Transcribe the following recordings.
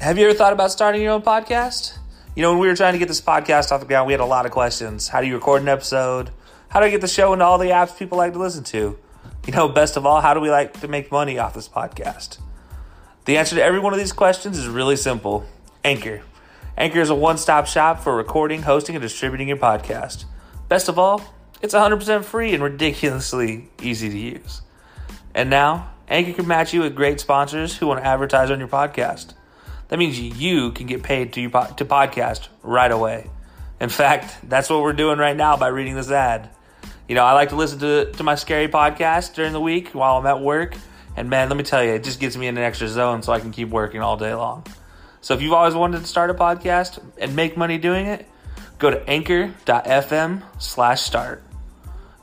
Have you ever thought about starting your own podcast? You know, when we were trying to get this podcast off the ground, we had a lot of questions. How do you record an episode? How do I get the show into all the apps people like to listen to? You know, best of all, how do we like to make money off this podcast? The answer to every one of these questions is really simple Anchor. Anchor is a one stop shop for recording, hosting, and distributing your podcast. Best of all, it's 100% free and ridiculously easy to use. And now, Anchor can match you with great sponsors who want to advertise on your podcast. That means you can get paid to, your po- to podcast right away. In fact, that's what we're doing right now by reading this ad. You know, I like to listen to, to my scary podcast during the week while I'm at work. And man, let me tell you, it just gets me in an extra zone so I can keep working all day long. So if you've always wanted to start a podcast and make money doing it, go to anchor.fm slash start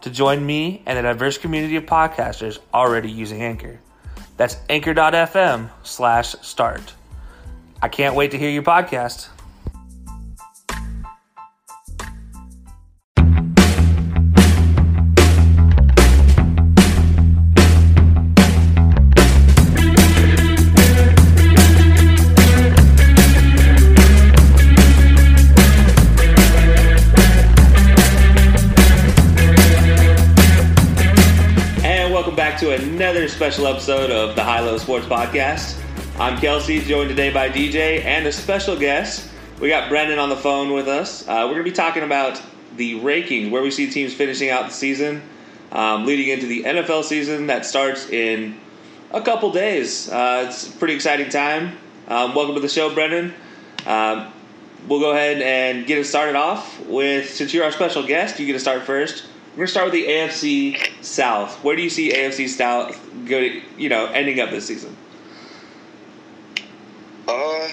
to join me and a diverse community of podcasters already using Anchor. That's anchor.fm slash start. I can't wait to hear your podcast. Back to another special episode of the High Low Sports Podcast. I'm Kelcey, joined today by DJ and a special guest. We got Brendin on the phone with us. Uh, we're going to be talking about the rankings, where we see teams finishing out the season, um, leading into the NFL season that starts in a couple days. Uh, it's a pretty exciting time. Um, welcome to the show, Brendin. Um, we'll go ahead and get it started off with, since you're our special guest, you get to start first. We're gonna start with the AFC South. Where do you see AFC South go? You know, ending up this season. Uh,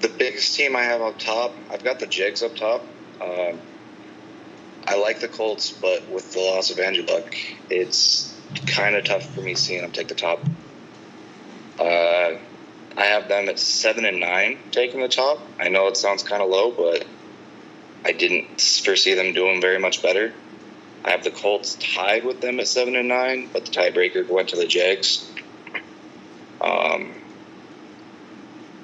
the biggest team I have up top, I've got the Jags up top. Um, I like the Colts, but with the loss of Andrew Luck, it's kind of tough for me seeing them take the top. Uh, I have them at seven and nine taking the top. I know it sounds kind of low, but I didn't foresee them doing very much better. I have the Colts tied with them at seven and nine, but the tiebreaker went to the Jags. Um,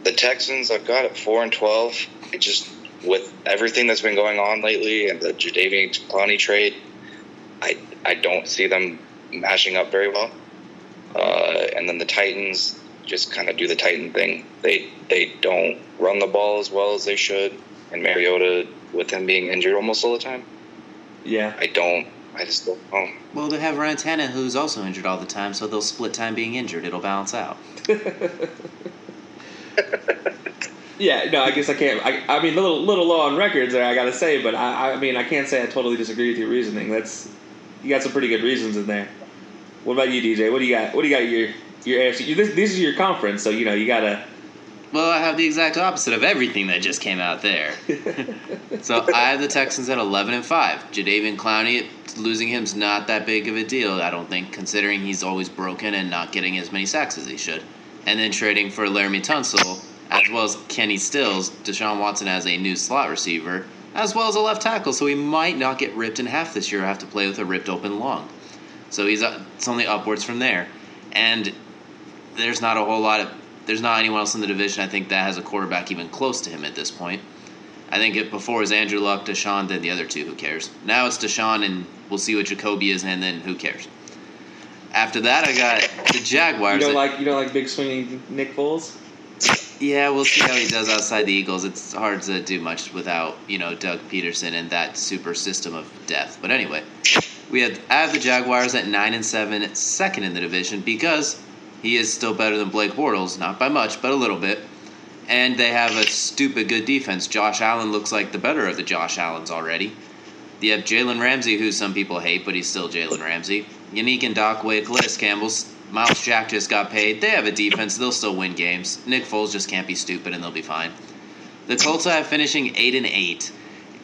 the Texans I've got at four and twelve. It just with everything that's been going on lately and the Jadeveon Clowney trade, I I don't see them mashing up very well. Uh, and then the Titans just kind of do the Titan thing. They they don't run the ball as well as they should, and Mariota with him being injured almost all the time. Yeah. I don't. I just don't know. Well, they have Ryan Tannehill, who's also injured all the time, so they'll split time being injured. It'll balance out. Yeah. No, I guess I can't. I, I mean, a little little low on records there. I gotta say, but I, I mean, I can't say I totally disagree with your reasoning. That's you got some pretty good reasons in there. What about you, DJ? What do you got? What do you got? Your your AFC. You, this, this is your conference, so you know you gotta. Well, I have the exact opposite of everything that just came out there. so I have the Texans at eleven and five. Jadeveon Clowney, losing him's not that big of a deal, I don't think, considering he's always broken and not getting as many sacks as he should. And then trading for Laremy Tunsil, as well as Kenny Stills, Deshaun Watson as a new slot receiver, as well as a left tackle, so he might not get ripped in half this year. Or have to play with a ripped open lung. So he's uh, it's only upwards from there, and there's not a whole lot of there's not anyone else in the division I think that has a quarterback even close to him at this point. I think it before was Andrew Luck, Deshaun, then the other two. Who cares? Now it's Deshaun, and we'll see what Jacoby is, and then who cares? After that, I got the Jaguars. You don't like you don't like big swinging Nick Foles. Yeah, we'll see how he does outside the Eagles. It's hard to do much without you know Doug Pederson and that super system of death. But anyway, we had I have the Jaguars at nine and seven, second in the division because he is still better than Blake Bortles, not by much, but a little bit. And they have a stupid good defense. Josh Allen looks like the better of the Josh Allens already. You have Jalen Ramsey, who some people hate, but he's still Jalen Ramsey. Yannick Ngakoue, Calais Campbell, Myles Jack just got paid. They have a defense; they'll still win games. Nick Foles just can't be stupid, and they'll be fine. The Colts I have finishing eight and eight.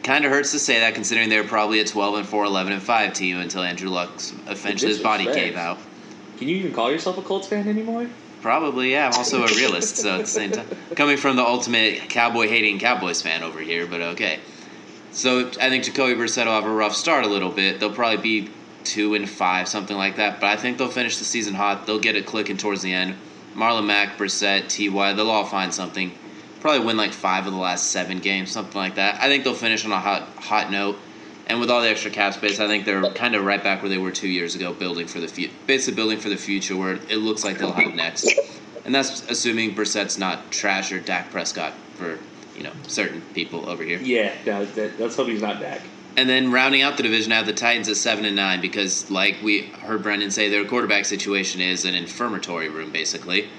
Kind of hurts to say that, considering they were probably a 12 and 4, 11 and 5 team until Andrew Luck's eventually his body gave out. Can you even call yourself a Colts fan anymore? Probably, yeah. I'm also a realist, so at the same time, coming from the ultimate cowboy hating Cowboys fan over here, but okay. So I think Jacoby Brissett will have a rough start a little bit. They'll probably be two and five, something like that. But I think they'll finish the season hot. They'll get it clicking towards the end. Marlon Mack, Brissett, Ty, they'll all find something. Probably win like five of the last seven games, something like that. I think they'll finish on a hot hot note. And with all the extra cap space, I think they're kind of right back where they were two years ago, building for the future. Basically, building for the future, where it looks like they'll have next. And that's assuming Brissett's not trash or Dak Prescott for you know certain people over here. Yeah, no, that, let's hope he's not Dak. And then rounding out the division, I have the Titans at seven and nine because, like we heard Brendin say, their quarterback situation is an infirmatory room, basically.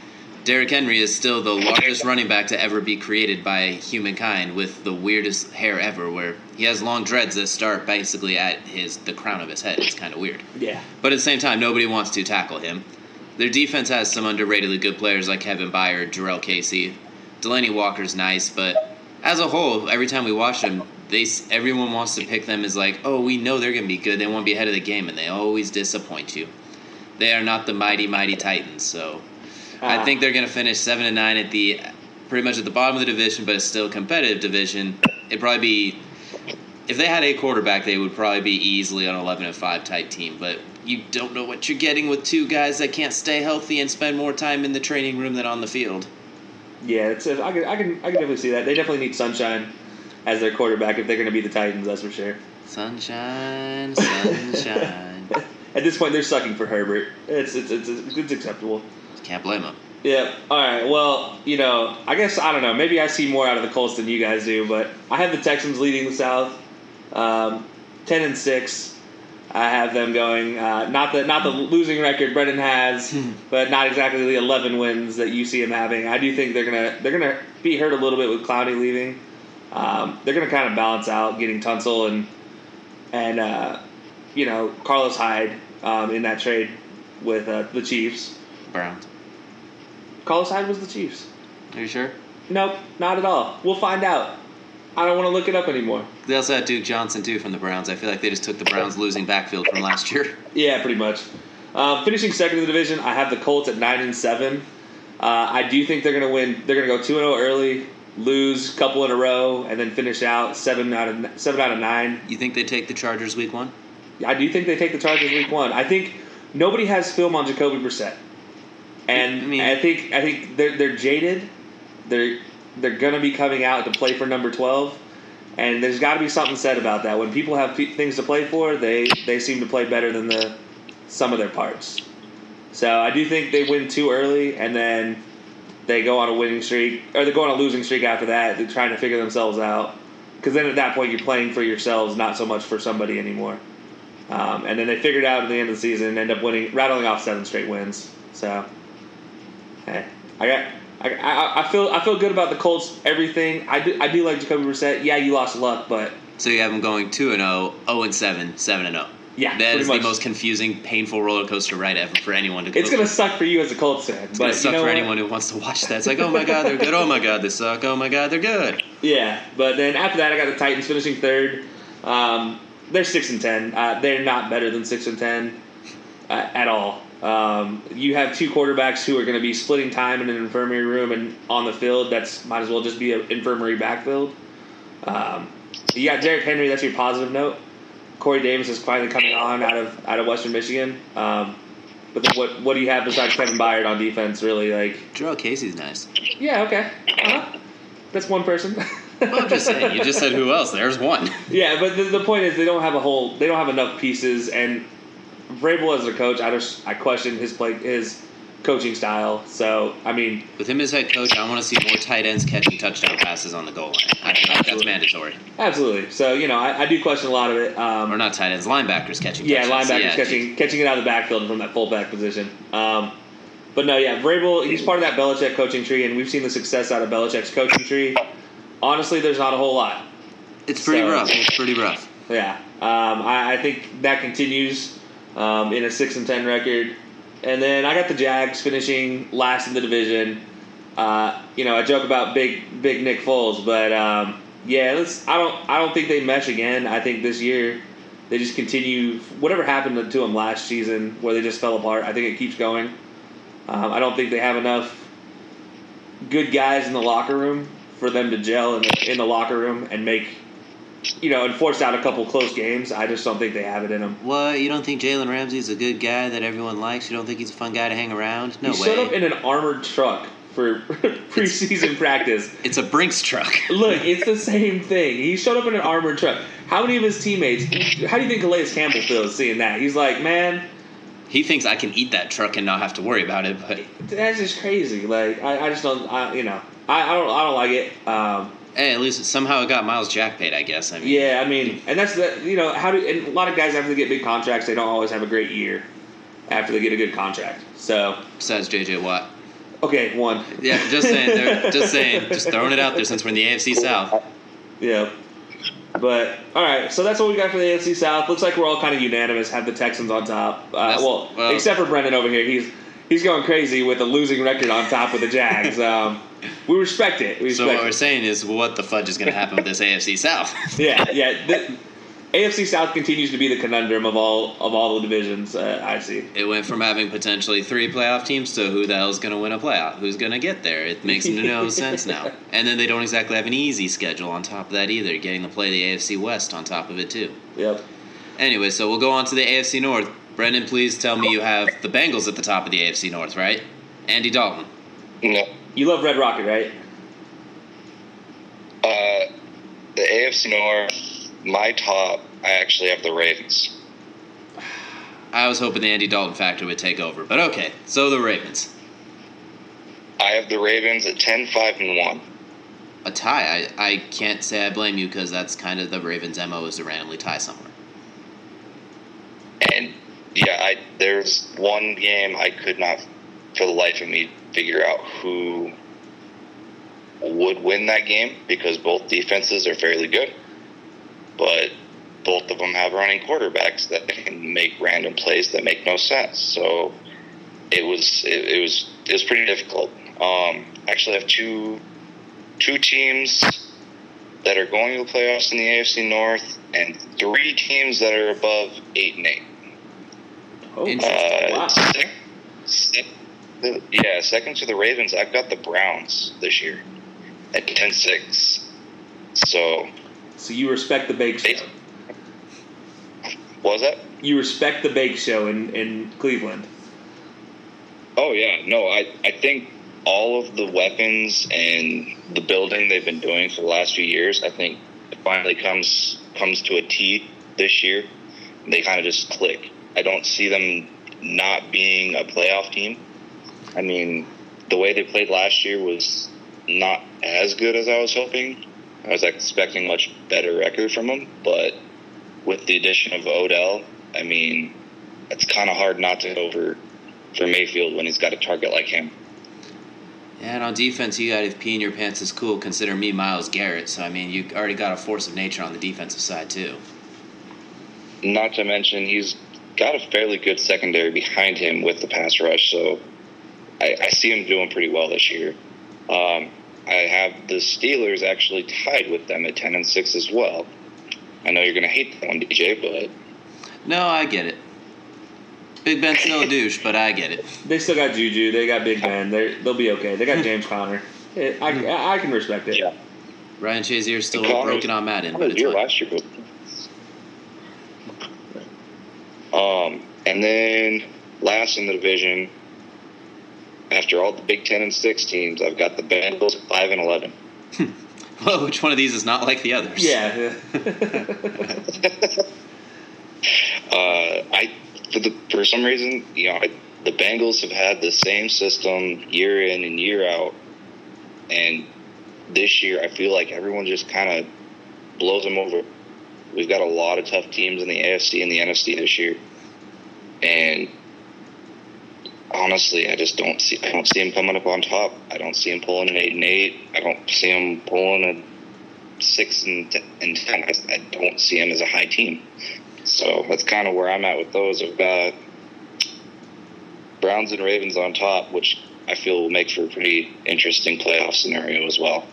Derrick Henry is still the largest running back to ever be created by humankind, with the weirdest hair ever, where he has long dreads that start basically at his the crown of his head. It's kind of weird. Yeah. But at the same time, nobody wants to tackle him. Their defense has some underratedly good players like Kevin Byard, Jurrell Casey. Delanie Walker's nice, but as a whole, every time we watch them, they everyone wants to pick them as like, oh, we know they're going to be good. They want to be ahead of the game, and they always disappoint you. They are not the mighty, mighty Titans. So I Ah. think they're going to finish seven and nine at the pretty much at the bottom of the division, but it's still a competitive division. It'd probably be if they had a quarterback, they would probably be easily on an eleven and five type team. But you don't know what you're getting with two guys that can't stay healthy and spend more time in the training room than on the field. Yeah, it's a, I can I can I can definitely see that. They definitely need Sunshine as their quarterback if they're going to be the Titans. That's for sure. Sunshine, sunshine. At this point, they're sucking for Herbert. It's it's it's, it's acceptable. Can't blame them. Yeah. All right. Well, you know, I guess I don't know. Maybe I see more out of the Colts than you guys do, but I have the Texans leading the South, um, ten and six. I have them going uh, not the not the losing record Brendin has, but not exactly the eleven wins that you see him having. I do think they're gonna they're gonna be hurt a little bit with Clowney leaving. Um, they're gonna kind of balance out getting Tunsil and and uh, you know Carlos Hyde um, in that trade with uh, the Chiefs. Browns. Carlos Hyde was the Chiefs. Are you sure? Nope, not at all. We'll find out. I don't want to look it up anymore. They also had Duke Johnson too from the Browns. I feel like they just took the Browns losing backfield from last year. Yeah, pretty much. Um, finishing second in the division, I have the Colts at nine and seven. Uh, I do think they're going to win. They're going to go two and zero early, lose a couple in a row, and then finish out seven out of seven out of nine. You think they take the Chargers week one? I do think they take the Chargers week one. I think nobody has film on Jacoby Brissett, and I mean- I think I think they're they're jaded. They're they're gonna be coming out to play for number twelve, and there's got to be something said about that. When people have things to play for, they they seem to play better than the some of their parts. So I do think they win too early, and then they go on a winning streak, or they go on a losing streak after that. They're trying to figure themselves out, because then at that point you're playing for yourselves, not so much for somebody anymore. Um, and then they figured out at the end of the season, end up winning, rattling off seven straight wins. So, hey, I got, I, I, I feel, I feel good about the Colts. Everything I do, I do like Jacoby Brissett. Yeah, you lost luck, but So you have them going 2 and 0, 0 and 7, 7 and 0. Yeah, that is much. the most confusing, painful roller coaster ride ever for anyone to go it's gonna suck for you as a Colts fan. It's but gonna suck you know for what? anyone who wants to watch that. It's like, oh my god, they're good. Oh my god, they suck. Oh my god, they're good. Yeah, but then after that, I got the Titans finishing third. Um, they're six and ten. Uh, they're not better than six and ten uh, at all. Um, you have two quarterbacks who are going to be splitting time in an infirmary room and on the field. That's might as well just be an infirmary backfield. Um, you got Derrick Henry. That's your positive note. Corey Davis is finally coming on out of out of Western Michigan. Um, but then what what do you have besides Kevin Byard on defense? Really, like Jurrell Casey's nice. yeah, okay, uh-huh. that's one person. Well, I'm just saying. You just said who else? There's one. Yeah, but the, the point is they don't have a whole they don't have enough pieces and Vrabel as a coach, I just I question his play his coaching style. So I mean, With him as head coach, I want to see more tight ends catching touchdown passes on the goal line. I feel like that's mandatory. absolutely. So you know I, I do question a lot of it. Um, Or not tight ends, linebackers catching. yeah, touchdowns. linebackers Yeah, catching catching it out of the backfield from that fullback position. Um, but no, yeah, Vrabel he's part of that Belichick coaching tree, and we've seen the success out of Belichick's coaching tree. Honestly, there's not a whole lot. It's pretty So- rough. It's pretty rough. Yeah, um, I, I think that continues um, in a six and ten record, and then I got the Jags finishing last in the division. Uh, you know, I joke about big big Nick Foles, but um, yeah, let's. I don't I don't think they mesh again. I think this year they just continue whatever happened to them last season, where they just fell apart. I think it keeps going. Um, I don't think they have enough good guys in the locker room for them to gel in the, in the locker room and make, you know, and force out a couple close games. I just don't think they have it in them. What? You don't think Jalen Ramsey's a good guy that everyone likes? You don't think he's a fun guy to hang around? No he way. showed up in an armored truck for preseason practice. it's a Brinks truck. Look, it's the same thing. He showed up in an armored truck. How many of his teammates? How do you think Calais Campbell feels seeing that? He's like, man, He thinks I can eat that truck and not have to worry about it, but that's just crazy. Like, I, I just don't, I, you know, I, I don't, I don't like it. Um, hey, at least somehow it got Myles Jack paid. I guess. I mean, Yeah, I mean, and that's the you know how do and a lot of guys after they get big contracts, they don't always have a great year after they get a good contract. So Besides JJ Watt. okay, one, Yeah, just saying. Just saying. Just throwing it out there since we're in the AFC South. yeah. But all right, so that's what we got for the AFC South. Looks like we're all kind of unanimous. Have the Texans on top. Uh, well, well- except for Brendin over here. He's he's going crazy with a losing record on top of the Jags. Um, we respect it. We So respect what we're saying is, what the fudge is going to happen with this AFC South? Yeah, yeah. The, AFC South continues to be the conundrum of all of all the divisions. Uh, I see. It went from having potentially three playoff teams to who the hell's going to win a playoff? Who's going to get there? It makes no sense now. And then they don't exactly have an easy schedule on top of that either, getting to play the AFC West on top of it too. Yep. Anyway, so we'll go on to the AFC North. Brendin, please tell me you have the Bengals at the top of the AFC North, right? Andy Dalton. No. You love Red Rocket, right? Uh, the AFC North, my top, I actually have the Ravens. I was hoping the Andy Dalton factor would take over, but okay. So the Ravens. I have the Ravens at 10, 5, and 1. A tie. I, I can't say I blame you because that's kind of the Ravens' MO is to randomly tie somewhere. And yeah, I there's one game I could not, for the life of me, figure out who would win that game because both defenses are fairly good, but both of them have running quarterbacks that can make random plays that make no sense. So it was it, it was it was pretty difficult. Um, actually, I have two two teams that are going to the playoffs in the AFC North, and three teams that are above eight and eight. Oh, Interesting. Wow. sec- sec- yeah, second to the Ravens, I've got the Browns this year at 10 6. So, So you respect the Bake Show. what was that? You respect the Bake Show in, in Cleveland. Oh, yeah. No, I, I think all of the weapons and the building they've been doing for the last few years, I think it finally comes comes to a T this year. They kind of just click. I don't see them not being a playoff team. I mean, the way they played last year was not as good as I was hoping. I was expecting much better record from them, but with the addition of Odell, I mean, it's kind of hard not to over for Mayfield when he's got a target like him. And on defense, you got if peeing your pants is cool, consider me Myles Garrett. So I mean, you already got a force of nature on the defensive side too. Not to mention he's got a fairly good secondary behind him with the pass rush, so I, I see him doing pretty well this year. Um, I have the Steelers actually tied with them at ten and six as well. I know you're going to hate that one, DJ, but No, I get it. Big Ben's still a douche, but I get it. They still got Juju. They got Big Ben. They're, they'll be okay. They got James Conner. It, I, I can respect it. yeah, Ryan Shazier's still Conner's- broken on Madden, How but was it's your fine. last year? Um, and then last in the division, after all the Big Ten and six teams, I've got the Bengals at five and eleven. Well, which one of these is not like the others? Yeah. Uh, I for the for some reason, you know, I, the Bengals have had the same system year in and year out, and this year I feel like everyone just kind of blows them over. We've got a lot of tough teams in the AFC and the NFC this year, and honestly, I just don't see I don't see him coming up on top. I don't see him pulling an eight and eight. I don't see him pulling a six and, ten. I, I don't see him as a high team. So that's kind of where I'm at with those. I've got Browns and Ravens on top, which I feel will make for a pretty interesting playoff scenario as well.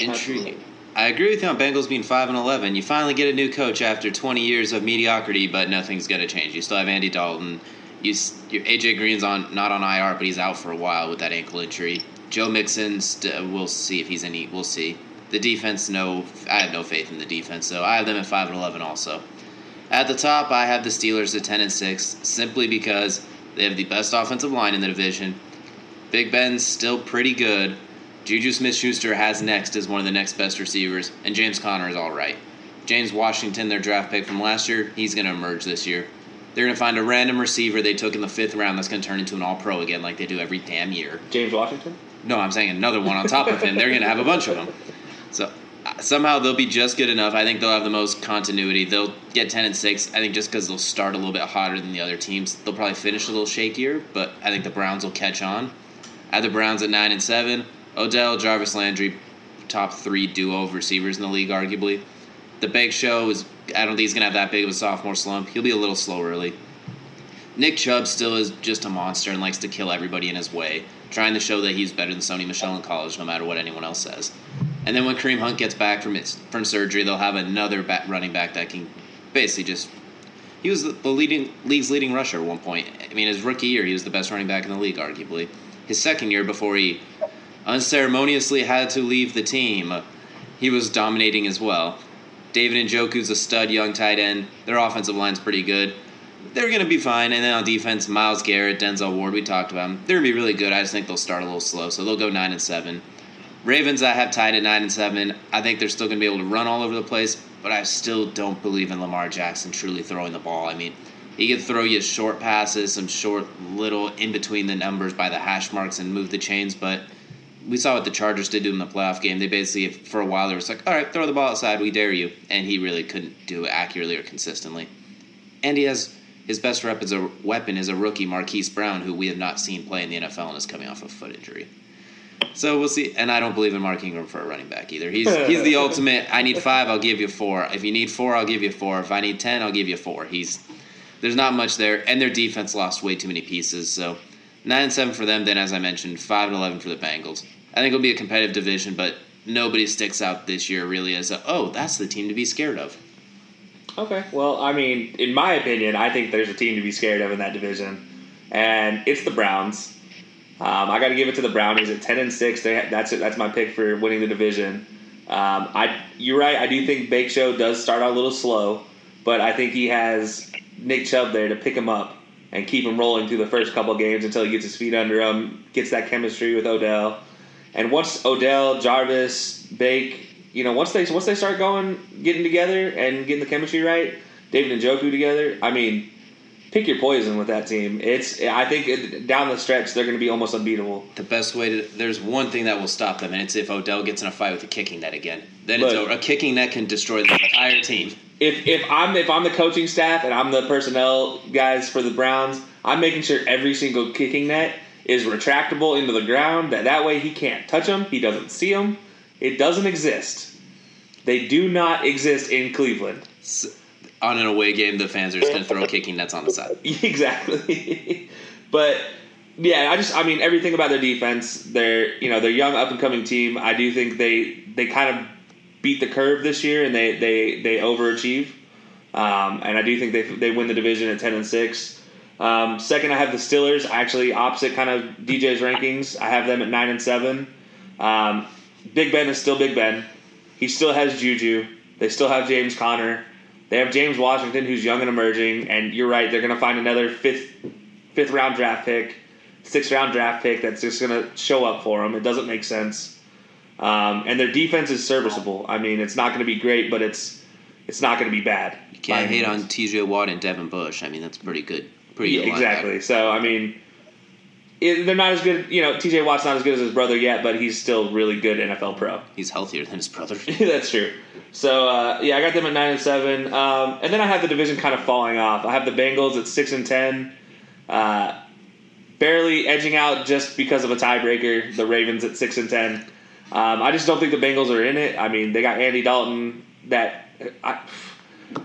Intriguing. I agree with you on Bengals being five and eleven. You finally get a new coach after twenty years of mediocrity, but nothing's going to change. You still have Andy Dalton. You, your AJ Green's on not on IR, but he's out for a while with that ankle injury. Joe Mixon, st- we'll see if he's any. We'll see. The defense, no, I have no faith in the defense, so I have them at five and eleven also. At the top, I have the Steelers at ten and six, simply because they have the best offensive line in the division. Big Ben's still pretty good. Juju Smith Schuster has next as one of the next best receivers, and James Conner is all right. James Washington, their draft pick from last year, he's going to emerge this year. They're going to find a random receiver they took in the fifth round that's going to turn into an all pro again, like they do every damn year. James Washington. No, I'm saying another one on top of him. They're going to have a bunch of them. So uh, somehow they'll be just good enough. I think they'll have the most continuity. They'll get 10 and 6. I think just because they'll start a little bit hotter than the other teams. They'll probably finish a little shakier, but I think the Browns will catch on. I have the Browns at 9 and 7. Odell, Jarvis Landry, top three duo of receivers in the league, arguably. The Big Show is, I don't think he's going to have that big of a sophomore slump. He'll be a little slow early. Nick Chubb still is just a monster and likes to kill everybody in his way, trying to show that he's better than Sony Michel in college, no matter what anyone else says. And then when Kareem Hunt gets back from his, from surgery, they'll have another running back that can basically just. He was the leading league's leading rusher at one point. I mean, his rookie year, he was the best running back in the league, arguably. His second year, before he unceremoniously had to leave the team, he was dominating as well. David Njoku's a stud young tight end. Their offensive line's pretty good. They're going to be fine. And then on defense, Myles Garrett, Denzel Ward, we talked about them. They're going to be really good. I just think they'll start a little slow, so they'll go 9 and 7. Ravens, I have tied at 9 and 7. I think they're still going to be able to run all over the place, but I still don't believe in Lamar Jackson truly throwing the ball. I mean, he could throw you short passes, some short little in between the numbers by the hash marks and move the chains, but we saw what the Chargers did do in the playoff game. They basically, for a while, they were like, all right, throw the ball outside, we dare you. And he really couldn't do it accurately or consistently. And he has his best rep as a weapon is a rookie, Marquise Brown, who we have not seen play in the NFL and is coming off a foot injury. So we'll see. And I don't believe in Mark Ingram for a running back either. He's he's the ultimate. I need five, I'll give you four. If you need four, I'll give you four. If I need ten, I'll give you four. He's there's not much there, and their defense lost way too many pieces. So nine and seven for them. Then, as I mentioned, five and eleven for the Bengals. I think it'll be a competitive division, but nobody sticks out this year really as a oh that's the team to be scared of. Okay. Well, I mean, in my opinion, I think there's a team to be scared of in that division, and it's the Browns. Um, I got to give it to the Brownies at ten and six. They, that's it. That's my pick for winning the division. Um, I, you're right. I do think Bake Show does start out a little slow, but I think he has Nick Chubb there to pick him up and keep him rolling through the first couple games until he gets his feet under him, gets that chemistry with Odell, and once Odell, Jarvis, Bake, you know, once they once they start going, getting together and getting the chemistry right, David Njoku together. I mean, pick your poison with that team. It's I think it, down the stretch they're going to be almost unbeatable. The best way to there's one thing that will stop them, and it's if Odell gets in a fight with a kicking net again. Then it's over. A kicking net can destroy the entire team. If if I'm if I'm the coaching staff and I'm the personnel guys for the Browns, I'm making sure every single kicking net is retractable into the ground. That that way he can't touch them. He doesn't see them. It doesn't exist. They do not exist in Cleveland. S- On an away game, the fans are just going to throw kicking nets on the side. exactly. but yeah, I just I mean everything about their defense. They're you know they're young up and coming team. I do think they they kind of beat the curve this year and they they they overachieve. Um, and I do think they they win the division at ten and six. Um, second, I have the Steelers. Actually, opposite kind of DJ's rankings. I have them at nine and seven. Um, Big Ben is still Big Ben. He still has Juju. They still have James Conner. They have James Washington, who's young and emerging. And you're right; they're going to find another fifth fifth round draft pick, sixth round draft pick that's just going to show up for them. It doesn't make sense. Um, and their defense is serviceable. I mean, it's not going to be great, but it's it's not going to be bad. You can't hate on. T.J. Watt and Devin Bush. I mean, that's pretty good. Pretty Yeah, exactly. So I mean, it, they're not as good. You know, T.J. Watt's not as good as his brother yet, but he's still really good NFL pro. He's healthier than his brother. That's true. So uh, yeah, I got them at nine and seven, um, and then I have the division kind of falling off. I have the Bengals at six and ten, uh, barely edging out just because of a tiebreaker. The Ravens at six and ten. Um, I just don't think the Bengals are in it. I mean, they got Andy Dalton. That I,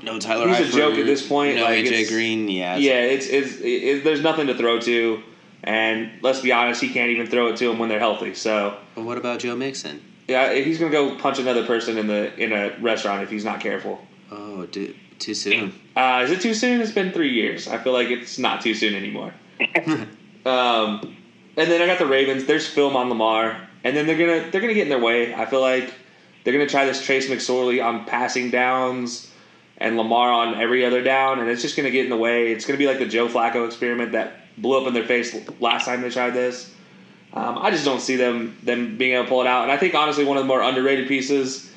No Tyler. He's a joke at this point, No like, AJ it's- Green. Yeah. yeah, it's, it's it, there's nothing to throw to, and let's be honest, he can't even throw it to them when they're healthy. So But what about Joe Mixon? yeah, he's gonna go punch another person in the in a restaurant if he's not careful. Oh, dude, too soon. Uh, is it too soon? It's been three years. I feel like it's not too soon anymore. um, and then I got the Ravens. There's film on Lamar, and then they're gonna they're gonna get in their way. I feel like they're gonna try this Trace McSorley on passing downs and Lamar on every other down, and it's just gonna get in the way. It's gonna be like the Joe Flacco experiment that blew up in their face last time they tried this. Um, I just don't see them them being able to pull it out. And I think honestly, one of the more underrated pieces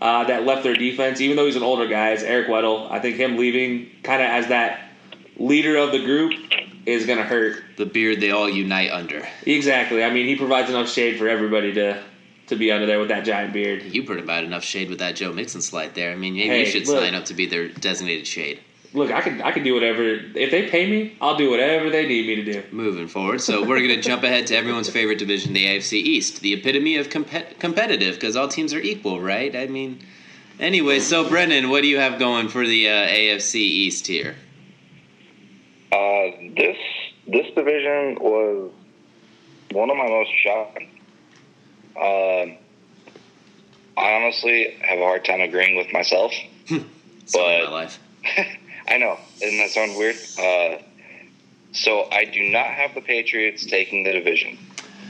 uh, that left their defense, even though he's an older guy, is Eric Weddle. I think him leaving kind of as that leader of the group is going to hurt. The beard they all unite under. Exactly. I mean, he provides enough shade for everybody to to be under there with that giant beard. You put about enough shade with that Joe Mixon slide there. I mean, maybe Hey, you should look. sign up to be their designated shade. Look, I can I can do whatever if they pay me. I'll do whatever they need me to do. Moving forward, so we're going to jump ahead to everyone's favorite division, the AFC East, the epitome of compet- competitive because all teams are equal, right? I mean, anyway, so Brendin, what do you have going for the uh, AFC East here? Uh, this this division was one of my most shocking. Um, I honestly have a hard time agreeing with myself. Story But- my life. I know, doesn't that sound weird? Uh, so I do not have the Patriots taking the division.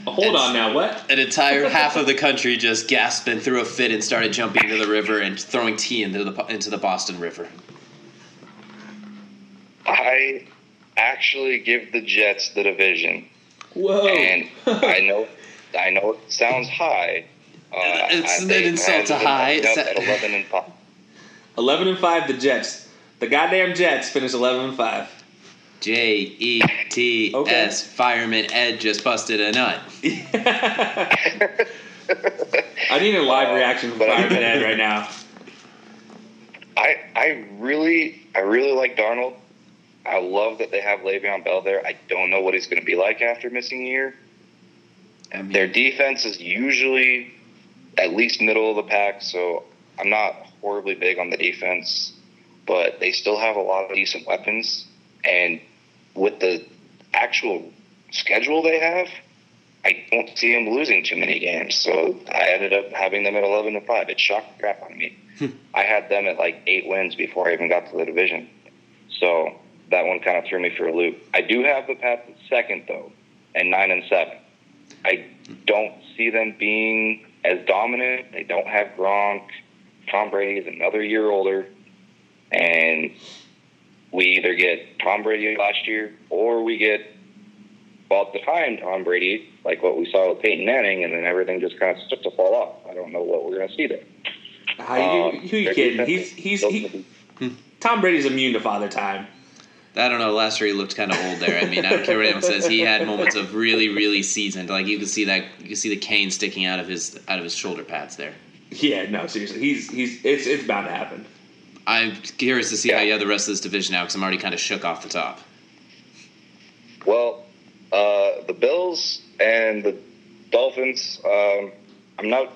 Hold on now, what? An entire half of the country just gasped and threw a fit and started jumping into the river and throwing tea into the into the Boston River. I actually give the Jets the division, Whoa! and I know, I know it sounds high. Uh, It's I an think insult to high. up It's a- at eleven and five. Eleven and five, the Jets. The goddamn Jets finished eleven and five. J E T S Fireman Ed just busted a nut. I need a live Uh, reaction from but- Fireman Ed right now. I I really I really like Darnold. I love that they have Le'Veon Bell there. I don't know what he's going to be like after missing a year. I mean, Their defense is usually at least middle of the pack, so I'm not horribly big on the defense, but they still have a lot of decent weapons. And with the actual schedule they have, I don't see them losing too many games. So I ended up having them at 11 to 5. It shocked the crap out of me. Hmm. I had them at like eight wins before I even got to the division. So that one kind of threw me for a loop. I do have the Pats at second, though, and 9 and 7. I don't see them being as dominant. They don't have Gronk. Tom Brady is another year older. And we either get Tom Brady last year or we get about the time Tom Brady, like what we saw with Peyton Manning, and then everything just kind of starts to fall off. I don't know what we're going to see there. How you, Um, who you kidding? He's he's he, Tom Brady's immune to father time. I don't know. Last year he looked kind of old there. I mean, I don't care what anyone says. He had moments of really, really seasoned. Like you could see that you could see the cane sticking out of his out of his shoulder pads there. Yeah, no, seriously, he's he's it's it's bound to happen. I'm curious to see how Yeah. you have the rest of this division now because I'm already kind of shook off the top. Well, uh, the Bills and the Dolphins, um, I'm not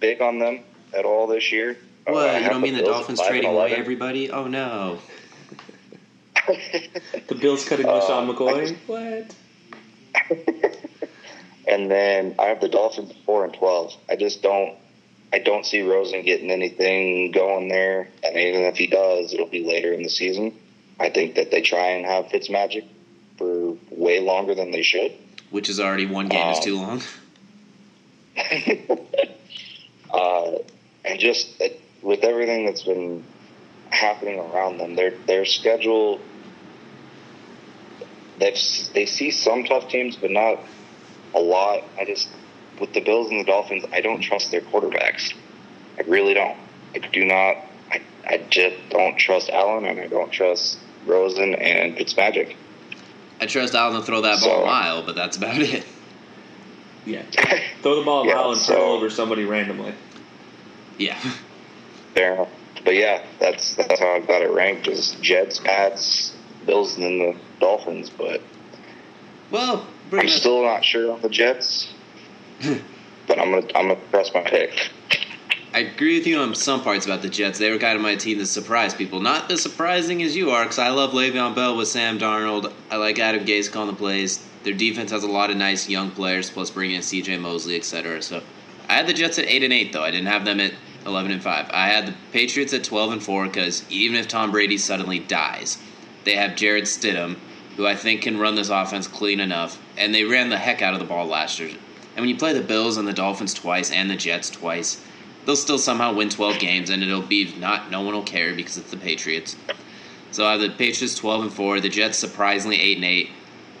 big on them at all this year. Uh, What? You don't mean the Bills at Dolphins trading away everybody? Oh no! The Bills cutting Uh, LeSean McCoy. just- What? And then I have the Dolphins at four and twelve. I just don't. I don't see Rosen getting anything going there, and even if he does, it'll be later in the season. I think that they try and have Fitzmagic for way longer than they should. Which is already one game is Um, too long. uh, and just uh, with everything that's been happening around them, their their schedule. They they see some tough teams, but not a lot. I just with the Bills and the Dolphins, I don't trust their quarterbacks. I really don't. I do not. I, I just don't trust Allen, and I don't trust Rosen and Fitzmagic. I trust Allen to throw that ball So- a mile, but that's about it. Yeah, throw the ball a Yeah, mile and so- throw over somebody randomly. Yeah. Fair enough. But yeah, that's that's how I've got it ranked: is Jets, Pats, Bills, and then the Dolphins. But Well, I'm still not sure on the Jets. but but I'm gonna I'm gonna press my pick. I agree with you on some parts about the Jets. They were kind of my team that surprised people. Not as surprising as you are, because I love Le'Veon Bell with Sam Darnold. I like Adam Gase calling the plays. Their defense has a lot of nice young players, plus bringing in C.J. Mosley, etc. So I had the Jets at eight and eight, though. I didn't have them at eleven and five. I had the Patriots at twelve and four because even if Tom Brady suddenly dies, they have Jarrett Stidham, who I think can run this offense clean enough, and they ran the heck out of the ball last year. And when you play the Bills and the Dolphins twice and the Jets twice, they'll still somehow win 12 games, and it'll be not no one will care because it's the Patriots. So I have the Patriots 12 and four, the Jets surprisingly eight and eight,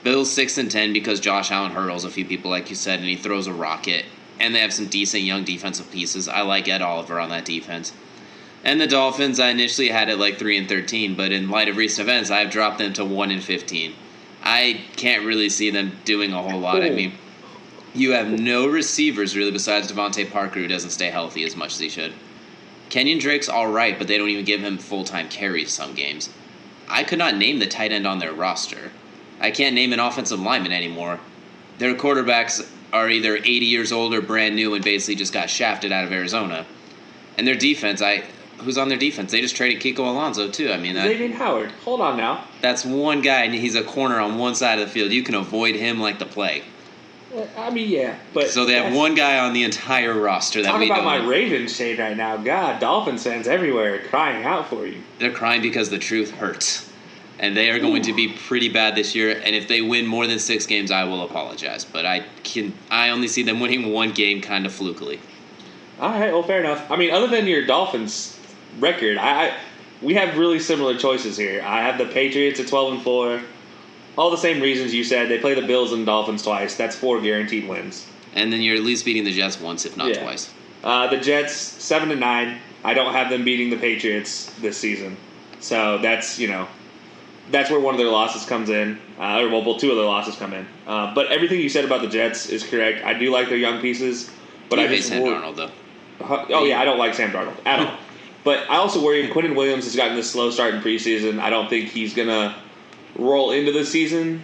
Bills six and ten because Josh Allen hurdles a few people like you said, and he throws a rocket, and they have some decent young defensive pieces. I like Ed Oliver on that defense. And the Dolphins, I initially had it like three and thirteen, but in light of recent events, I've dropped them to one and fifteen. I can't really see them doing a whole lot. I mean, you have no receivers really besides DeVante Parker who doesn't stay healthy as much as he should. Kenyan Drake's all right, but they don't even give him full time carries some games. I could not name the tight end on their roster. I can't name an offensive lineman anymore. Their quarterbacks are either 80 years old or brand new and basically just got shafted out of Arizona. And their defense, I who's on their defense? They just traded Kiko Alonso too. I mean, that, Xavier Howard. Hold on now. that's one guy, and he's a corner on one side of the field. You can avoid him like the plague. I mean, yeah, but So they have one guy on the entire roster that Talk we about my know. Ravens shade right now. God, Dolphins fans everywhere crying out for you. They're crying because the truth hurts. And they are going to be pretty bad this year. And if they win more than six games, I will apologize. But I can I only see them winning one game kind of flukily. All right, well, fair enough. I mean, other than your Dolphins record, I, I we have really similar choices here. I have the Patriots at twelve and four. All the same reasons you said. They play the Bills and Dolphins twice. That's four guaranteed wins. And then you're at least beating the Jets once, if not Yeah. twice. Uh, the Jets seven to nine. I don't have them beating the Patriots this season, so that's you know that's where one of their losses comes in, uh, or well, two of their losses come in. Uh, but everything you said about the Jets is correct. I do like their young pieces, but you I hate just Sam Darnold though. Oh yeah, I don't like Sam Darnold at all. But I also worry Quinnen Williams has gotten this slow start in preseason. I don't think he's gonna roll into the season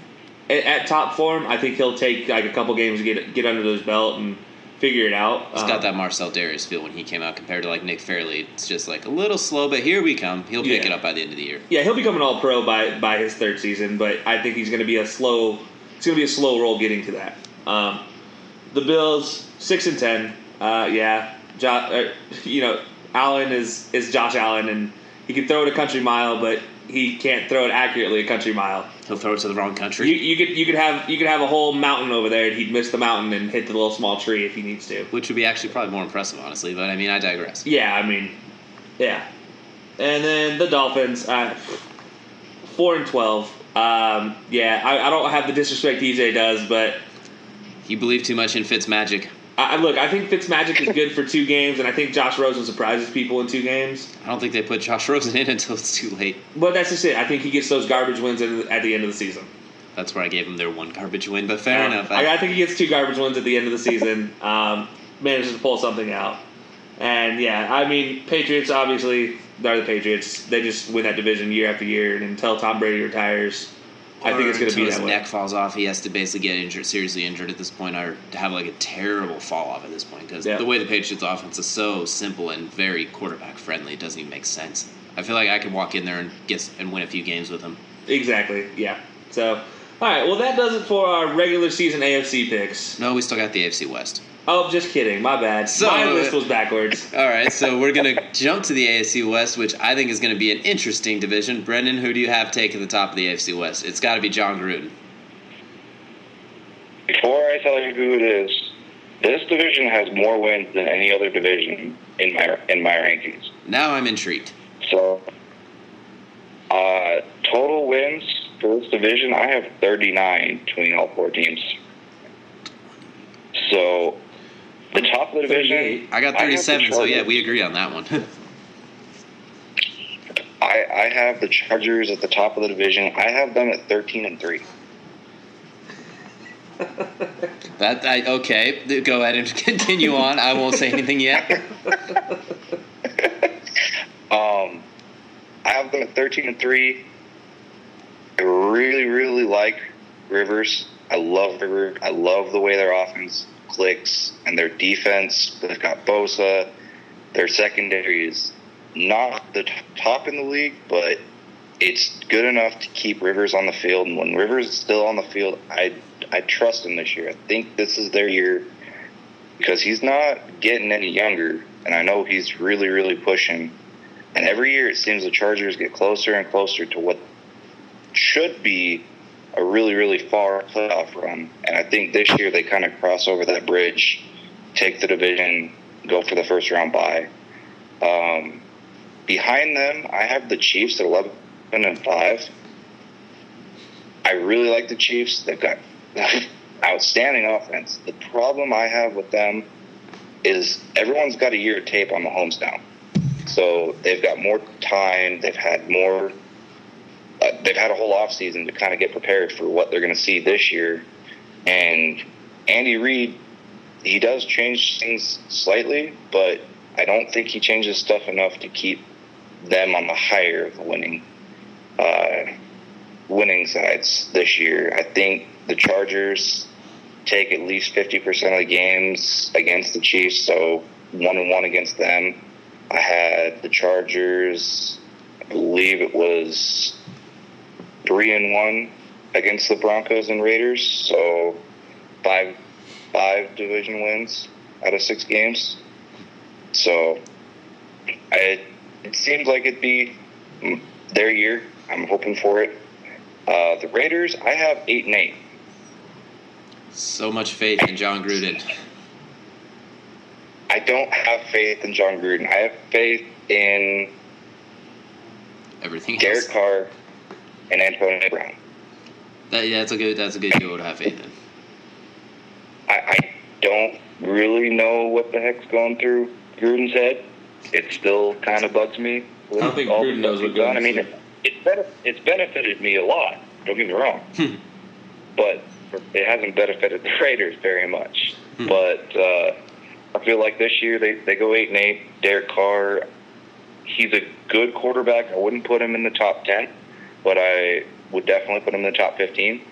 at, at top form. I think he'll take like a couple games to get get under his belt and figure it out. He's Um, got that Marcell Dareus feel when he came out compared to like Nick Fairley. It's just like a little slow, but here we come. He'll pick Yeah. it up by the end of the year. Yeah, he'll become an All Pro by by his third season, but I think he's going to be a slow. It's going to be a slow roll getting to that. Um, the Bills six and ten. Uh, yeah, jo- uh, you know, Allen is is Josh Allen, and he can throw it a country mile, but he can't throw it accurately a country mile. He'll throw it to the wrong country. You, you could you could have you could have a whole mountain over there, and he'd miss the mountain and hit the little small tree if he needs to. which would be actually probably more impressive, honestly. But I mean, I digress. Yeah, I mean, yeah. And then the Dolphins, uh, four and twelve. Um, yeah, I, I don't have the disrespect DJ does, but You believe too much in Fitz magic. I, look, I think Fitzmagic is good for two games, and I think Josh Rosen surprises people in two games. I don't think they put Josh Rosen in until it's too late. But that's just it. I think he gets those garbage wins at, the end of the season. That's where I gave him their one garbage win. But fair enough. I, I think he gets two garbage wins at the end of the season. Um, manages to pull something out. And yeah, I mean, Patriots obviously they're the Patriots. They just win that division year after year, and until Tom Brady retires, I think it's going to be his way. neck falls off. He has to basically get injured, seriously injured at this point, or have like a terrible fall off at this point. Because Yeah. the way the Patriots offense is so simple and very quarterback friendly, it doesn't even make sense. I feel like I could walk in there and get and win a few games with him. Exactly. Yeah. So, all right. Well, that does it for our regular season AFC picks. No, we still got the AFC West. Oh, just kidding. My bad. So- My list was backwards. All right, so we're gonna jump to the AFC West, which I think is gonna be an interesting division. Brendin, who do you have taking the top of the AFC West? It's got to be Jon Gruden. Before I tell you who it is, this division has more wins than any other division in my in my rankings. Now I'm intrigued. So, uh, total wins for this division, I have 39 between all four teams. So, the top of the division, I got have the 37, so yeah, we agree on that one. I, I have the Chargers at the top of the division. I have them at 13 and three. that I, okay, go ahead and continue on. I won't say anything yet. Um, I have them at 13 and 3. I really, really like Rivers. I love Rivers. I love the way their offense clicks, and their defense, they've got Bosa. Their secondary is not the top in the league, but it's good enough to keep Rivers on the field. And when Rivers is still on the field, I I trust him this year. I think this is their year because he's not getting any younger, and I know he's really really pushing. And every year it seems the Chargers get closer and closer to what should be a really really far playoff run. And I think this year they kind of cross over that bridge, take the division, go for the first round bye. Um, behind them, I have the Chiefs at eleven and five. I really like the Chiefs. They've got outstanding offense. The problem I have with them is everyone's got a year of tape on Mahomes now. So they've got more time. They've had more. Uh, they've had a whole off season to kind of get prepared for what they're going to see this year. And Andy Reid, he does change things slightly, but I don't think he changes stuff enough to keep them on the higher of the winning uh, winning sides this year. I think the Chargers take at least fifty percent of the games against the Chiefs, so one and one against them. I had the Chargers. I believe it was three and one against the Broncos and Raiders, so five five division wins out of six games. So I, it seems like it'd be their year. I'm hoping for it. Uh, the Raiders, I have eight and eight. So much faith in Jon Gruden. I don't have faith in Jon Gruden. I have faith in Everything Derek else. Carr and Antonio Brown. That, yeah, that's a good. That's a good duo to have faith in. I, I don't really know what the heck's going through Gruden's head. It still kind of bugs me. I don't think All Gruden knows stuff what he's done. I mean, it, it's, benef- it's benefited me a lot. Don't get me wrong. Hmm. but it hasn't benefited the Raiders very much. Hmm. But uh, I feel like this year they, they go eight and eight. Derek Carr, he's a good quarterback. I wouldn't put him in the top ten, but I would definitely put him in the top fifteen.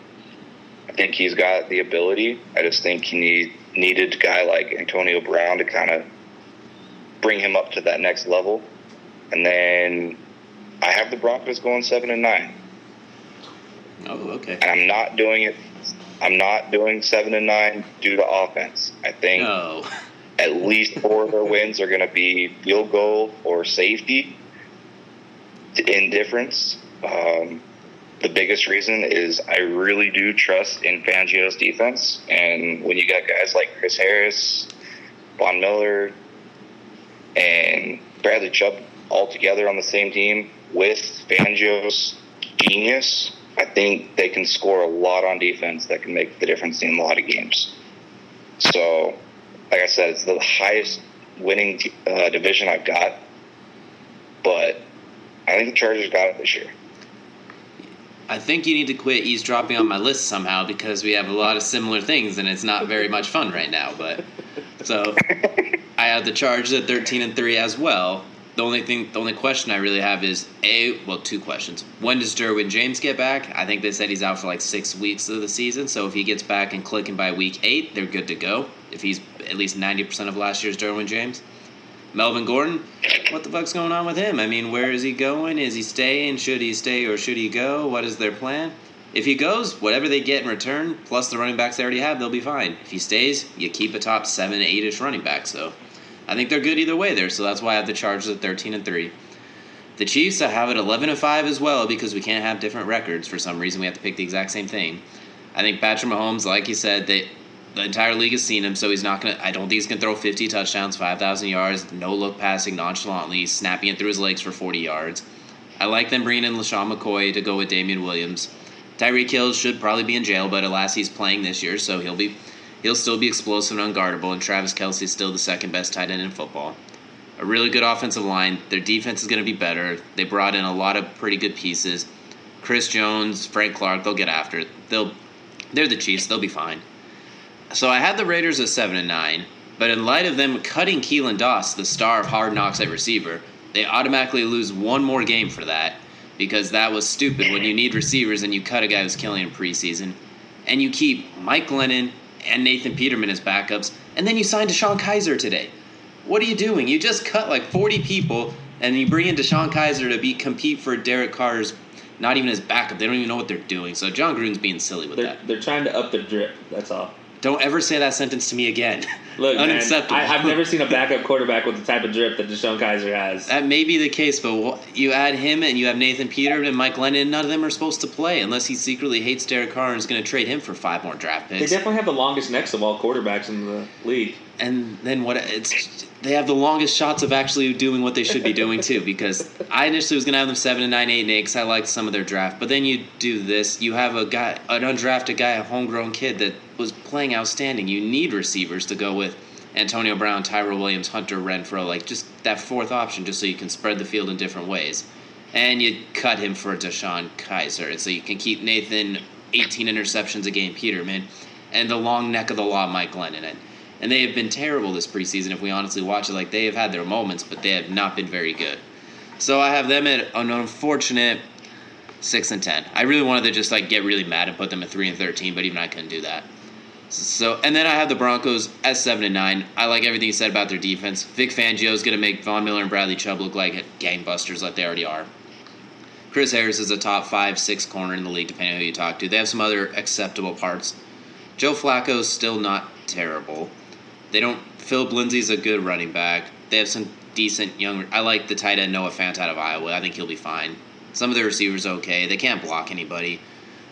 I think he's got the ability. I just think he need, needed a guy like Antonio Brown to kind of bring him up to that next level. And then I have the Broncos going seven and nine Oh, okay. and I'm not doing it. I'm not doing seven and nine due to offense. I think No. at least four of their wins are going to be field goal or safety in difference. Um, the biggest reason is I really do trust in Fangio's defense, and when you got guys like Chris Harris, Von Miller, and Bradley Chubb all together on the same team with Fangio's genius, I think they can score a lot on defense that can make the difference in a lot of games. So, like I said, it's the highest winning uh, division I've got, but I think the Chargers got it this year. I think you need to quit eavesdropping on my list somehow because we have a lot of similar things and it's not very much fun right now. But so I have the Chargers at thirteen and three as well. The only thing, the only question I really have is a well, two questions. When does Derwin James get back? I think they said he's out for like six weeks of the season. So if he gets back and clicking by week eight, they're good to go. If he's at least ninety percent of last year's Derwin James. Melvin Gordon, what the fuck's going on with him? I mean, where is he going? Is he staying? Should he stay or should he go? What is their plan? If he goes, whatever they get in return, plus the running backs they already have, they'll be fine. If he stays, you keep a top seven, eight ish running back. So I think they're good either way there. So that's why I have the Chargers at thirteen and three. The Chiefs, I have at eleven and five as well because we can't have different records for some reason. We have to pick the exact same thing. I think Patrick Mahomes, like you said, they the entire league has seen him, so he's not gonna. I don't think he's gonna throw 50 touchdowns, 5,000 yards, no look passing nonchalantly, snapping it through his legs for 40 yards. I like them bringing in LeSean McCoy to go with Damien Williams. Tyreek Hill should probably be in jail, but alas, he's playing this year, so he'll be he'll still be explosive and unguardable. And Travis Kelce's still the second best tight end in football. A really good offensive line. Their defense is going to be better. They brought in a lot of pretty good pieces. Chris Jones, Frank Clark, they'll get after it. They'll they're the Chiefs. They'll be fine. So I had the Raiders at seven and nine, but in light of them cutting Keelan Doss, the star of Hard Knocks at receiver, they automatically lose one more game for that because that was stupid when you need receivers and you cut a guy who's killing in preseason, and you keep Mike Glennon, and Nathan Peterman as backups, and then you signed DeShone Kizer today. What are you doing? You just cut like 40 people, and you bring in DeShone Kizer to be compete for Derek Carr's not even his backup. They don't even know what they're doing. So Jon Gruden's being silly with They're, that. they're trying to up the drip. That's all. Don't ever say that sentence to me again. Look, man, Unacceptable. I, I've never seen a backup quarterback with the type of drip that DeShone Kizer has. That may be the case, but you add him and you have Nathan Peter and Mike Glennon. None of them are supposed to play unless he secretly hates Derek Carr and is going to trade him for five more draft picks. They definitely have the longest necks of all quarterbacks in the league. and then what? It's they have the longest shots of actually doing what they should be doing too. Because I initially was going to have them seven and nine, eight and eight because I liked some of their draft. But then you do this, you have a guy, an undrafted guy, a homegrown kid that was playing outstanding. You need receivers to go with. Antonio Brown, Tyrell Williams, Hunter Renfrow, like just that fourth option, just so you can spread the field in different ways. And you cut him for DeShone Kizer, and so you can keep Nathan 18 interceptions a game, Peterman, and the long neck of the law, Mike Glennon. And, and they have been terrible this preseason if we honestly watch it. Like they have had their moments, but they have not been very good. So I have them at an unfortunate six and ten. I really wanted to just like get really mad and put them at three and thirteen, but even I couldn't do that. So and then I have the Broncos at seven and nine. I like everything you said about their defense. Vic Fangio is going to make Von Miller and Bradley Chubb look like gangbusters, like they already are. Chris Harris is a top five, six corner in the league, depending on who you talk to. They have some other acceptable parts. Joe Flacco's still not terrible. They don't. Phillip Lindsay's a good running back. They have some decent young. I like the tight end Noah Fant out of Iowa. I think he'll be fine. Some of the receivers okay. They can't block anybody.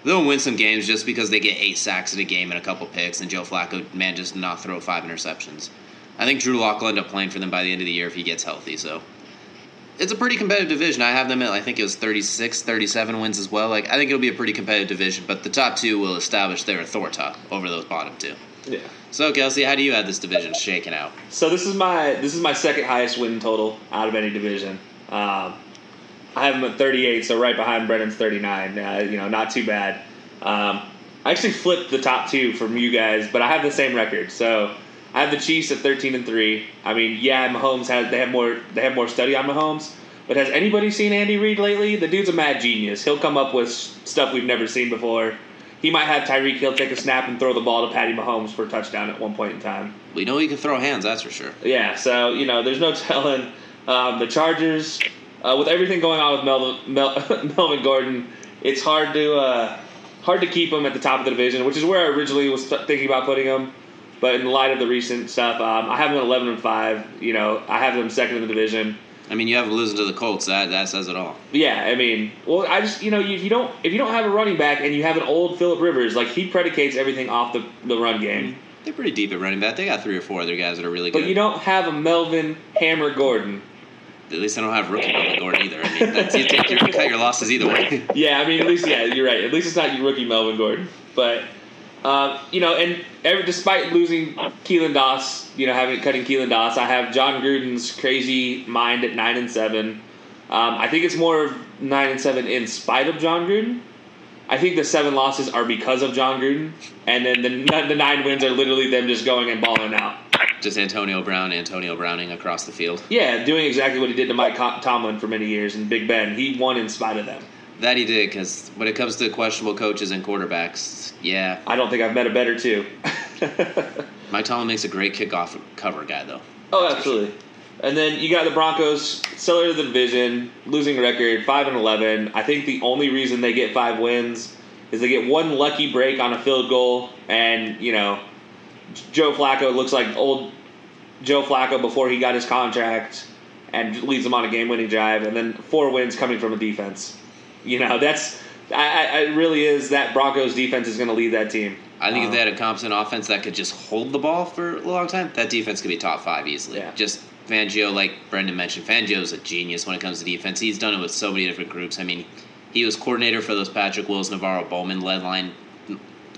They'll win some games just because they get eight sacks in a game and a couple picks, and Joe Flacco manages to not throw five interceptions. I think Drew Lock will end up playing for them by the end of the year if he gets healthy. So it's a pretty competitive division. I have them at I think it was 36, 37 wins as well. Like I think it'll be a pretty competitive division, but the top two will establish their authority over those bottom two. Yeah. So Kelcey, how do you have this division shaking out? So this is my this is my second highest win total out of any division. Um, I have them at 38, so right behind Brendin's 39. Uh, you know, not too bad. Um, I actually flipped the top two from you guys, but I have the same record. So I have the Chiefs at 13 and three. I mean, yeah, Mahomes has they have more they have more study on Mahomes. But has anybody seen Andy Reid lately? The dude's a mad genius. He'll come up with stuff we've never seen before. He might have Tyreek Hill take a snap and throw the ball to Patty Mahomes for a touchdown at one point in time. We know he can throw hands, that's for sure. Yeah, so you know, there's no telling. Um, the Chargers, uh, with everything going on with Melvin, Mel, Melvin Gordon, it's hard to uh, hard to keep him at the top of the division, which is where I originally was th- thinking about putting him. But in light of the recent stuff, um, I have them at 11 and five. You know, I have them second in the division. I mean, you have to listen to the Colts. That that says it all. Yeah, I mean, well, I just you know, if you don't if you don't have a running back and you have an old Philip Rivers, like he predicates everything off the the run game. They're pretty deep at running back. They got three or four other guys that are really good. But you don't have a Melvin Hammer Gordon. At least I don't have rookie Melvin Gordon either. I mean, you, take your, you cut your losses either way. Yeah, I mean, at least yeah, you're right. At least it's not your rookie Melvin Gordon, but uh, you know, and every, despite losing Keelan Doss, you know, having cutting Keelan Doss, I have Jon Gruden's crazy mind at nine and seven. Um, I think it's more of nine and seven in spite of Jon Gruden. I think the seven losses are because of Jon Gruden, and then the, the nine wins are literally them just going and balling out. Just Antonio Brown, Antonio Browning across the field. Yeah, doing exactly what he did to Mike Tomlin for many years and Big Ben. He won in spite of them. That he did because when it comes to questionable coaches and quarterbacks, yeah, I don't think I've met a better two. Mike Tomlin makes a great kickoff cover guy though. Oh, absolutely. And then you got the Broncos, seller of the division, losing record, five and eleven. I think the only reason they get five wins is they get one lucky break on a field goal, and you know, Joe Flacco looks like old Joe Flacco before he got his contract, and leads them on a game-winning drive, and then four wins coming from a defense. You know, that's I, I it really is that Broncos defense is going to lead that team. I think if Um, they had a competent offense that could just hold the ball for a long time, that defense could be top five easily. Yeah. Just Fangio, like Brendin mentioned, Fangio is a genius when it comes to defense. He's done it with so many different groups. I mean, he was coordinator for those Patrick Willis, NaVorro Bowman led line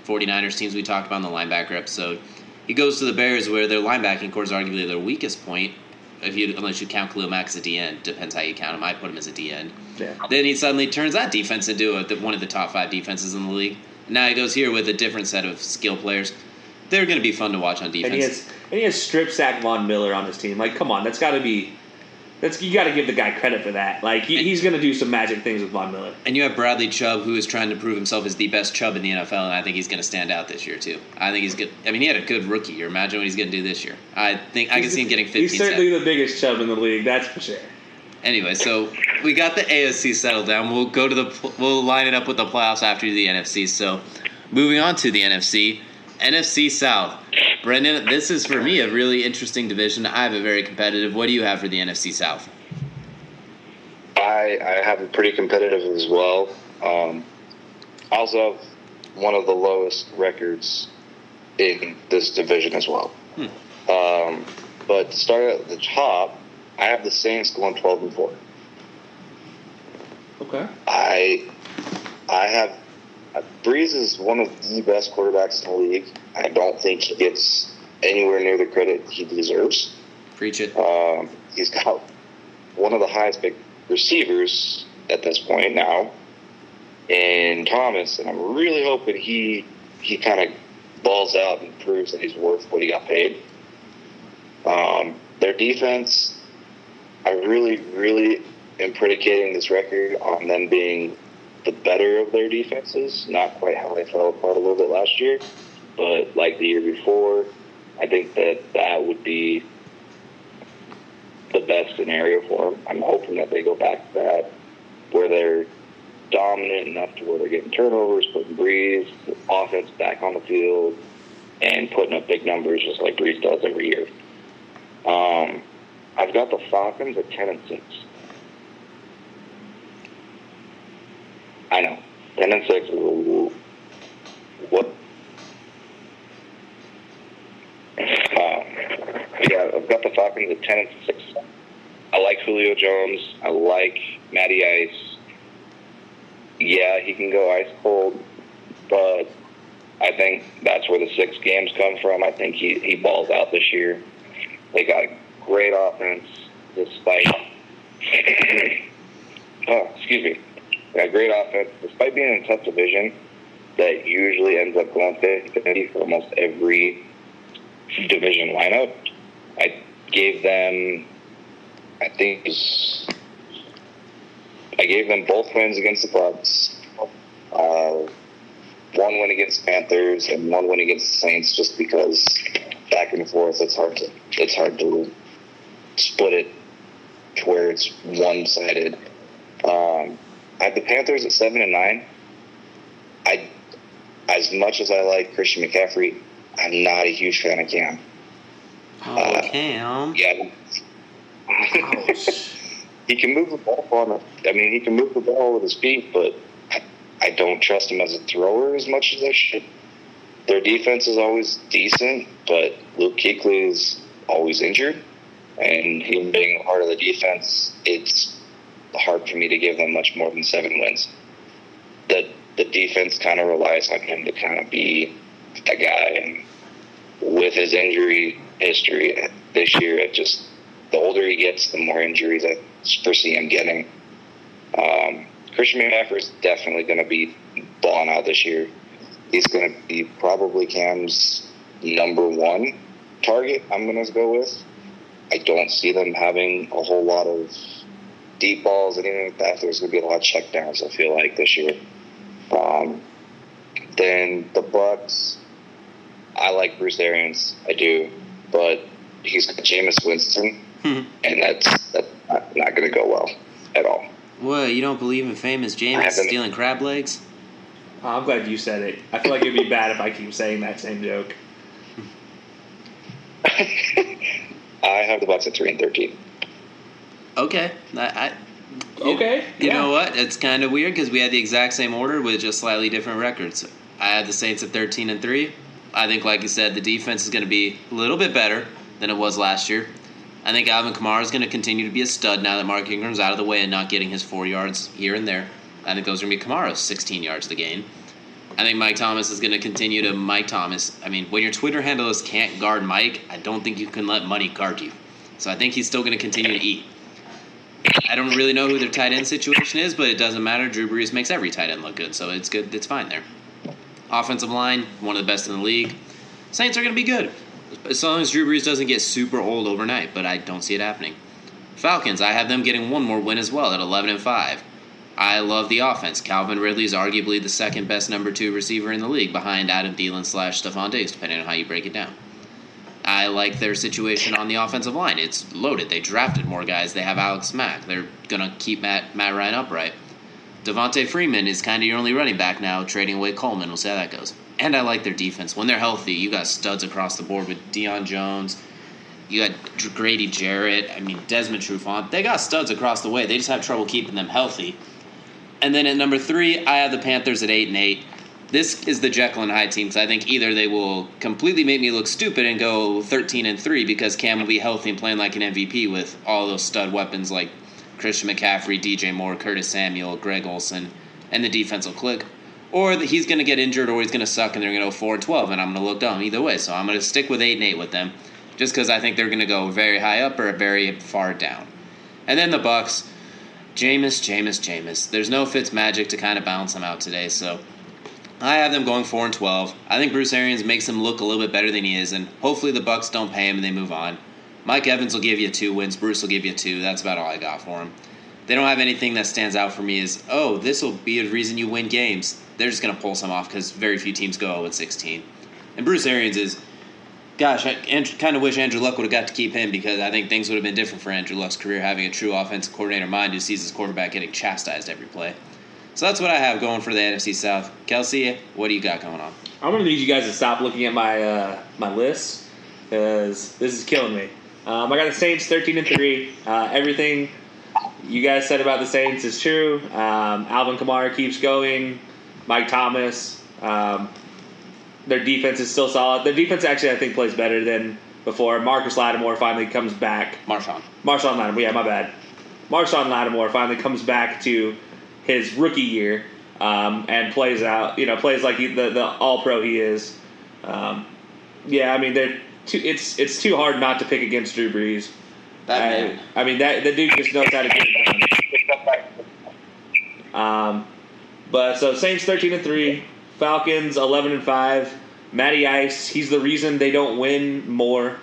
49ers teams we talked about in the linebacker episode. He goes to the Bears where their linebacking core is arguably their weakest point. If you unless you count Khalil Mack as a DN, depends how you count him. I put him as a DN. Yeah. Then he suddenly turns that defense into a, one of the top five defenses in the league. Now he goes here with a different set of skill players. They're going to be fun to watch on defense. And he has strip sack Von Miller on his team. Like, come on, that's got to be That's you got to give the guy credit for that. Like he, he's going to do some magic things with Von Miller. And you have Bradley Chubb, who is trying to prove himself as the best Chubb in the NFL, and I think he's going to stand out this year too. I think he's good. I mean, he had a good rookie year. Imagine what he's going to do this year. I think I can see him getting 15. He's certainly the biggest Chubb in the league. That's for sure. Anyway, so we got the AFC settled down. We'll go to the we'll line it up with the playoffs after the NFC. So, moving on to the NFC, NFC South. Brendin, this is for me a really interesting division. I have a very competitive. What do you have for the NFC South? I, I have it pretty competitive as well. Um, I also have one of the lowest records in this division as well. Um, but to start at the top, I have the Saints going 12 and 4. Okay. I I have Brees is one of the best quarterbacks in the league. I don't think he gets anywhere near the credit he deserves. Preach it. Um, he's got one of the highest big receivers at this point now, in Thomas, and I'm really hoping he he kind of balls out and proves that he's worth what he got paid. Um, their defense, I really, really am predicating this record on them being the better of their defenses. Not quite how they fell apart a little bit last year, but like the year before, I think that that would be the best scenario for them. I'm hoping that they go back to that, where they're dominant enough to where they're getting turnovers, putting Brees, offense back on the field, and putting up big numbers just like Brees does every year. Um, I've got the Falcons at 10 and 6. I know. 10 and 6 is what? Um, yeah, I've got the Falcons at 10 and 6. I like Julio Jones. I like Matty Ice. Yeah, he can go ice cold, but I think that's where the six games come from. I think he, he balls out this year. They got a great offense despite. oh, excuse me. Got great offense despite being in a tough division that usually ends up going 50 for almost every division lineup. I gave them, I think, was- I gave them both wins against the Bucks. Uh, one win against the Panthers and one win against the Saints, just because back and forth, it's hard to it's hard to split it to where it's one sided. Um, I have the Panthers at seven and nine. I, as much as I like Christian McCaffrey, I'm not a huge fan of Cam. Oh, uh, Cam. Yeah. he can move the ball on. A, I mean, he can move the ball with his feet, but I, I don't trust him as a thrower as much as I should. Their defense is always decent, but Luke Kuechly is always injured, and him being part of the defense, it's hard for me to give them much more than seven wins. The the defense kind of relies on him to kind of be that guy, and with his injury history this year, it just the older he gets, the more injuries I foresee him getting. Um, Christian McCaffrey is definitely going to be balling out this year. He's going to be probably Cam's number one target. I'm going to go with. I don't see them having a whole lot of deep balls, anything like that. There's going to be a lot of checkdowns. I feel like this year. Um, then the Bucks. I like Bruce Arians. I do, but he's got Jameis Winston, and that's that's not, not going to go well at all. What? You don't believe in famous I James stealing crab legs? Oh, I'm glad you said it. I feel like it'd be bad if I keep saying that same joke. I have the Bucks at three and thirteen. Okay. I, I you- Okay, You yeah. know what? It's kind of weird because we had the exact same order with just slightly different records. I had the Saints at 13 and 3. I think, like you said, the defense is going to be a little bit better than it was last year. I think Alvin Kamara is going to continue to be a stud now that Mark Ingram's out of the way and not getting his four yards here and there. I think those are going to be Kamara's 16 yards to gain. I think Mike Thomas is going to continue to Mike Thomas. I mean, when your Twitter handle is can't guard Mike, I don't think you can let money guard you. So I think he's still going to continue to eat. I don't really know who their tight end situation is, but it doesn't matter. Drew Brees makes every tight end look good, so it's good. It's fine there. Offensive line, one of the best in the league. Saints are going to be good as long as Drew Brees doesn't get super old overnight, but I don't see it happening. Falcons, I have them getting one more win as well at 11 and 5. I love the offense. Calvin Ridley is arguably the second best number two receiver in the league behind Adam Thielen slash Stefon Diggs, depending on how you break it down. I like their situation on the offensive line. It's loaded. They drafted more guys. They have Alex Mack. They're to keep Matt, Matt Ryan upright. Devonta Freeman is kind of your only running back now, trading away Coleman. We'll see how that goes. And I like their defense. When they're healthy, you got studs across the board with Deion Jones. You got Grady Jarrett. I mean, Desmond Trufant. They got studs across the way. They just have trouble keeping them healthy. And then at number three, I have the Panthers at eight and eight. This is the Jekyll and Hyde team because I think either they will completely make me look stupid and go thirteen and three because Cam will be healthy and playing like an MVP with all those stud weapons like Christian McCaffrey, DJ Moore, Curtis Samuel, Greg Olsen, and the defense will click. Or he's going to get injured or he's going to suck and they're going to go 4 and 12 and I'm going to look dumb either way. So I'm going to stick with 8 and 8 with them just because I think they're going to go very high up or very far down. And then the Bucks, Jameis, Jameis, Jameis. There's no Fitz magic to kind of balance them out today, so I have them going four and twelve. I think Bruce Arians makes him look a little bit better than he is, and hopefully the Bucks don't pay him and they move on. Mike Evans will give you two wins. Bruce will give you two. That's about all I got for him. They don't have anything that stands out for me as oh this will be a reason you win games. They're just gonna pull some off because very few teams go 0 16. And Bruce Arians is gosh, I kind of wish Andrew Luck would have got to keep him because I think things would have been different for Andrew Luck's career having a true offensive coordinator mind who sees his quarterback getting chastised every play. So that's what I have going for the NFC South. Kelcey, what do you got going on? I'm going to need you guys to stop looking at my uh, my list because this is killing me. Um, I got the Saints 13 and three. Uh, everything you guys said about the Saints is true. Um, Alvin Kamara keeps going. Mike Thomas. Um, their defense is still solid. Their defense actually, I think, plays better than before. Marcus Lattimore finally comes back. Marshawn. Marshon Lattimore, yeah, my bad. Marshon Lattimore finally comes back to his rookie year um, and plays out, you know, plays like he, the the All Pro he is. Um, yeah, I mean, they're too, it's it's too hard not to pick against Drew Brees. That I, I mean, that the dude just knows how to get it done. Um, but so Saints thirteen and three, Falcons eleven and five. Matty Ice, he's the reason they don't win more.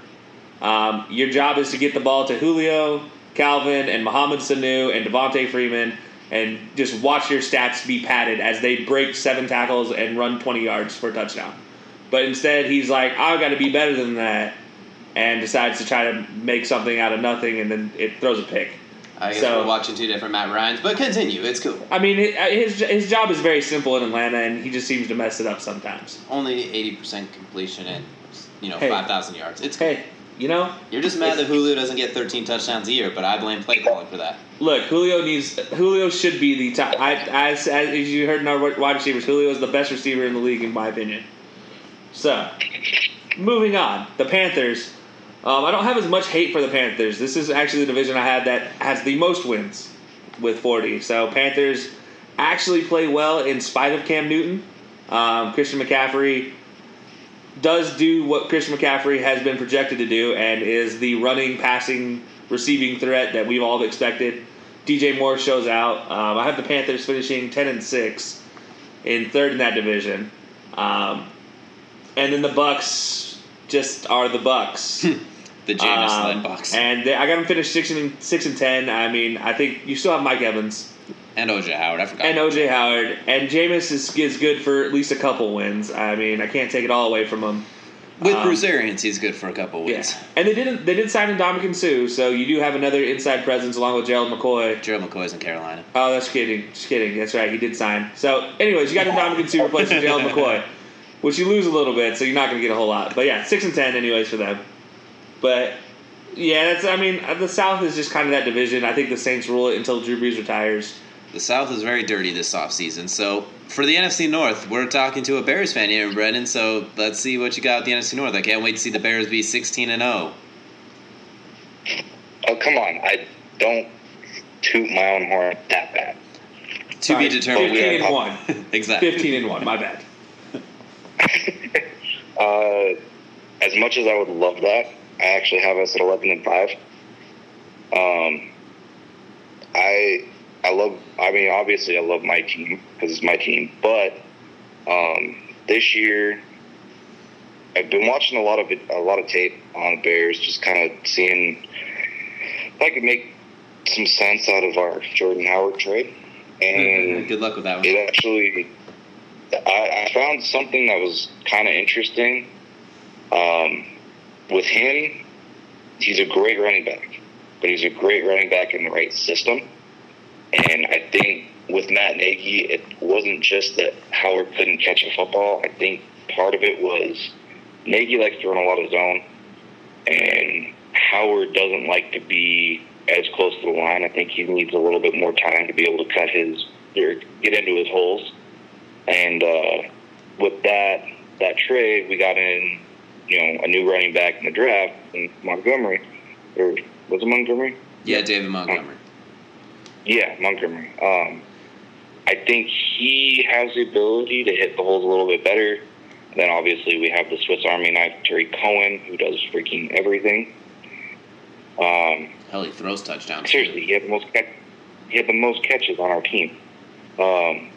Um, your job is to get the ball to Julio, Calvin, and Mohamed Sanu and Devonta Freeman, and just watch your stats be padded as they break seven tackles and run 20 yards for a touchdown. But instead, he's like, I've got to be better than that, and decides to try to make something out of nothing, and then it throws a pick. I guess So- we're watching two different Matt Ryans, but continue. It's cool. I mean, uh, his his job is very simple in Atlanta, and he just seems to mess it up sometimes. Only eighty percent completion and you know Hey. five thousand yards. It's cool. Hey, you know, You're just mad that Hulu doesn't get thirteen touchdowns a year, but I blame play calling for that. Look, Julio needs Julio should be the top. I, as, as you heard in our wide receivers, Julio is the best receiver in the league, in my opinion. So, moving on, the Panthers. Um, I don't have as much hate for the Panthers. This is actually the division I had that has the most wins with 40. So Panthers actually play well in spite of Cam Newton. Um, Christian McCaffrey does do what Christian McCaffrey has been projected to do and is the running, passing, receiving threat that we've all expected. DJ Moore shows out. Um, I have the Panthers finishing 10 and 6 in third in that division. Um, and then the Bucks just are the Bucks. The Jameis Um, box And they, I got them finished six and six and ten. I mean, I think you still have Mike Evans and OJ Howard. I forgot. and OJ Howard, and Jameis is, is good for at least a couple wins. I mean, I can't take it all away from him. With um, Bruce Arians, he's good for a couple weeks. Yeah, and they didn't. They did sign Ndamukong Suh, so you do have another inside presence along with Gerald McCoy. Gerald McCoy's in Carolina. Oh, that's kidding. Just kidding. That's right. He did sign. So, anyways, you got Ndamukong Suh replacing Gerald McCoy, which you lose a little bit, so you're not going to get a whole lot. But yeah, six and ten, anyways, for them. But yeah, that's. I mean, the South is just kind of that division. I think the Saints rule it until Drew Brees retires. The South is very dirty this offseason. So for the NFC North, we're talking to a Bears fan here, Brendin. So let's see what you got with the NFC North. I can't wait to see the Bears be 16 and oh. 0. Oh, come on. I don't toot my own horn that bad. To Sorry, be determined. Fifteen and one. exactly. Fifteen and one. My bad. Uh, as much as I would love that, I actually have us at 11 and 5. Um, I I love. I mean, obviously, I love my team because it's my team. But um, this year, I've been watching a lot of it, a lot of tape on the Bears, just kind of seeing if I could make some sense out of our Jordan Howard trade, and Good luck with that one. it actually I, I found something that was kind of interesting. Um, with him, he's a great running back, but he's a great running back in the right system. And I think with Matt Nagy, it wasn't just that Howard couldn't catch a football. I think part of it was Nagy likes throwing a lot of zone, and Howard doesn't like to be as close to the line. I think he needs a little bit more time to be able to cut his or get into his holes. And uh, with that that trade, we got in, you know, a new running back in the draft in Montgomery, or was it Montgomery? Yeah, David Montgomery. Yeah, Montgomery. Um, I think he has the ability to hit the holes a little bit better. Then obviously we have the Swiss Army knife, Tarik Cohen, who does freaking everything. Um, Hell, he throws touchdowns. seriously, he had the most he had the most catches on our team. Um,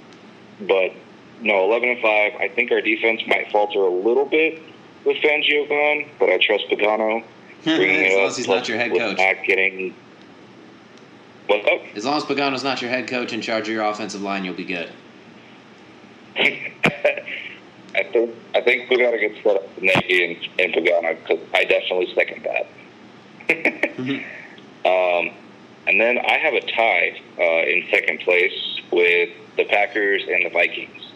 but no, eleven and five. I think our defense might falter a little bit with Fangio gone, but I trust Pagano. As it long up, as he's not your head coach. Not getting. What's up? As long as Pagano's not your head coach in charge of your offensive line, you'll be good. I think I think we got to get set up with Nagy and, and Pagano because I definitely second that. um, and then I have a tie uh, in second place with the Packers and the Vikings.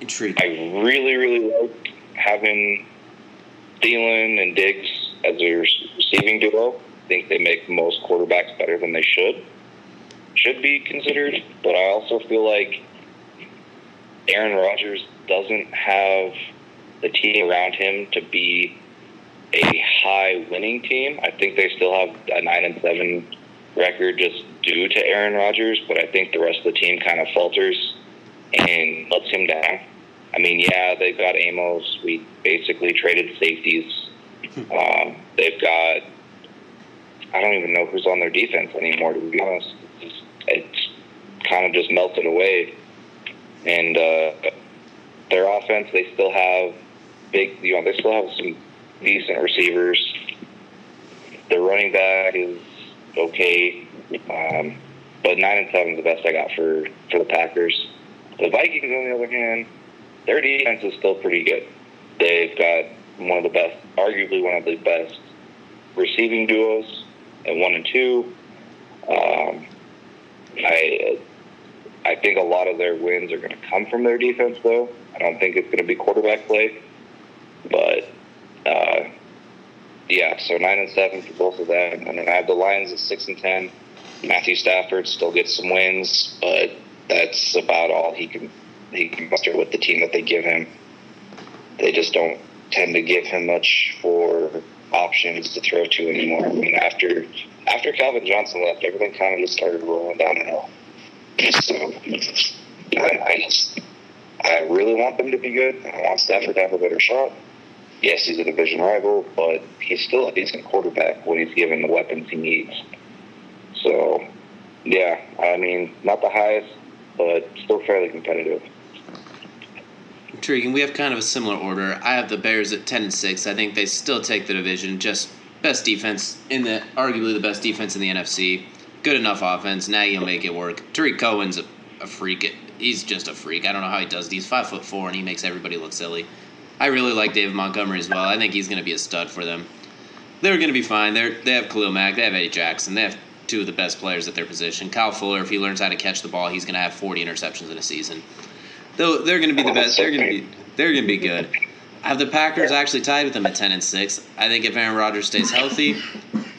Intrigued. I really, really like having Thielen and Diggs as a receiving duo. Think they make most quarterbacks better than they should. Should be considered, but I also feel like Aaron Rodgers doesn't have the team around him to be a high winning team. I think they still have a nine and seven record just due to Aaron Rodgers, but I think the rest of the team kind of falters and lets him down. I mean, yeah, they've got Amos. We basically traded safeties. Um, they've got I don't even know who's on their defense anymore. To be honest, it's, kind of just melted away. And uh, their offense, they still have big. You know, they still have some decent receivers. Their running back is okay, um, but nine and seven is the best I got for for the Packers. The Vikings, on the other hand, their defense is still pretty good. They've got one of the best, arguably one of the best receiving duos at one and two. Um, I I think a lot of their wins are going to come from their defense, though. I don't think it's going to be quarterback play, but uh, yeah. So nine and seven for both of them, and then I have the Lions at six and ten. Matthew Stafford still gets some wins, but that's about all he can he can muster with the team that they give him. They just don't tend to give him much for options to throw to anymore. I mean, after after Calvin Johnson left, everything kind of just started rolling downhill. So I, I just I really want them to be good. I want Stafford to have a better shot. Yes, he's a division rival, but he's still a decent quarterback when he's given the weapons he needs. So, yeah, I mean, not the highest, but still fairly competitive. Intriguing. We have kind of a similar order. I have the Bears at ten and six. I think they still take the division. Just best defense in the arguably the best defense in the NFC. Good enough offense. Now you'll make it work. Tarik Cohen's a, a freak. He's just a freak. I don't know how he does these. Five foot four, and he makes everybody look silly. I really like David Montgomery as well. I think he's going to be a stud for them. They're going to be fine. They're, they have Khalil Mack. They have Eddie Jackson. They have two of the best players at their position. Kyle Fuller, if he learns how to catch the ball, he's going to have 40 interceptions in a season. Though they're going to be the oh, best. They're going to be they're going to be good. I have the Packers actually tied with them at 10 and 6. I think if Aaron Rodgers stays healthy,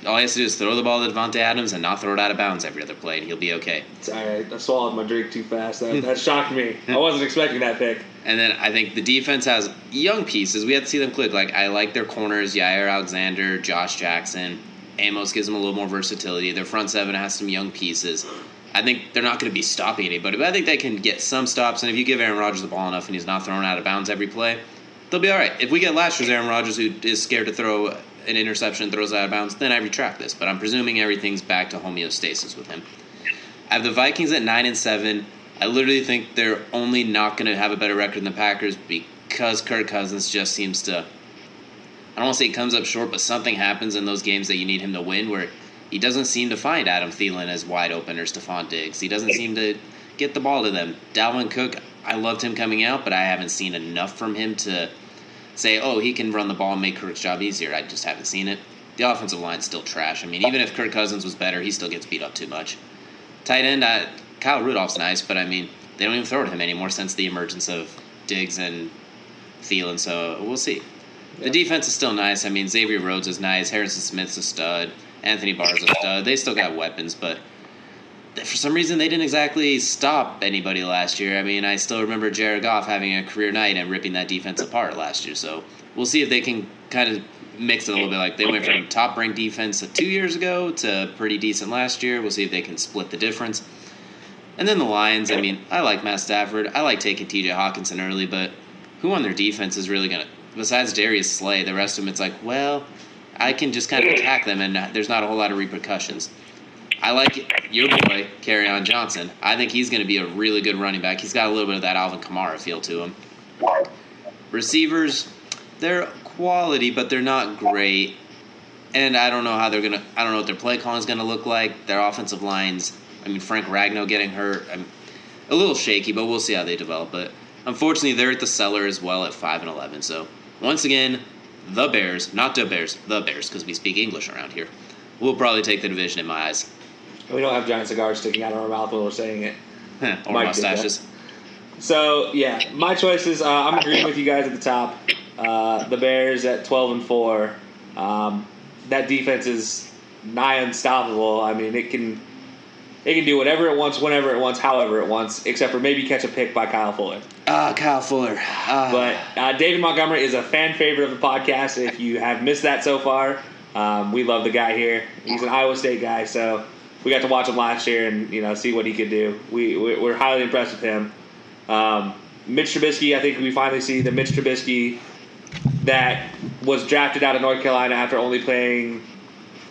all he has to do is throw the ball to Davante Adams and not throw it out of bounds every other play, and he'll be okay. It's all right. I swallowed my drink too fast. That, that shocked me. I wasn't expecting that pick. And then I think the defense has young pieces. We have to see them click. Like I like their corners, Jaire Alexander, Josh Jackson. Amos gives them a little more versatility. Their front seven has some young pieces. I think they're not going to be stopping anybody, but I think they can get some stops. And if you give Aaron Rodgers the ball enough and he's not thrown out of bounds every play, they'll be all right. If we get last year's Aaron Rodgers who is scared to throw an interception throws out of bounds, then I retract this. But I'm presuming everything's back to homeostasis with him. I have the Vikings at nine and seven. I literally think they're only not going to have a better record than the Packers because Kirk Cousins just seems to. I don't want to say he comes up short, but something happens in those games that you need him to win where he doesn't seem to find Adam Thielen as wide open or Stefon Diggs. He doesn't seem to get the ball to them. Dalvin Cook, I loved him coming out, but I haven't seen enough from him to say, oh, he can run the ball and make Kirk's job easier. I just haven't seen it. The offensive line's still trash. I mean, even if Kirk Cousins was better, he still gets beat up too much. Tight end, uh, Kyle Rudolph's nice, but I mean, they don't even throw to him anymore since the emergence of Diggs and Thielen, so we'll see. The defense is still nice. I mean, Xavier Rhodes is nice. Harrison Smith's a stud. Anthony Barr's a stud. They still got weapons, but for some reason they didn't exactly stop anybody last year. I mean, I still remember Jared Goff having a career night and ripping that defense apart last year. So we'll see if they can kind of mix it a little bit. Like they went from top ranked defense two years ago to pretty decent last year. We'll see if they can split the difference. And then the Lions. I mean, I like Matt Stafford. I like taking T.J. Hockenson early, but who on their defense is really gonna? Besides Darius Slay, the rest of them, it's like, well, I can just kind of attack them, and there's not a whole lot of repercussions. I like your boy, on Johnson. I think he's going to be a really good running back. He's got a little bit of that Alvin Kamara feel to him. Receivers, they're quality, but they're not great. And I don't know how they're gonna. I don't know what their play calling is gonna look like. Their offensive lines. I mean, Frank Ragnow getting hurt. I'm a little shaky, but we'll see how they develop. But unfortunately, they're at the cellar as well at five and eleven. So once again, the Bears, not the Bears, the Bears, because we speak English around here. We'll probably take the division in my eyes. We don't have giant cigars sticking out of our mouth when we're saying it. or Mike mustaches. So yeah, my choices. Uh, I'm agreeing with you guys at the top. Uh, the Bears at 12 and four. Um, that defense is nigh unstoppable. I mean, it can it can do whatever it wants, whenever it wants, however it wants, except for maybe catch a pick by Kyle Fuller. Ah, uh, Kyle Fuller. Uh. But uh, David Montgomery is a fan favorite of the podcast. If you have missed that so far, um, we love the guy here. He's an Iowa State guy, so we got to watch him last year and you know see what he could do. We we're highly impressed with him. Um, Mitch Trubisky, I think we finally see the Mitch Trubisky that was drafted out of North Carolina after only playing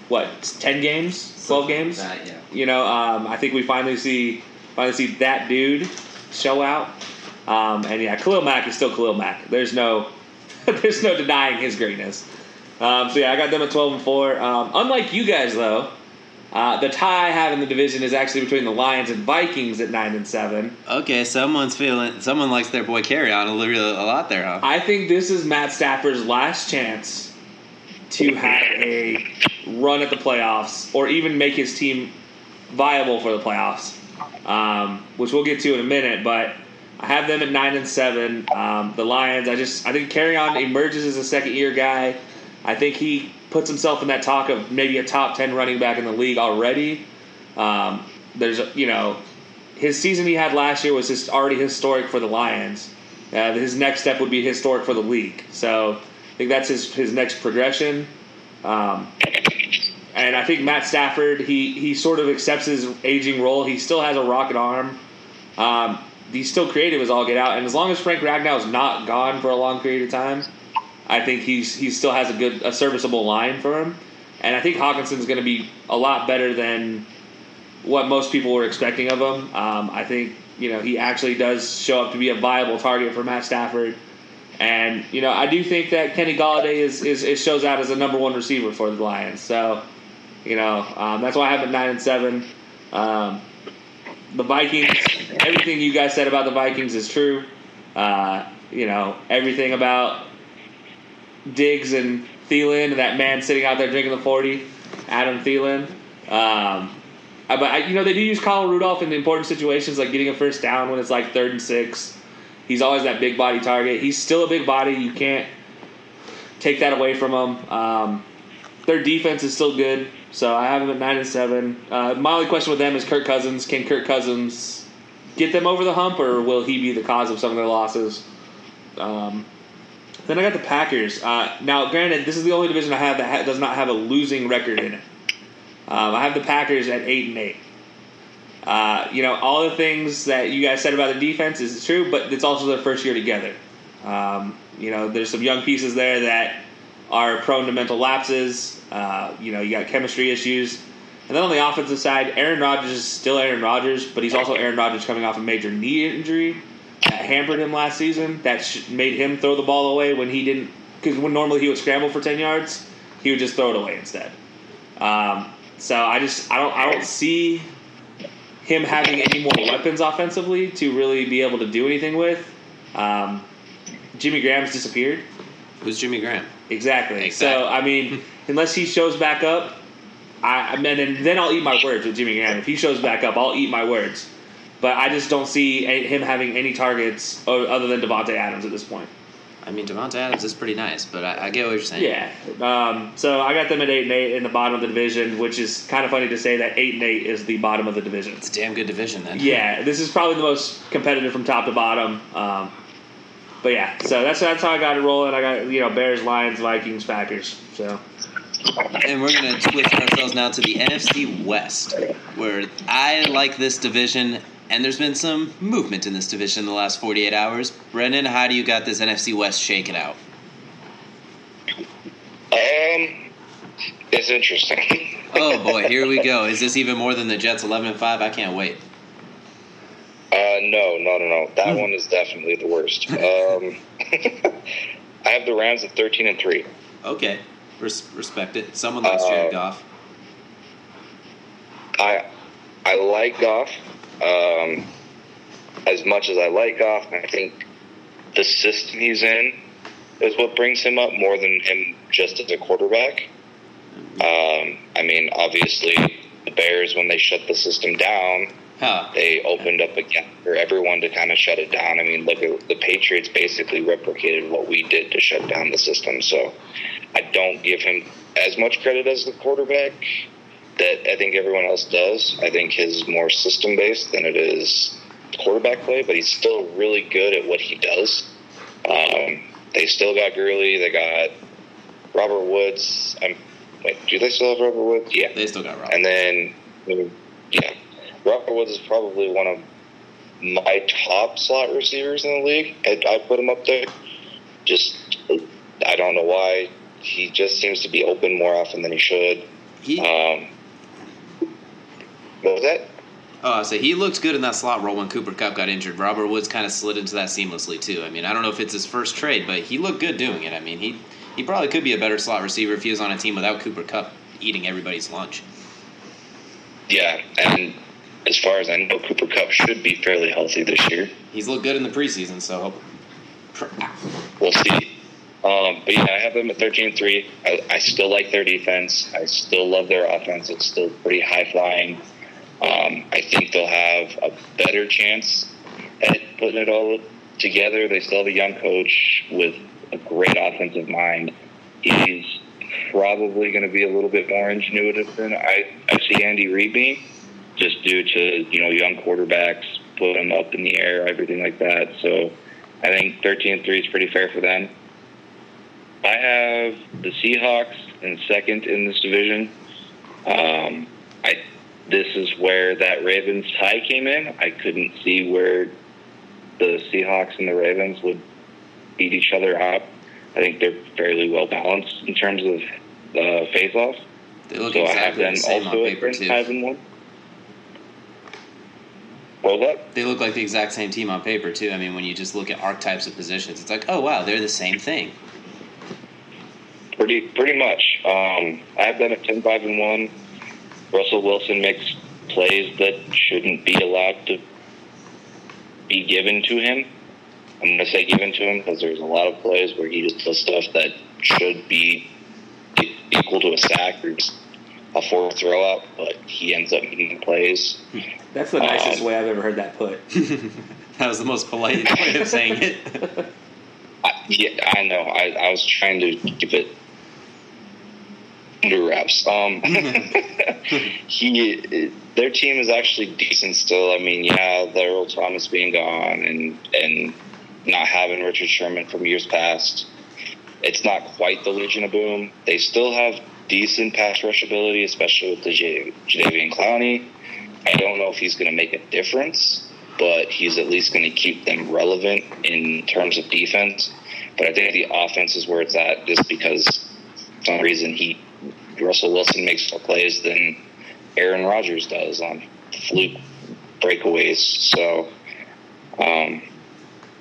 what ten games, twelve games. That, yeah. You know, um, I think we finally see finally see that dude show out. Um, and yeah, Khalil Mack is still Khalil Mack. There's no there's no denying his greatness. Um, so yeah, I got them at twelve and four. Um, unlike you guys though, uh, the tie I have in the division is actually between the Lions and Vikings at nine and seven. Okay, someone's feeling. Someone likes their boy Kerryon a, little, a lot there, huh? I think this is Matt Stafford's last chance to have a run at the playoffs, or even make his team viable for the playoffs, um, which we'll get to in a minute. But I have them at nine and seven. Um, the Lions, I just I think Kerryon emerges as a second year guy. I think he puts himself in that talk of maybe a top 10 running back in the league already. Um, there's, you know, his season he had last year was just already historic for the Lions. Uh, his next step would be historic for the league. So think that's his, his next progression. Um, and I think Matt Stafford, he, he sort of accepts his aging role. He still has a rocket arm. Um, he's still creative as all get out. And as long as Frank Ragnow is not gone for a long period of time, I think he's he still has a good a serviceable line for him, and I think Hockenson's going to be a lot better than what most people were expecting of him. Um, I think you know he actually does show up to be a viable target for Matt Stafford, and you know I do think that Kenny Golladay is, is, is shows out as a number one receiver for the Lions. So you know um, that's why I have it nine and seven. Um, the Vikings, everything you guys said about the Vikings is true. Uh, you know everything about Diggs and Thielen and that man sitting out there drinking the 40, Adam Thielen. Um, but I, you know they do use Kyle Rudolph in important situations like getting a first down when it's like third and six. He's always that big body target. He's still a big body. You can't take that away from him. Um, their defense is still good, so I have them at nine and seven. Uh, my only question with them is Kirk Cousins. Can Kirk Cousins get them over the hump, or will he be the cause of some of their losses? Um, then I got the Packers. Uh, now, granted, this is the only division I have that ha- does not have a losing record in it. Um, I have the Packers at eight and eight. Uh, you know, all the things that you guys said about the defense is true, but it's also their first year together. Um, you know, there's some young pieces there that are prone to mental lapses. Uh, you know, you got chemistry issues. And then on the offensive side, Aaron Rodgers is still Aaron Rodgers, but he's also Aaron Rodgers coming off a major knee injury that hampered him last season. That made him throw the ball away when he didn't. Because when normally he would scramble for ten yards, he would just throw it away instead. Um, So I just I don't I don't see him having any more weapons offensively to really be able to do anything with. Um, Jimmy Graham's disappeared. Who's Jimmy Graham? Exactly. Exactly. So I mean, unless he shows back up, I, I mean, and then I'll eat my words with Jimmy Graham. If he shows back up, I'll eat my words. But I just don't see a, him having any targets other than Davante Adams at this point. I mean, Davante Adams is pretty nice, but I, I get what you're saying. Yeah. Um, so I got them at eight and eight in the bottom of the division, which is kind of funny to say that eight and eight is the bottom of the division. It's a damn good division then. Yeah, this is probably the most competitive from top to bottom. Um, but yeah, so that's that's how I got it rolling. I got you know Bears, Lions, Vikings, Packers. So And we're going to switch ourselves now to the NFC West, where I like this division, and there's been some movement in this division in the last 48 hours. Brendin, how do you got this NFC West shaken out? Um, it's interesting. Oh boy, here we go. Is this even more than the Jets 11 and 5? I can't wait. Uh, no, no, no, no. That one is definitely the worst. Um, I have the Rams at thirteen and three. Okay, Res- respect it. Someone likes Uh, Jared Goff. I I like Goff. Um, as much as I like Goff, I think the system he's in is what brings him up more than him just as a quarterback. Um, I mean, obviously, the Bears when they shut the system down, Huh. they opened up again for everyone to kind of shut it down. I mean, look, the Patriots basically replicated what we did to shut down the system. So I don't give him as much credit as the quarterback that I think everyone else does. I think his more system based than it is quarterback play, but he's still really good at what he does. Um, they still got Gurley. They got Robert Woods. I'm, wait, do they still have Robert Woods? Yeah. They still got Rob. And then, yeah, Robert Woods is probably one of my top slot receivers in the league. I, I put him up there. Just, I don't know why. He just seems to be open more often than he should. He, Um, what was that? oh, I say he looked good in that slot role when Cooper Kupp got injured. Robert Woods kind of slid into that seamlessly too. I mean, I don't know if it's his first trade, but he looked good doing it. I mean, he he probably could be a better slot receiver if he was on a team without Cooper Kupp eating everybody's lunch. Yeah, and as far as I know, Cooper Kupp should be fairly healthy this year. He's looked good in the preseason, so We'll see. Um, but yeah, I have them at 13-3. I, I still like their defense. I still love their offense. It's still pretty high flying. Um, I think they'll have a better chance at putting it all together. They still have a young coach with a great offensive mind. He's probably going to be a little bit more ingenuitive than I, I see Andy Reid being, just due to you know young quarterbacks, put them up in the air, everything like that. So I think 13 3 is pretty fair for them. I have the Seahawks in second in this division. Um, I this is where that Ravens tie came in. I couldn't see where the Seahawks and the Ravens would beat each other up. I think they're fairly well balanced in terms of uh, face off. they look So I have exactly them the same on also at paper too. five and one. Hold up. They look like the exact same team on paper too. I mean, when you just look at archetypes of positions, it's like, oh wow, they're the same thing. Pretty pretty much. Um, I have them at 10 5 and 1. Russell Wilson makes plays that shouldn't be allowed to be given to him. I'm going to say given to him because there's a lot of plays where he just does stuff that should be equal to a sack or just a fourth throw out, but he ends up making plays. that's the nicest Um, way I've ever heard that put. That was the most polite way of saying it. I, yeah, I know. I, I was trying to give it under wraps. Um, he, their team is actually decent still. I mean, yeah, the Earl Thomas being gone and and not having Richard Sherman from years past, it's not quite the Legion of Boom. They still have decent pass rush ability, especially with the J- Jadeveon Clowney. I don't know if he's going to make a difference, but he's at least going to keep them relevant in terms of defense. But I think the offense is where it's at, just because for some reason he Russell Wilson makes more plays than Aaron Rodgers does on fluke breakaways. So, um,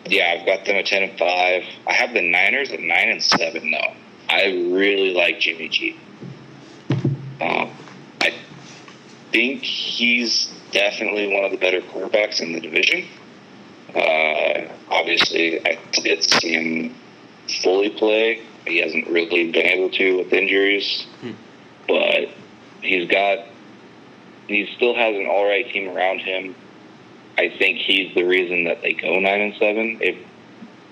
yeah, I've got them at ten and five. I have the Niners at nine and seven, though. I really like Jimmy G. Um, I think he's definitely one of the better quarterbacks in the division. Uh, obviously, I did see him fully play. He hasn't really been able to with injuries, but he's got. He still has an all right team around him. I think he's the reason that they go nine and seven. If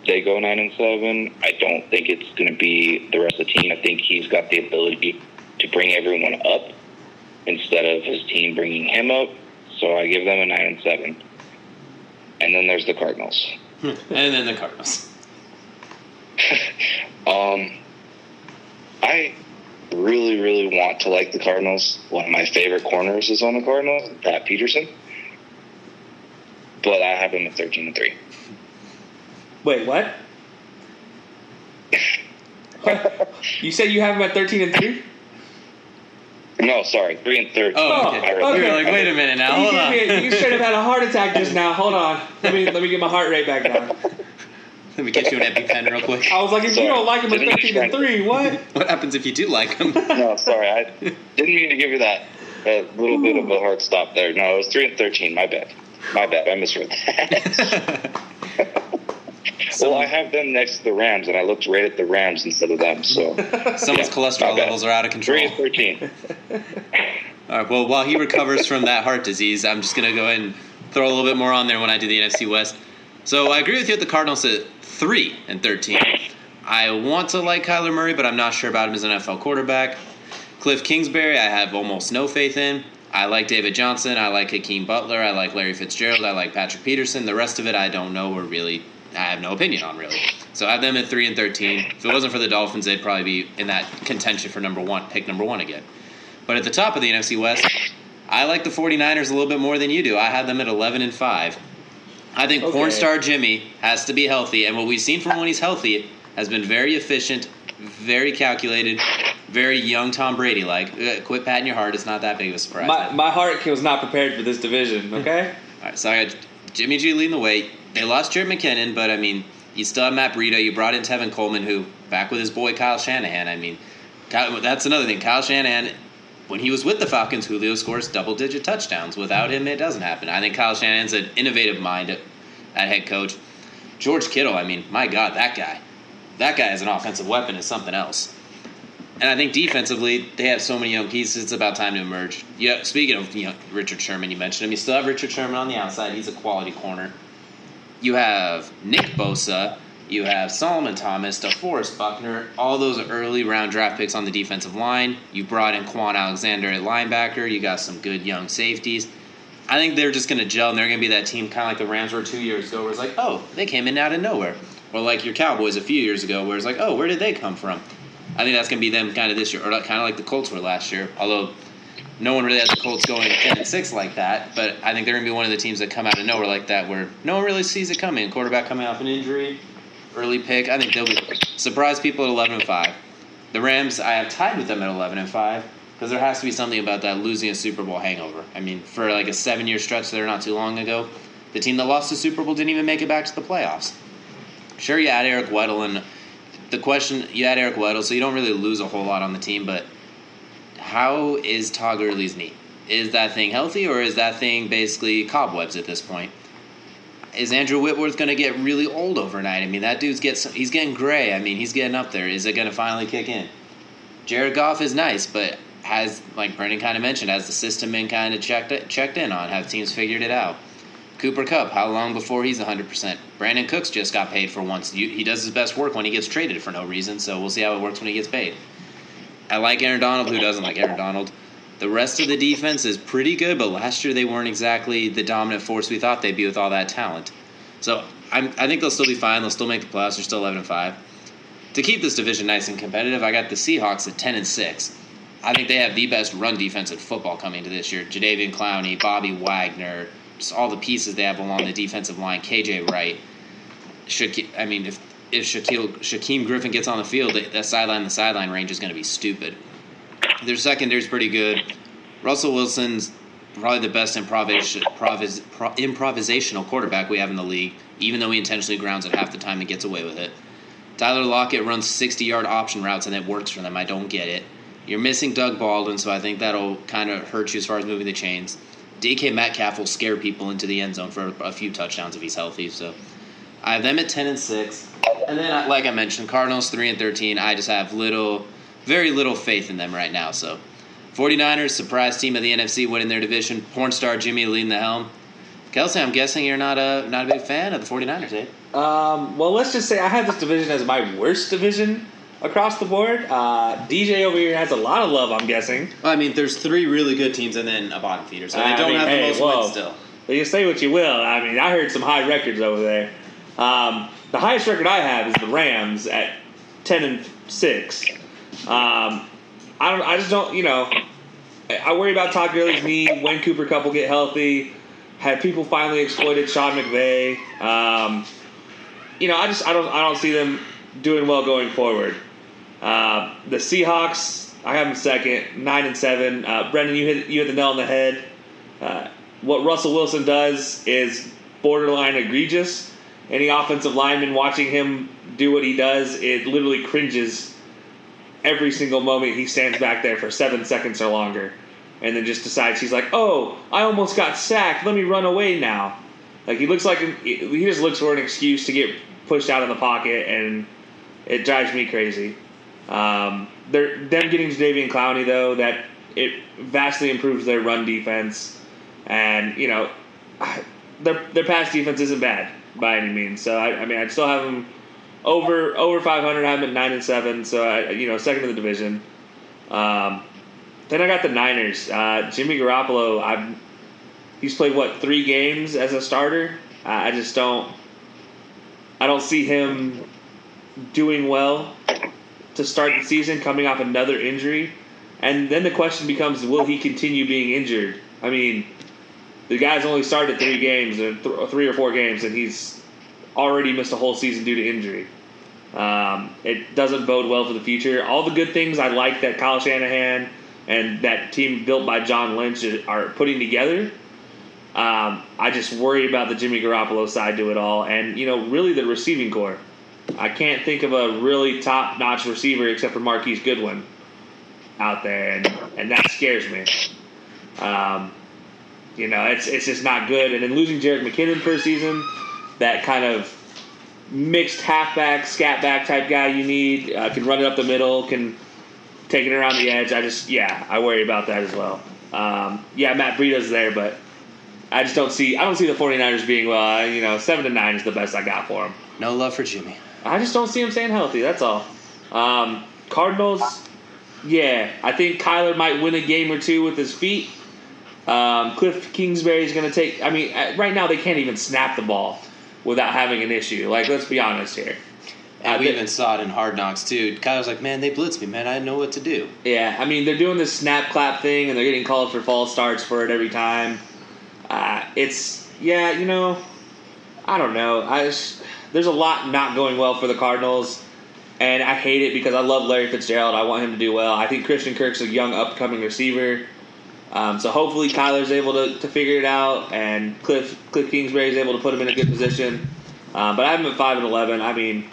they go nine and seven, I don't think it's going to be the rest of the team. I think he's got the ability to bring everyone up instead of his team bringing him up. So I give them a nine and seven. And then there's the Cardinals. and then the Cardinals. Um, I really, really want to like the Cardinals. One of my favorite corners is on the Cardinals, Pat Peterson. But I have him at thirteen and three. Wait, what? What? You said you have him at 13 and 3? No, sorry, three and thirteen. Oh, Oh, okay. I You read were like, wait a minute now, you, hold gave on. me you straight up had a heart attack just now. Hold on. Let me let me get my heart rate back down. Let me get you an EpiPen real quick. I was like, if Sorry. you don't like him at 13 and 3, what? What happens if you do like him? No, sorry, I didn't mean to give you that. A little bit of a hard stop there. No, it was three and thirteen. My bad. My bad. I misread that. well, I have them next to the Rams, and I looked right at the Rams instead of them. So Someone's Yeah, my cholesterol levels are out of control. three and thirteen. All right. Well, while he recovers from that heart disease, I'm just gonna go ahead and throw a little bit more on there when I do the NFC West. So I agree with you at the Cardinals at three and thirteen. I want to like Kyler Murray, but I'm not sure about him as an NFL quarterback. Cliff Kingsbury, I have almost no faith in. I like David Johnson. I like Hakeem Butler. I like Larry Fitzgerald. I like Patrick Peterson. The rest of it, I don't know or really, I have no opinion on really. So I have them at three and thirteen. If it wasn't for the Dolphins, they'd probably be in that contention for number one, pick number one again. But at the top of the NFC West, I like the 49ers a little bit more than you do. I had them at 11 and 5. I think Okay. porn star Jimmy has to be healthy, and what we've seen from when he's healthy has been very efficient, very calculated, very young Tom Brady like. Uh, Quit patting your heart; it's not that big of a surprise. My, my heart was not prepared for this division, okay? All right, so I got Jimmy G leading the way. They lost Jerick McKinnon, but I mean, you still have Matt Breida. You brought in Tevin Coleman, who back with his boy Kyle Shanahan. I mean, Kyle, that's another thing. Kyle Shanahan, when he was with the Falcons, Julio scores double-digit touchdowns. Without him, it doesn't happen. I think Kyle Shanahan's an innovative mind at, at head coach. George Kittle, I mean, my God, that guy, that guy as an offensive weapon is something else. And I think defensively, they have so many young pieces. It's about time to emerge. Yeah. Speaking of you know, Richard Sherman, you mentioned him. You still have Richard Sherman on the outside. He's a quality corner. You have Nick Bosa. You have Solomon Thomas, DeForest Buckner. All those early round draft picks on the defensive line. You brought in Kwon Alexander at linebacker. You got some good young safeties. I think they're just going to gel, and they're going to be that team kind of like the Rams were two years ago, where it's like, oh, they came in out of nowhere. Or like your Cowboys a few years ago, where it's like, oh, where did they come from? I think that's going to be them kind of this year, or kind of like the Colts were last year. Although no one really has the Colts going ten and six like that, but I think they're going to be one of the teams that come out of nowhere like that, where no one really sees it coming. Quarterback coming off an injury, early pick. I think they'll be surprise people at eleven and five. The Rams, I have tied with them at eleven and five because there has to be something about that losing a Super Bowl hangover. I mean, for like a seven-year stretch there not too long ago, the team that lost the Super Bowl didn't even make it back to the playoffs. Sure, you had Eric Weddle, and the question you had Eric Weddle, so you don't really lose a whole lot on the team. But how is Todd Gurley's knee? Is that thing healthy, or is that thing basically cobwebs at this point? Is Andrew Whitworth going to get really old overnight? I mean, that dude's get he's getting gray. I mean, he's getting up there. Is it going to finally kick in? Jared Goff is nice, but has like Brendin kind of mentioned, has the system been kind of checked checked in on? Have teams figured it out? Cooper Kupp, how long before he's 100%? Brandin Cooks just got paid for once. He does his best work when he gets traded for no reason, so we'll see how it works when he gets paid. I like Aaron Donald. Who doesn't like Aaron Donald? The rest of the defense is pretty good, but last year they weren't exactly the dominant force we thought they'd be with all that talent. So I'm, I think they'll still be fine. They'll still make the playoffs. They're still 11 and five. To keep this division nice and competitive, I got the Seahawks at 10 and six. I think they have the best run defense in football coming to this year. Jadeveon Clowney, Bobby Wagner, just all the pieces they have along the defensive line. KJ Wright. Shaqu- I mean, if if Shaquille, Shaquem Griffin gets on the field, that sideline the sideline range is going to be stupid. Their secondary is pretty good. Russell Wilson's probably the best improvis- pro- improvisational quarterback we have in the league, even though he intentionally grounds it half the time and gets away with it. Tyler Lockett runs 60 yard option routes and it works for them. I don't get it. You're missing Doug Baldwin, so I think that'll kind of hurt you as far as moving the chains. DK Metcalf will scare people into the end zone for a few touchdowns if he's healthy. So I have them at ten and six, and then like I mentioned, Cardinals three and thirteen. I just have little, very little faith in them right now. So 49ers surprise team of the NFC winning their division. Porn star Jimmy leading the helm. Kelcey, I'm guessing you're not a not a big fan of the 49ers, eh? Um, well, let's just say I have this division as my worst division across the board. Uh, DJ over here has a lot of love, I'm guessing. Well, I mean, there's three really good teams and then a bottom feeder, so they I don't mean, have hey, the most whoa. wins still. But you say what you will. I mean, I heard some high records over there. Um, the highest record I have is the Rams at ten and six. Um, I don't. I just don't. You know, I- worry about Todd Gurley's knee. When Cooper Kupp will get healthy. Have people finally exploited Sean McVay? Um, you know, I just I don't I don't see them doing well going forward. Uh, the Seahawks, I have them second, nine and seven. Uh, Brendin, you hit you hit the nail on the head. Uh, what Russell Wilson does is borderline egregious. Any offensive lineman watching him do what he does, it literally cringes every single moment he stands back there for seven seconds or longer, and then just decides he's like, "Oh, I almost got sacked. Let me run away now." Like he looks like he just looks for an excuse to get pushed out of the pocket, and it drives me crazy. Um, they're them getting Jadeveon Clowney though that it vastly improves their run defense, and you know their their pass defense isn't bad by any means. So I, I mean I still have them over over 500. I have them at nine and seven. So I, you know second in the division. Um, then I got the Niners. Uh, Jimmy Garoppolo. I've he's played what three games as a starter. I I just don't. I don't see him doing well to start the season, coming off another injury, and then the question becomes: Will he continue being injured? I mean, the guy's only started three games, or th- three or four games, and he's already missed a whole season due to injury. Um, it doesn't bode well for the future. All the good things I like that Kyle Shanahan and that team built by John Lynch are putting together. Um, I just worry about the Jimmy Garoppolo side to it all, and you know, really the receiving core. I can't think of a really top-notch receiver except for Marquise Goodwin out there, and and that scares me. Um, you know, it's it's just not good. And then losing Jerick McKinnon for a season, that kind of mixed halfback, scat back type guy you need, uh, can run it up the middle, can take it around the edge. I just yeah, I worry about that as well. Um, yeah, Matt Breida's there, but I just don't see I don't see the 49ers being well. You know, seven to nine is the best I got for them. No love for Jimmy. I just don't see him staying healthy. That's all. Um, Cardinals, yeah, I think Kyler might win a game or two with his feet. Um, Cliff Kingsbury is going to take. I mean, uh, right now they can't even snap the ball without having an issue. Like, let's be honest here. And Uh, we even saw it in Hard Knocks too. Kyle's like, man, they blitzed me, man. I didn't know what to do. Yeah, I mean they're doing this snap clap thing, and they're getting called for false starts for it every time. Uh, it's yeah, you know, I don't know. I just, there's a lot not going well for the Cardinals, and I hate it because I love Larry Fitzgerald. I want him to do well. I think Christian Kirk's a young upcoming receiver. Um, so hopefully Kyler's able to, to figure it out, and Cliff Cliff Kingsbury is able to put him in a good position. Um, but I have him at five and eleven. I mean,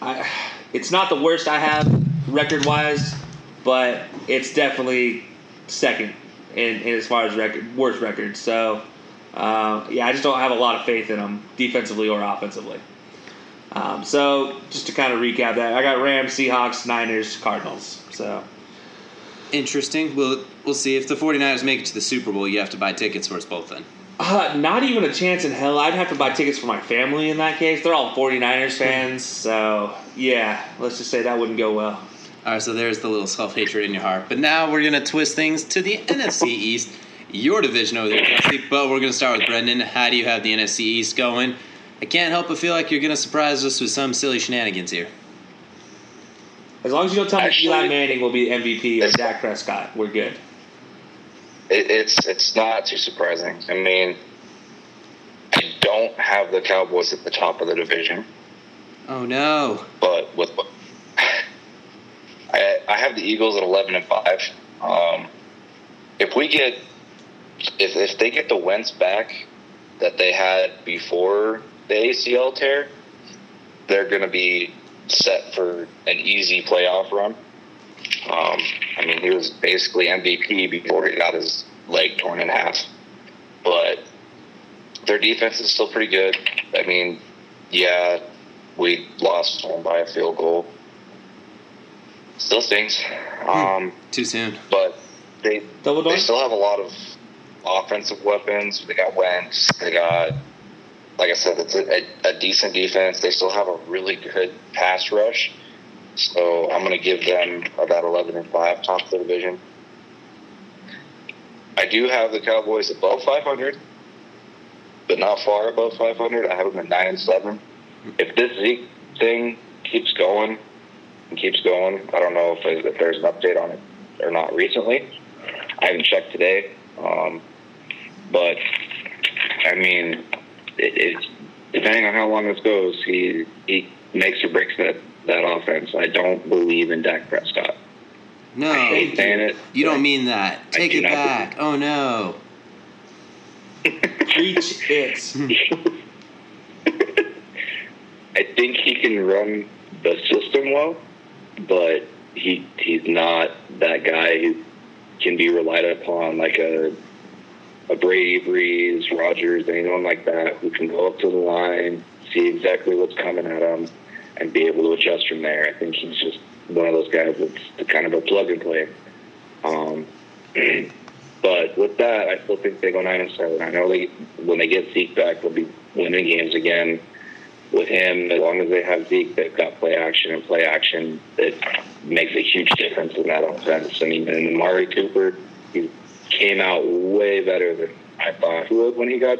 I, it's not the worst I have record wise, but it's definitely second in, in as far as record worst records. So uh, yeah, I just don't have a lot of faith in them defensively or offensively. Um, so just to kind of recap that, I got Rams, Seahawks, Niners, Cardinals. So Interesting. We'll we'll see if the 49ers make it to the Super Bowl. You have to buy tickets for us both then. uh, not even a chance in hell. I'd have to buy tickets for my family in that case. They're all 49ers fans. So yeah, let's just say that wouldn't go well. All right, so there's the little self hatred in your heart. But now we're gonna twist things to the NFC East, your division over there, Kelcey. But we're gonna start with Brendin. How do you have the NFC East going? I can't help but feel like you're gonna surprise us with some silly shenanigans here. As long as you don't tell me Actually- Eli Manning will be the MVP or Dak Prescott, we're good. It, it's it's not too surprising. I mean, I don't have the Cowboys at the top of the division, Oh no. but with I I have the Eagles at eleven and five. Um, if we get if if they get the Wentz back that they had before the ACL tear, they're going to be set for an easy playoff run. Um, I mean, he was basically MVP before he got his leg torn in half. But their defense is still pretty good. I mean, yeah, we lost home by a field goal. Still stings. Um, Too soon. but they Double they still have a lot of offensive weapons. They got Wentz. They got, like I said, it's a, a, a decent defense. They still have a really good pass rush. So I'm going to give them about 11 and five, top of the division. I do have the Cowboys above 500, but not far above 500. I have them at nine and seven. If this Zeke thing keeps going and keeps going, I don't know if, if there's an update on it or not recently. I haven't checked today, um, but I mean, it, it's depending on how long this goes. He he makes or breaks that that offense. I don't believe in Dak Prescott. No, I hate saying it. you don't mean that. Take it back. Oh no. Preach it. I think he can run the system well, but he he's not that guy who can be relied upon like a a Brady, Brees, Rodgers, anyone like that who can go up to the line, see exactly what's coming at him, and be able to adjust from there. I think he's just one of those guys that's kind of a plug and play. Um, but with that, I still think they go nine and seven. I know they when they get Zeke back, they'll be winning games again with him, as long as they have Zeke, they've got play action and play action. It makes a huge difference in that offense. I mean, and Amari Cooper, he came out way better than I thought he would when he got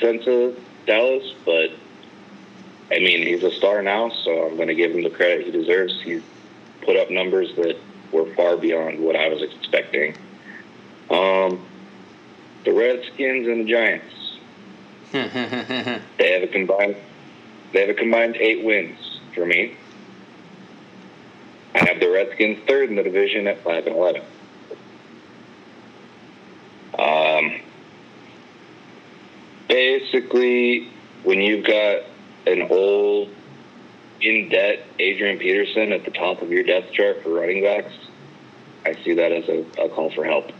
sent to Dallas. But I mean, he's a star now, so I'm going to give him the credit he deserves. He's put up numbers that were far beyond what I was expecting. Um, the Redskins and the Giants. They have a combined they have a combined eight wins for me. I have the Redskins third in the division at five and eleven. Um, basically, when you've got an old, in debt Adrian Peterson at the top of your depth chart for running backs, I see that as a, a call for help.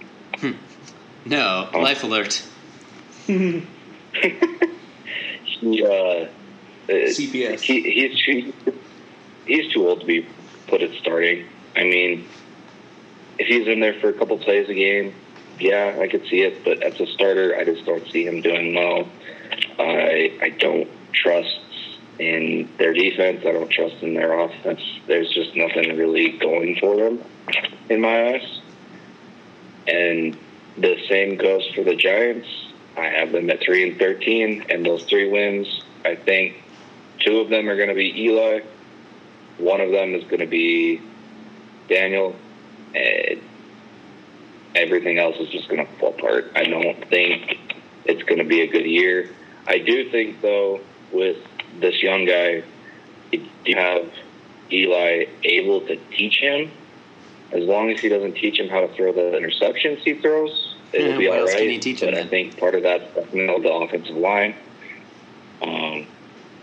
no, life alert. He, uh, CPS. He, he's too, he's too old to be put at starting. I mean, if he's in there for a couple plays a game, yeah, I could see it. But as a starter, I just don't see him doing well. I I don't trust in their defense. I don't trust in their offense. There's just nothing really going for them in my eyes. And the same goes for the Giants. I have them at three and thirteen, and those three wins, I think two of them are going to be Eli. One of them is going to be Daniel. And everything else is just going to fall apart. I don't think it's going to be a good year. I do think, though, with this young guy, you have Eli able to teach him. As long as he doesn't teach him how to throw the interceptions he throws, it'll Yeah, be all else right. can he teach him but I think part of that's definitely the offensive line. Um,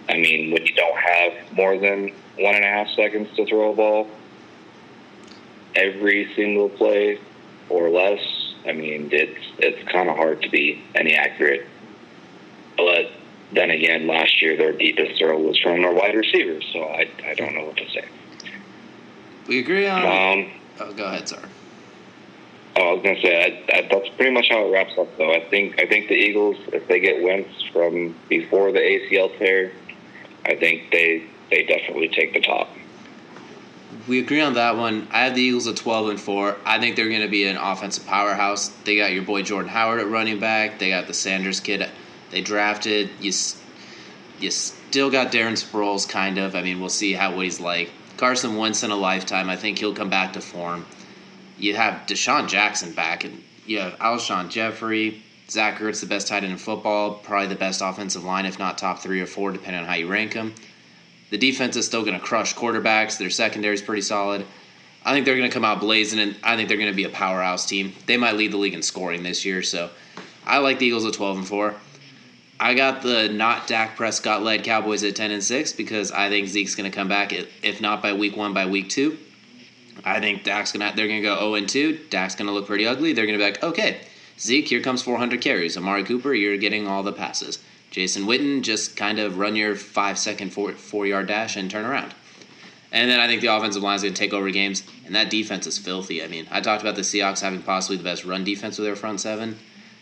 I mean, when you don't have more than one and a half seconds to throw a ball every single play or less, I mean, it's it's kind of hard to be any accurate. But then again, last year their deepest throw was from their wide receivers, so I I don't know what to say. We agree on. Um, oh, go ahead, sir. Oh, I was gonna say I, I, that's pretty much how it wraps up. Though I think I think the Eagles, if they get Wentz from before the ACL tear, I think they they definitely take the top. We agree on that one. I have the Eagles at 12 and 4. I think they're going to be an offensive powerhouse. They got your boy Jordan Howard at running back. They got the Sanders kid they drafted. You you still got Darren Sproles kind of. I mean, we'll see how what he's like. Carson once in a lifetime. I think he'll come back to form. You have DeSean Jackson back and you have Alshon Jeffery, Zach Ertz, the best tight end in football, probably the best offensive line, if not top three or four, depending on how you rank them. The defense is still going to crush quarterbacks. Their secondary is pretty solid. I think they're going to come out blazing, and I think they're going to be a powerhouse team. They might lead the league in scoring this year, so I like the Eagles at twelve and four. I got the not Dak Prescott led Cowboys at ten and six because I think Zeke's going to come back, if not by week one, by week two. I think Dak's gonna they're gonna go 0 and 2. Dak's gonna look pretty ugly. They're gonna be like, okay, Zeke, here comes 400 carries. Amari Cooper, you're getting all the passes. Jason Witten, just kind of run your five second four four yard dash and turn around. And then I think the offensive line is going to take over games, and that defense is filthy. I mean, I talked about the Seahawks having possibly the best run defense with their front seven.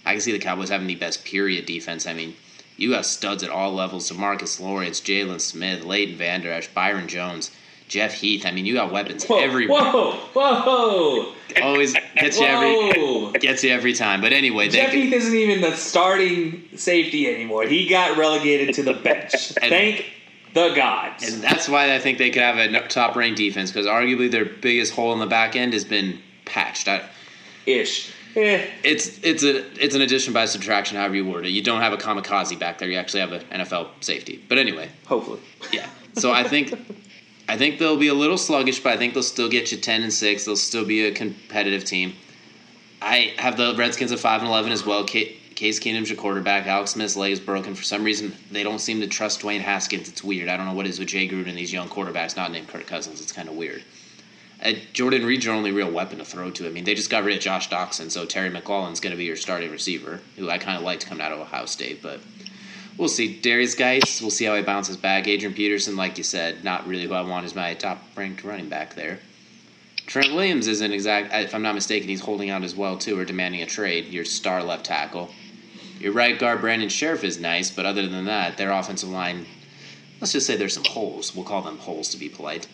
I can see the Cowboys having the best period defense. I mean, you got studs at all levels: Demarcus Lawrence, Jaylon Smith, Leighton Vander Esch, Byron Jones. Jeff Heath. I mean, you got weapons Whoa, every whoa, whoa, always gets you every gets you every time. But anyway, Jeff could- Heath isn't even the starting safety anymore. He got relegated to the bench. Thank the gods. And that's why I think they could have a top ranked defense because arguably their biggest hole in the back end has been patched. I, Ish. Eh. it's it's a it's an addition by subtraction, however you word it. You don't have a kamikaze back there. You actually have an NFL safety. But anyway, Hopefully. yeah. So I think I think they'll be a little sluggish, but I think they'll still get you ten and six. They'll still be a competitive team. I have the Redskins at five and eleven as well. Ca- Case Keenum's your quarterback. Alex Smith's leg is broken. For some reason, they don't seem to trust Dwayne Haskins. It's weird. I don't know what it is with Jay Gruden and these young quarterbacks not named Kirk Cousins. It's kind of weird. Jordan Reed's your only real weapon to throw to. I mean, they just got rid of Josh Doctson, so Terry McLaurin's going to be your starting receiver, who I kind of liked coming out of Ohio State, but we'll see. Derrius Guice, we'll see how he bounces back. Adrian Peterson, like you said, not really who I want as my top ranked running back there. Trent Williams isn't exact. If I'm not mistaken, he's holding out as well too, or demanding a trade. Your star left tackle. Your right guard Brandon Scherff is nice, but other than that, their offensive line. Let's just say there's some holes. We'll call them holes to be polite.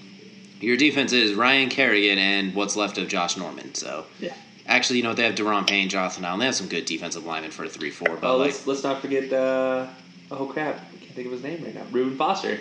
Your defense is Ryan Kerrigan and what's left of Josh Norman. So Yeah. actually, you know they have Daron Payne, Jonathan Allen. They have some good defensive linemen for a three-four. But Oh, like, let's let's not forget. Uh, oh crap! I can't think of his name right now. Reuben Foster.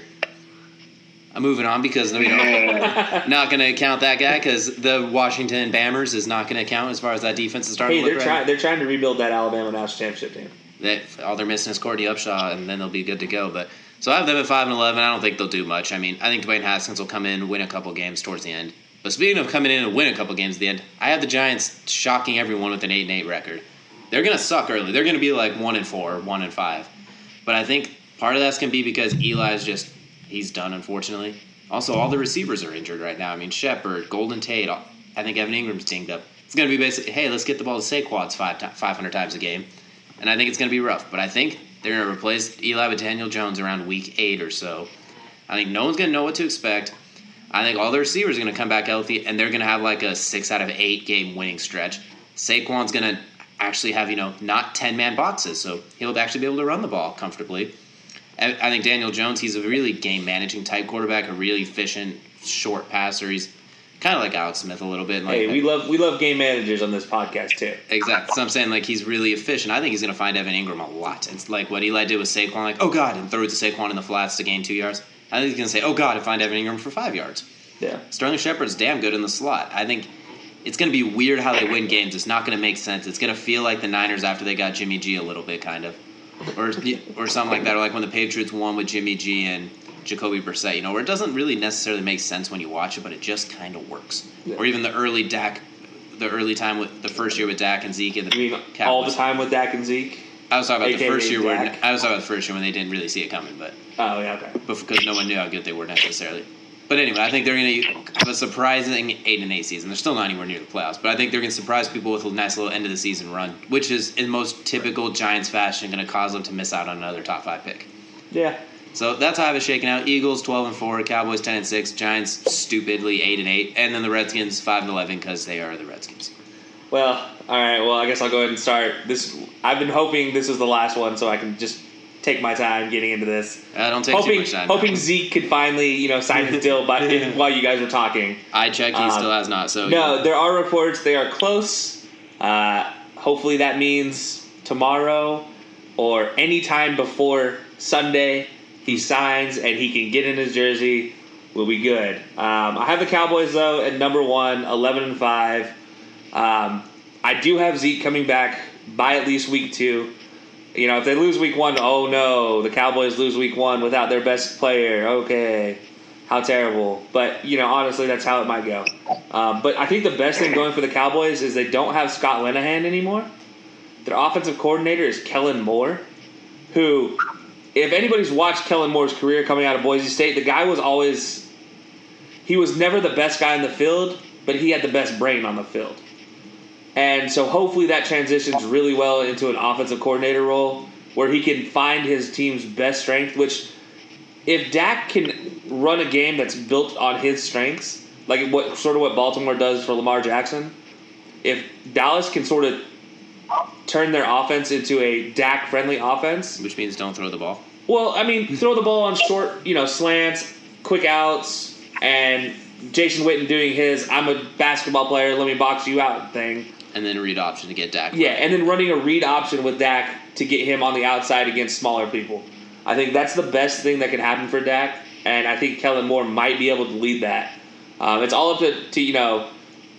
I'm moving on because know not going to count that guy because the Washington Bammers is not going to count as far as that defense is starting Hey, to they're trying. right. They're trying to rebuild that Alabama national championship team. They, all they're missing is Courtney Upshaw, and then they'll be good to go. But so I have them at five and eleven. I don't think they'll do much. I mean, I think Dwayne Haskins will come in, win a couple games towards the end. But speaking of coming in and win a couple games at the end, I have the Giants shocking everyone with an eight and eight record. They're gonna suck early. They're gonna be like one and four, one and five. But I think part of that's gonna be because Eli's just he's done, unfortunately. Also, all the receivers are injured right now. I mean, Shepard, Golden Tate. I think Evan Engram's dinged up. It's gonna be basically, hey, let's get the ball to Saquads five five hundred times a game and I think it's going to be rough. But I think they're going to replace Eli with Daniel Jones around week eight or so. I think no one's going to know what to expect. I think all the receivers are going to come back healthy, and they're going to have like a six out of eight game winning stretch. Saquon's going to actually have you know not ten man boxes, so he'll actually be able to run the ball comfortably. I think Daniel Jones, he's a really game managing type quarterback, a really efficient short passer. He's kind of like Alex Smith a little bit. Like, Hey, we love we love game managers on this podcast too. Exactly. So I'm saying like he's really efficient. I think he's going to find Evan Engram a lot. It's like what Eli did with Saquon, like oh god, and throw it to Saquon in the flats to gain two yards. I think he's going to say oh god and find Evan Engram for five yards. Yeah. Sterling Shepard's damn good in the slot. I think it's going to be weird how they win games. It's not going to make sense. It's going to feel like the Niners after they got Jimmy G a little bit, kind of, or or something like that, or like when the Patriots won with Jimmy G and Jacoby Brissett. You know, where it doesn't really necessarily make sense when you watch it, but it just kind of works. Or even the early Dak, the early time with the first year with Dak and Zeke and the I mean, all the time with Dak and Zeke. I was talking about the first year Dak. I was talking about the first year when they didn't really see it coming, but Oh yeah, okay. because no one knew how good they were necessarily. But anyway, I think they're going to have a surprising eight and eight season. They're still not anywhere near the playoffs, but I think they're going to surprise people with a nice little end of the season run, which is in most typical Giants fashion going to cause them to miss out on another top five pick. Yeah. So that's how I was shaking out. Eagles twelve and four, Cowboys ten and six, Giants stupidly eight and eight, and then the Redskins five and eleven because they are the Redskins. Well, all right. Well, I guess I'll go ahead and start this. I've been hoping this was the last one, so I can just take my time getting into this. I don't take too hoping much time. hoping Zeke could finally, you know, sign his deal, but while you guys were talking. I check, he Um, still has not. So No, there are reports they are close. Uh, hopefully that means tomorrow or any time before Sunday he signs and he can get in his jersey. We'll be good. Um, I have the Cowboys though at number one, 11 and five. Um, I do have Zeke coming back by at least week two. You know, if they lose week one, oh no, the Cowboys lose week one without their best player. Okay, how terrible. But, you know, honestly, that's how it might go. Um, but I think the best thing going for the Cowboys is they don't have Scott Linehan anymore. Their offensive coordinator is Kellen Moore, who, if anybody's watched Kellen Moore's career coming out of Boise State, the guy was always, he was never the best guy in the field, but he had the best brain on the field. And so hopefully that transitions really well into an offensive coordinator role where he can find his team's best strength, which if Dak can run a game that's built on his strengths, like what sort of what Baltimore does for Lamar Jackson, if Dallas can sort of turn their offense into a Dak friendly offense, Which means don't throw the ball. Well, I mean, throw the ball on short, you know, slants, quick outs, and Jason Witten doing his "I'm a basketball player, let me box you out" thing. And then read option to get Dak. Yeah, and then running a read option with Dak to get him on the outside against smaller people. I think that's the best thing that can happen for Dak, and I think Kellen Moore might be able to lead that. Um, it's all up to, to you know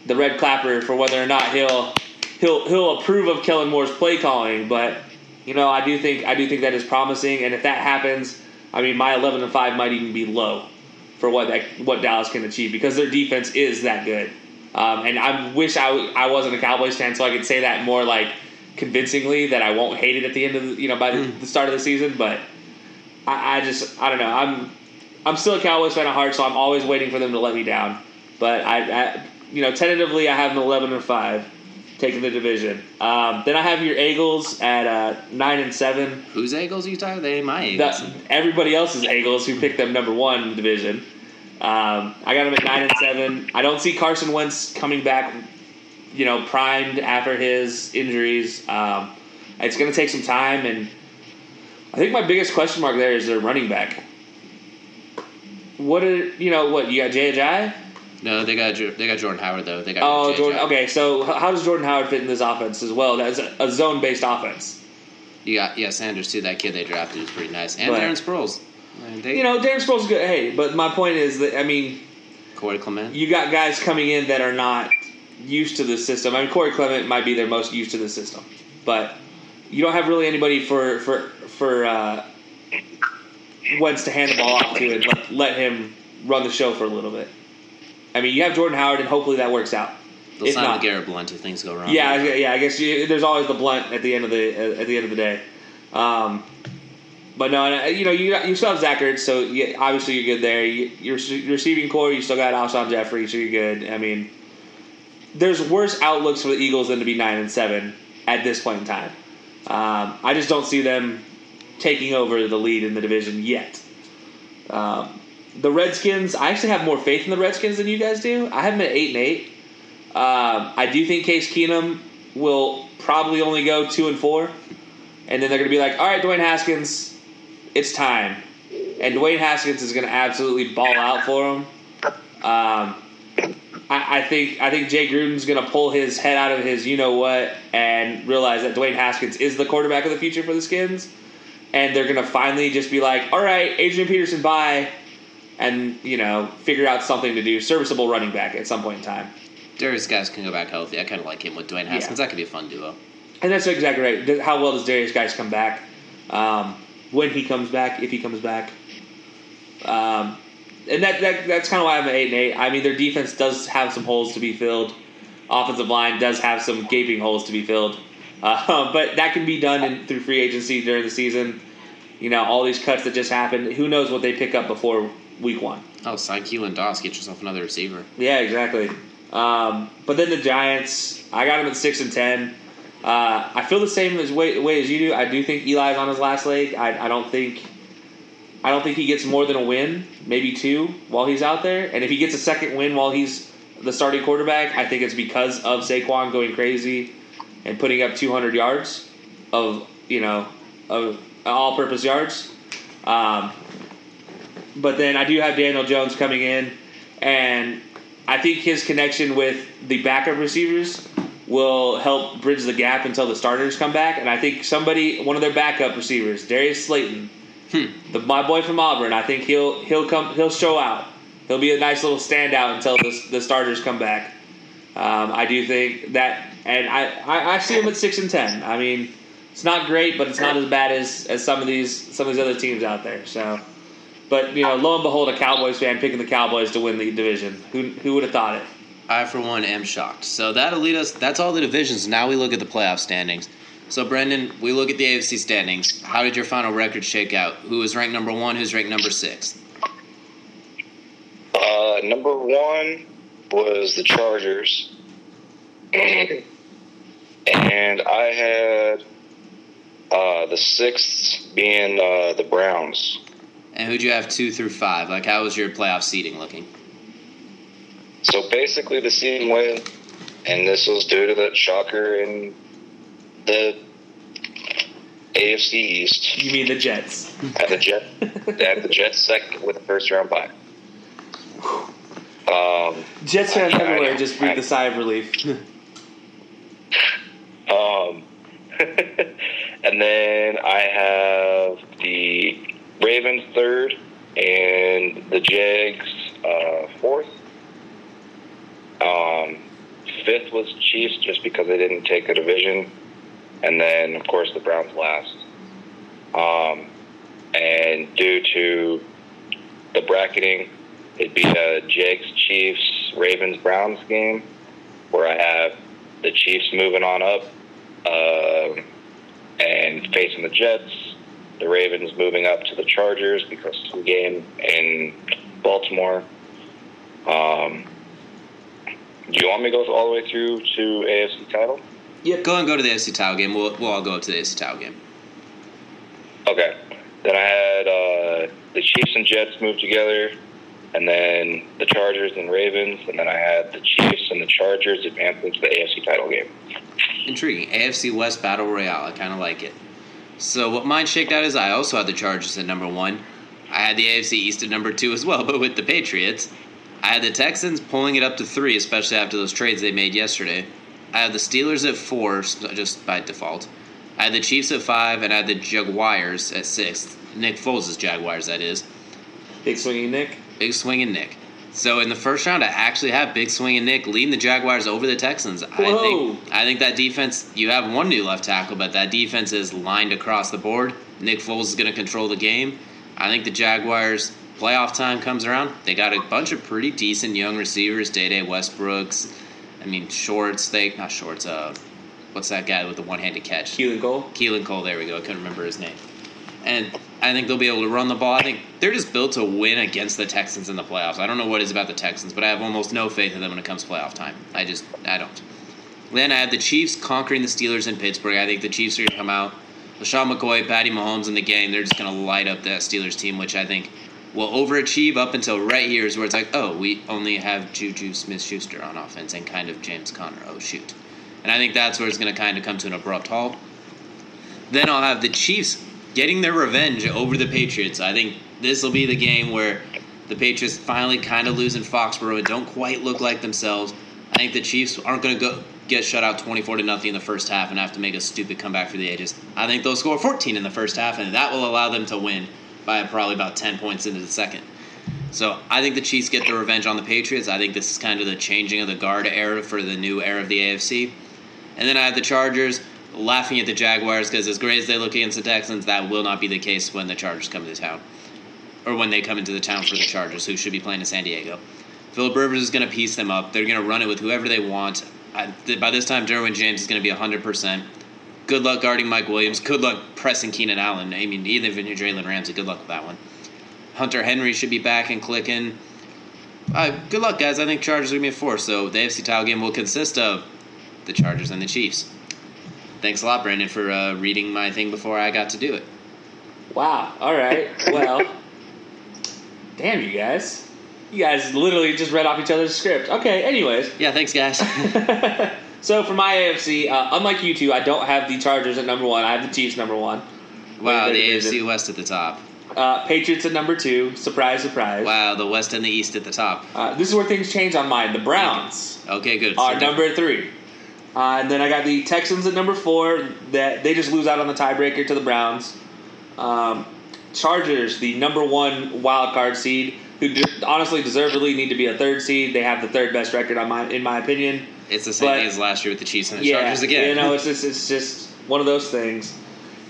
the red clapper for whether or not he'll he'll he'll approve of Kellen Moore's play calling, but you know I do think I do think that is promising, and if that happens, I mean my eleven and five might even be low for what that, what Dallas can achieve because their defense is that good. Um, and I wish I, w- I wasn't a Cowboys fan so I could say that more like convincingly that I won't hate it at the end of the, you know by the, the start of the season. But I, I just I don't know. I'm I'm still a Cowboys fan at heart, so I'm always waiting for them to let me down. But I, I you know tentatively I have an 11 and five taking the division. Um, then I have your Eagles at uh, nine and seven. Whose Eagles are you talking? They ain't my Eagles. The, everybody else's Eagles who picked them number one in the division. Um, I got them at nine and seven. I don't see Carson Wentz coming back, you know, primed after his injuries. Um, it's going to take some time, and I think my biggest question mark there is their running back. What are you know? What you got? Jay Ajayi? No, they got they got Jordan Howard though. They got Oh. Jordan. Okay, so how does Jordan Howard fit in this offense as well? That's a, a zone-based offense. You got yeah Sanders too. That kid they drafted is pretty nice. And But- Aaron Sproles. They, You know, Darren Sproles is good. Hey, but my point is that I mean, Corey Clement. you got guys coming in that are not used to the system. I mean, Corey Clement might be their most used to the system, but you don't have really anybody for for for uh, Wentz to hand the ball off to and let, let him run the show for a little bit. I mean, you have Jordan Howard, and hopefully that works out. They'll If sign not- Garrett Blunt if things go wrong. Yeah, yeah. I guess you, there's always the blunt at the end of the at the end of the day. Um, but no, uh, you know, you you still have Zach Ertz, so you, obviously you're good there. You, your your receiving core, you still got Alshon Jeffery, so you're good. I mean, there's worse outlooks for the Eagles than to be nine and seven at this point in time. Um, I just don't see them taking over the lead in the division yet. Um, the Redskins, I actually have more faith in the Redskins than you guys do. I have them at eight and eight. Um, I do think Case Keenum will probably only go two and four, and then they're going to be like, "All right, Dwayne Haskins, it's time," and Dwayne Haskins is going to absolutely ball out for him. Um, I, I think I think Jay Gruden's going to pull his head out of his you know what and realize that Dwayne Haskins is the quarterback of the future for the Skins, and they're going to finally just be like, "All right, Adrian Peterson, bye." And you know, figure out something to do, serviceable running back at some point in time. Derrius Guice can go back healthy. I kind of like him with Dwayne Haskins. That could be a fun duo. And that's exactly right. How well does Derrius Guice come back? Um, when he comes back, if he comes back. Um, and that, that that's kind of why I'm at eight and eight. I mean, their defense does have some holes to be filled. Offensive line does have some gaping holes to be filled. Uh, but that can be done in, through free agency during the season. You know, all these cuts that just happened. Who knows what they pick up before week one? Oh, sign Keelan Doss. Get yourself another receiver. Yeah, exactly. Um, but then the Giants, I got them at six and ten. Uh, I feel the same as way, way as you do. I do think Eli's on his last leg. I, I don't think I don't think he gets more than a win, maybe two, while he's out there. And if he gets a second win while he's the starting quarterback, I think it's because of Saquon going crazy and putting up 200 yards of you know of all-purpose yards. Um, but then I do have Daniel Jones coming in, and I think his connection with the backup receivers will help bridge the gap until the starters come back. And I think somebody, one of their backup receivers, Darius Slayton, the, my boy from Auburn, I think he'll he'll come he'll show out. He'll be a nice little standout until the, the starters come back. Um, I do think that, and I, I, I see him at six and ten. I mean, it's not great, but it's not as bad as, as some of these some of these other teams out there. So, but you know, lo and behold, a Cowboys fan picking the Cowboys to win the division. Who who would have thought it? I, for one, am shocked. So that'll lead us. That's all the divisions. Now we look at the playoff standings. So, Brendin, we look at the AFC standings. How did your final record shake out? Who was ranked number one? Who's ranked number six? Uh, number one, was the Chargers, and I had uh, the sixth being uh, the Browns. And who'd you have two through five? Like, how was your playoff seeding looking? So basically, the season win, and this was due to the shocker in the AFC East. You mean the Jets? At the Jet, at the Jets second with a first round bye. Um, Jets fans I- everywhere I- just breathe a sigh of relief. Um, and then I have the Ravens third and the Jags uh, fourth. Um, fifth was Chiefs just because they didn't take a division. And then, of course, the Browns last. Um, and due to the bracketing, it'd be a Jags, Chiefs, Ravens, Browns game where I have the Chiefs moving on up um, and facing the Jets. The Ravens moving up to the Chargers because of the game in Baltimore. Um, do you want me to go all the way through to AFC title? yep. Go and go to the AFC title game. We'll, we'll all go up to the AFC title game. Okay. Then I had uh, the Chiefs and Jets move together, and then the Chargers and Ravens, and then I had the Chiefs and the Chargers advancing to the AFC title game. Intriguing. AFC West Battle Royale. I kind of like it. So what mine shaked out is I also had the Chargers at number one. I had the AFC East at number two as well, but with the Patriots. I had the Texans pulling it up to three, especially after those trades they made yesterday. I had the Steelers at four, just by default. I had the Chiefs at five, and I had the Jaguars at six. Nick Foles' Jaguars, that is. Big swinging Nick. Big Swing and Nick. So in the first round, I actually have Big Swing and Nick leading the Jaguars over the Texans. I think I think that defense. You have one new left tackle, but that defense is lined across the board. Nick Foles is going to control the game. I think the Jaguars playoff time comes around. They got a bunch of pretty decent young receivers. Dede Westbrooks. I mean Shorts. They not Shorts. Uh, what's that guy with the one-handed catch? Keelan Cole. Keelan Cole. There we go. I couldn't remember his name. And I think they'll be able to run the ball. I think they're just built to win against the Texans in the playoffs. I don't know what is about the Texans, but I have almost no faith in them when it comes to playoff time. I just I don't. Then I have the Chiefs conquering the Steelers in Pittsburgh. I think the Chiefs are going to come out. LeSean McCoy, Patty Mahomes, in the game, they're just going to light up that Steelers team, which I think will overachieve up until right here is where it's like, oh, we only have Juju Smith Schuster on offense and kind of James Conner. Oh, shoot. And I think that's where it's going to kind of come to an abrupt halt. Then I'll have the Chiefs getting their revenge over the Patriots. I think this will be the game where the Patriots finally kind of lose in Foxborough and don't quite look like themselves. I think the Chiefs aren't going to go get shut out 24 to nothing in the first half and have to make a stupid comeback for the ages. I think they'll score 14 in the first half and that will allow them to win by probably about 10 points into the second. So I think the Chiefs get their revenge on the Patriots. I think this is kind of the changing of the guard era for the new era of the AFC. And then I have the Chargers laughing at the Jaguars because as great as they look against the Texans, that will not be the case when the Chargers come to town. Or when they come into the town for the Chargers, who should be playing in San Diego. Philip Rivers is going to piece them up. They're going to run it with whoever they want. I, by this time, Derwin James is going to be 100%. Good luck guarding Mike Williams. Good luck pressing Keenan Allen. I mean, even if you're Jalen Ramsey, good luck with that one. Hunter Henry should be back and clicking. Uh, good luck, guys. I think Chargers are going to be a four. So the AFC title game will consist of the Chargers and the Chiefs. Thanks a lot, Brendin, for uh, reading my thing before I got to do it. Wow. All right. Well, damn you guys. You guys literally just read off each other's script. Okay. Anyways, Yeah, thanks, guys. so for my AFC, uh, unlike you two, I don't have the Chargers at number one. I have the Chiefs number one. wow, the AFC West at the top. Uh, Patriots at number two. Surprise, surprise. Wow, the West and the East at the top. Uh, this is where things change on mine. The Browns Okay, good. are So number three. Uh, and then I got the Texans at number four. That they just lose out on the tiebreaker to the Browns. Um, Chargers, the number one wild card seed, who honestly deservedly need to be a third seed. They have the third best record on my, in my opinion. It's the same but- thing as last year with the Chiefs and the yeah, Chargers again. you know, it's just it's just one of those things.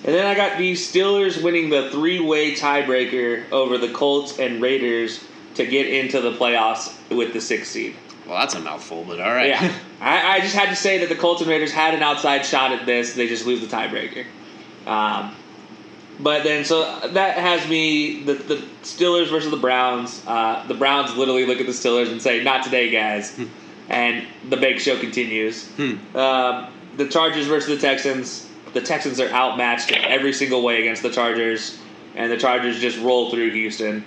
And then I got the Steelers winning the three-way tiebreaker over the Colts and Raiders to get into the playoffs with the sixth seed. Well, that's a mouthful, but all right. Yeah, I, I just had to say that the Colts and Raiders had an outside shot at this. They just lose the tiebreaker. Um, But then, so that has me the, the Steelers versus the Browns. Uh, the Browns literally look at the Steelers and say, "Not today, guys," and the big show continues. Um, the Chargers versus the Texans. The Texans are outmatched in every single way against the Chargers, and the Chargers just roll through Houston,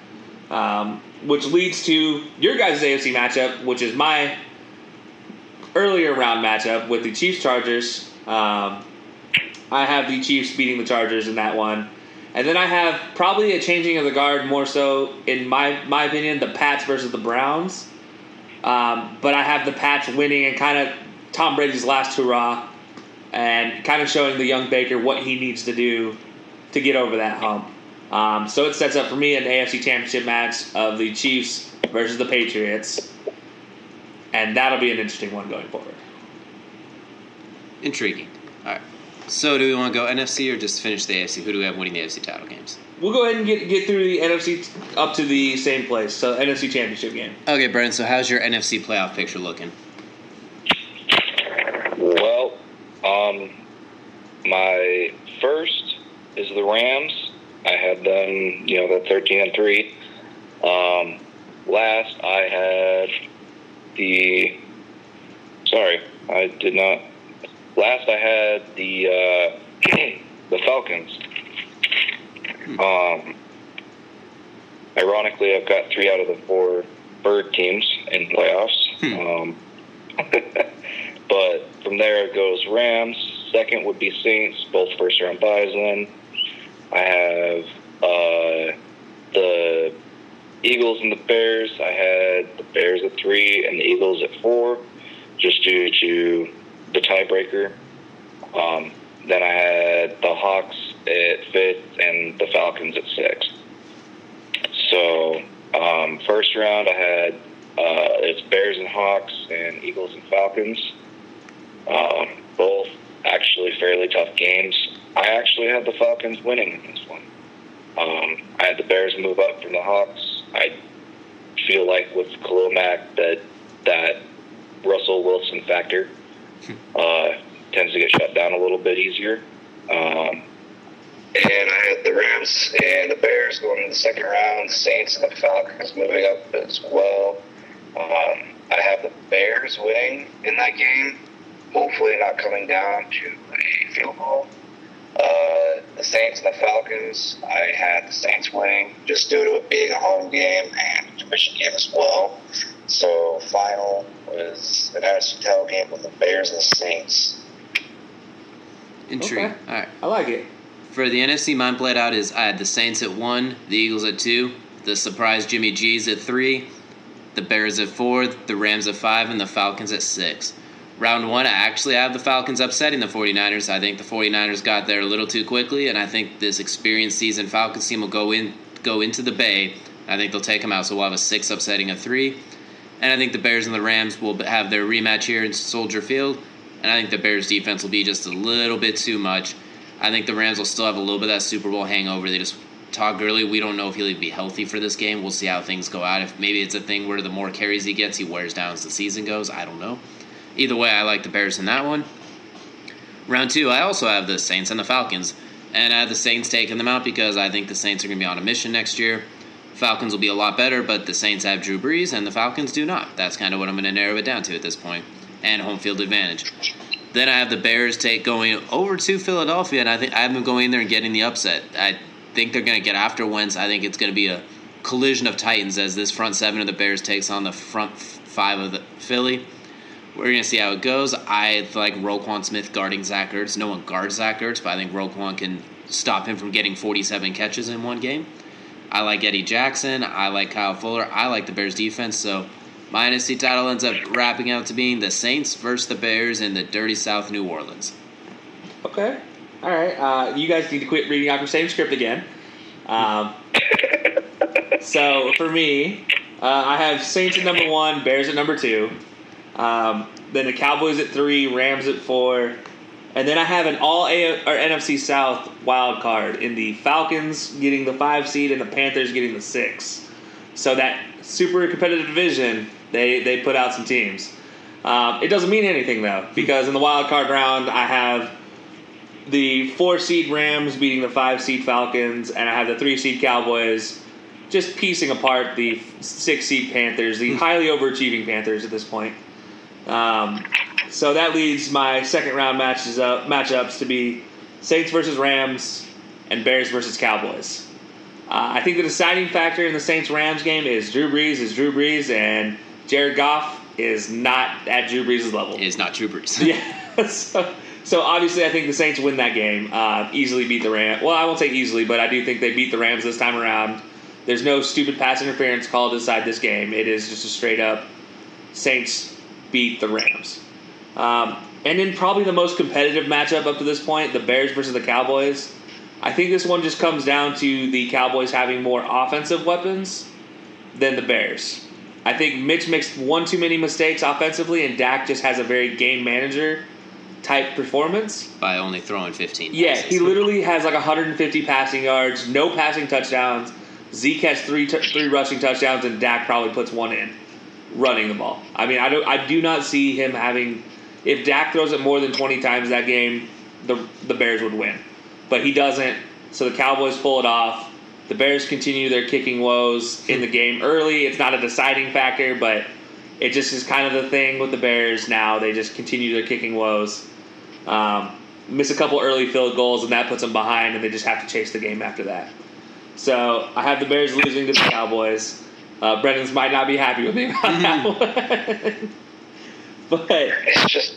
um, which leads to your guys' AFC matchup, which is my earlier round matchup with the Chiefs Chargers. Um, I have the Chiefs beating the Chargers in that one. And then I have probably a changing of the guard more so, in my, my opinion, the Pats versus the Browns. Um, but I have the Pats winning and kind of Tom Brady's last hurrah and kind of showing the young Baker what he needs to do to get over that hump. Um, so it sets up for me an AFC Championship match of the Chiefs versus the Patriots. And that'll be an interesting one going forward. Intriguing. All right. So, do we want to go NFC or just finish the AFC? Who do we have winning the AFC title games? We'll go ahead and get get through the NFC t- up to the same place. So NFC Championship game. Okay, Brendin. So, how's your NFC playoff picture looking? Well, um, my first is the Rams. I had them, you know, the thirteen and three. Um, last, I had the. Sorry, I did not. Last, I had the uh, the Falcons. Um, ironically, I've got three out of the four bird teams in playoffs. Um, but from there it goes Rams. Second would be Saints, both first round buys in. I have uh, the Eagles and the Bears. I had the Bears at three and the Eagles at four, just due to the tiebreaker. Um, then I had the Hawks at fifth and the Falcons at sixth. So um, first round I had uh, it's Bears and Hawks and Eagles and Falcons. Um, both actually fairly tough games. I actually had the Falcons winning in this one. Um, I had the Bears move up from the Hawks. I feel like with Khalil Mack that that Russell Wilson factor uh, tends to get shut down a little bit easier. Um, and I had the Rams and the Bears going in the second round, the Saints and the Falcons moving up as well. Um, I have the Bears winning in that game, hopefully not coming down to a field goal. Uh, the Saints and the Falcons, I had the Saints winning just due to it being a home game and a division game as well. So final was an NFC title game with the Bears and the Saints. Intriguing. Okay. All right. I like it. For the NFC, mine played out is I had the Saints at one, the Eagles at two, the surprise Jimmy G's at three, the Bears at four, the Rams at five, and the Falcons at six. Round one, I actually have the Falcons upsetting the 49ers. I think the 49ers got there a little too quickly, and I think this experienced season Falcons team will go in go into the Bay. I think they'll take them out, so we'll have a six upsetting a three. And I think the Bears and the Rams will have their rematch here in Soldier Field. And I think the Bears defense will be just a little bit too much. I think the Rams will still have a little bit of that Super Bowl hangover. They just Todd Gurley, we don't know if he'll be healthy for this game. We'll see how things go out. If maybe it's a thing where the more carries he gets, he wears down as the season goes. I don't know. Either way, I like the Bears in that one. Round two, I also have the Saints and the Falcons. And I have the Saints taking them out because I think the Saints are going to be on a mission next year. Falcons will be a lot better, but the Saints have Drew Brees and the Falcons do not. That's kind of what I'm going to narrow it down to at this point. And home field advantage. Then I have the Bears take going over to Philadelphia, and I think I have them going in there and getting the upset. I think they're going to get after Wentz. I think it's going to be a collision of titans as this front seven of the Bears takes on the front five of the Philly. We're going to see how it goes. I like Roquan Smith guarding Zach Ertz. No one guards Zach Ertz, but I think Roquan can stop him from getting 47 catches in one game. I like Eddie Jackson. I like Kyle Fuller. I like the Bears defense. So my NFC title ends up wrapping out to being the Saints versus the Bears in the dirty South New Orleans. Okay. All right. Uh, you guys need to quit reading off your same script again. Um, so for me, uh, I have Saints at number one, Bears at number two. Um, then the Cowboys at three, Rams at four, and then I have an all A or NFC South wild card in the Falcons getting the five seed and the Panthers getting the six. So that super competitive division, they they put out some teams. Um, it doesn't mean anything though because in the wild card round I have the four seed Rams beating the five seed Falcons, and I have the three seed Cowboys just piecing apart the six seed Panthers, the highly overachieving Panthers at this point. Um, so that leads my second round matches up, matchups to be Saints versus Rams and Bears versus Cowboys. Uh, I think the deciding factor in the Saints Rams game is Drew Brees is Drew Brees, and Jared Goff is not at Drew Brees' level. Is not Drew Brees. Yeah. so, so obviously, I think the Saints win that game. Uh, easily beat the Rams. Well, I won't say easily, but I do think they beat the Rams this time around. There's no stupid pass interference call to decide this game. It is just a straight up Saints beat the Rams. Um, and then probably the most competitive matchup up to this point, the Bears versus the Cowboys. I think this one just comes down to the Cowboys having more offensive weapons than the Bears. I think Mitch makes one too many mistakes offensively, and Dak just has a very game manager type performance. By only throwing 15. Yeah, passes. he literally has like 150 passing yards, no passing touchdowns. Zeke has three t- three rushing touchdowns, and Dak probably puts one in running the ball. I mean, I do I do not see him having. If Dak throws it more than 20 times that game, the the Bears would win, but he doesn't. So the Cowboys pull it off. The Bears continue their kicking woes in the game early. It's not a deciding factor, but it just is kind of the thing with the Bears now. They just continue their kicking woes. Um, miss a couple early field goals, and that puts them behind, and they just have to chase the game after that. So I have the Bears losing to the Cowboys. Uh, Brendin's might not be happy with me about that one. but, It's just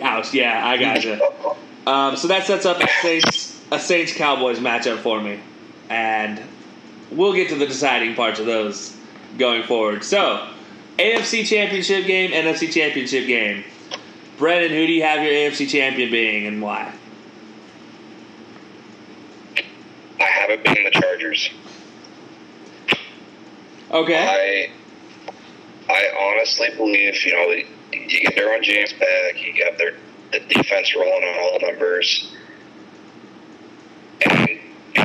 ouch, yeah, I gotcha. Um, so that sets up a Saints, a Saints Cowboys matchup for me. And we'll get to the deciding parts of those going forward. So, AFC Championship game, NFC Championship game. Brendin, who do you have your AFC champion being and why? I have it being the Chargers. Okay. I I honestly believe you know you get Derwin James back, you got their the defense rolling on all numbers, and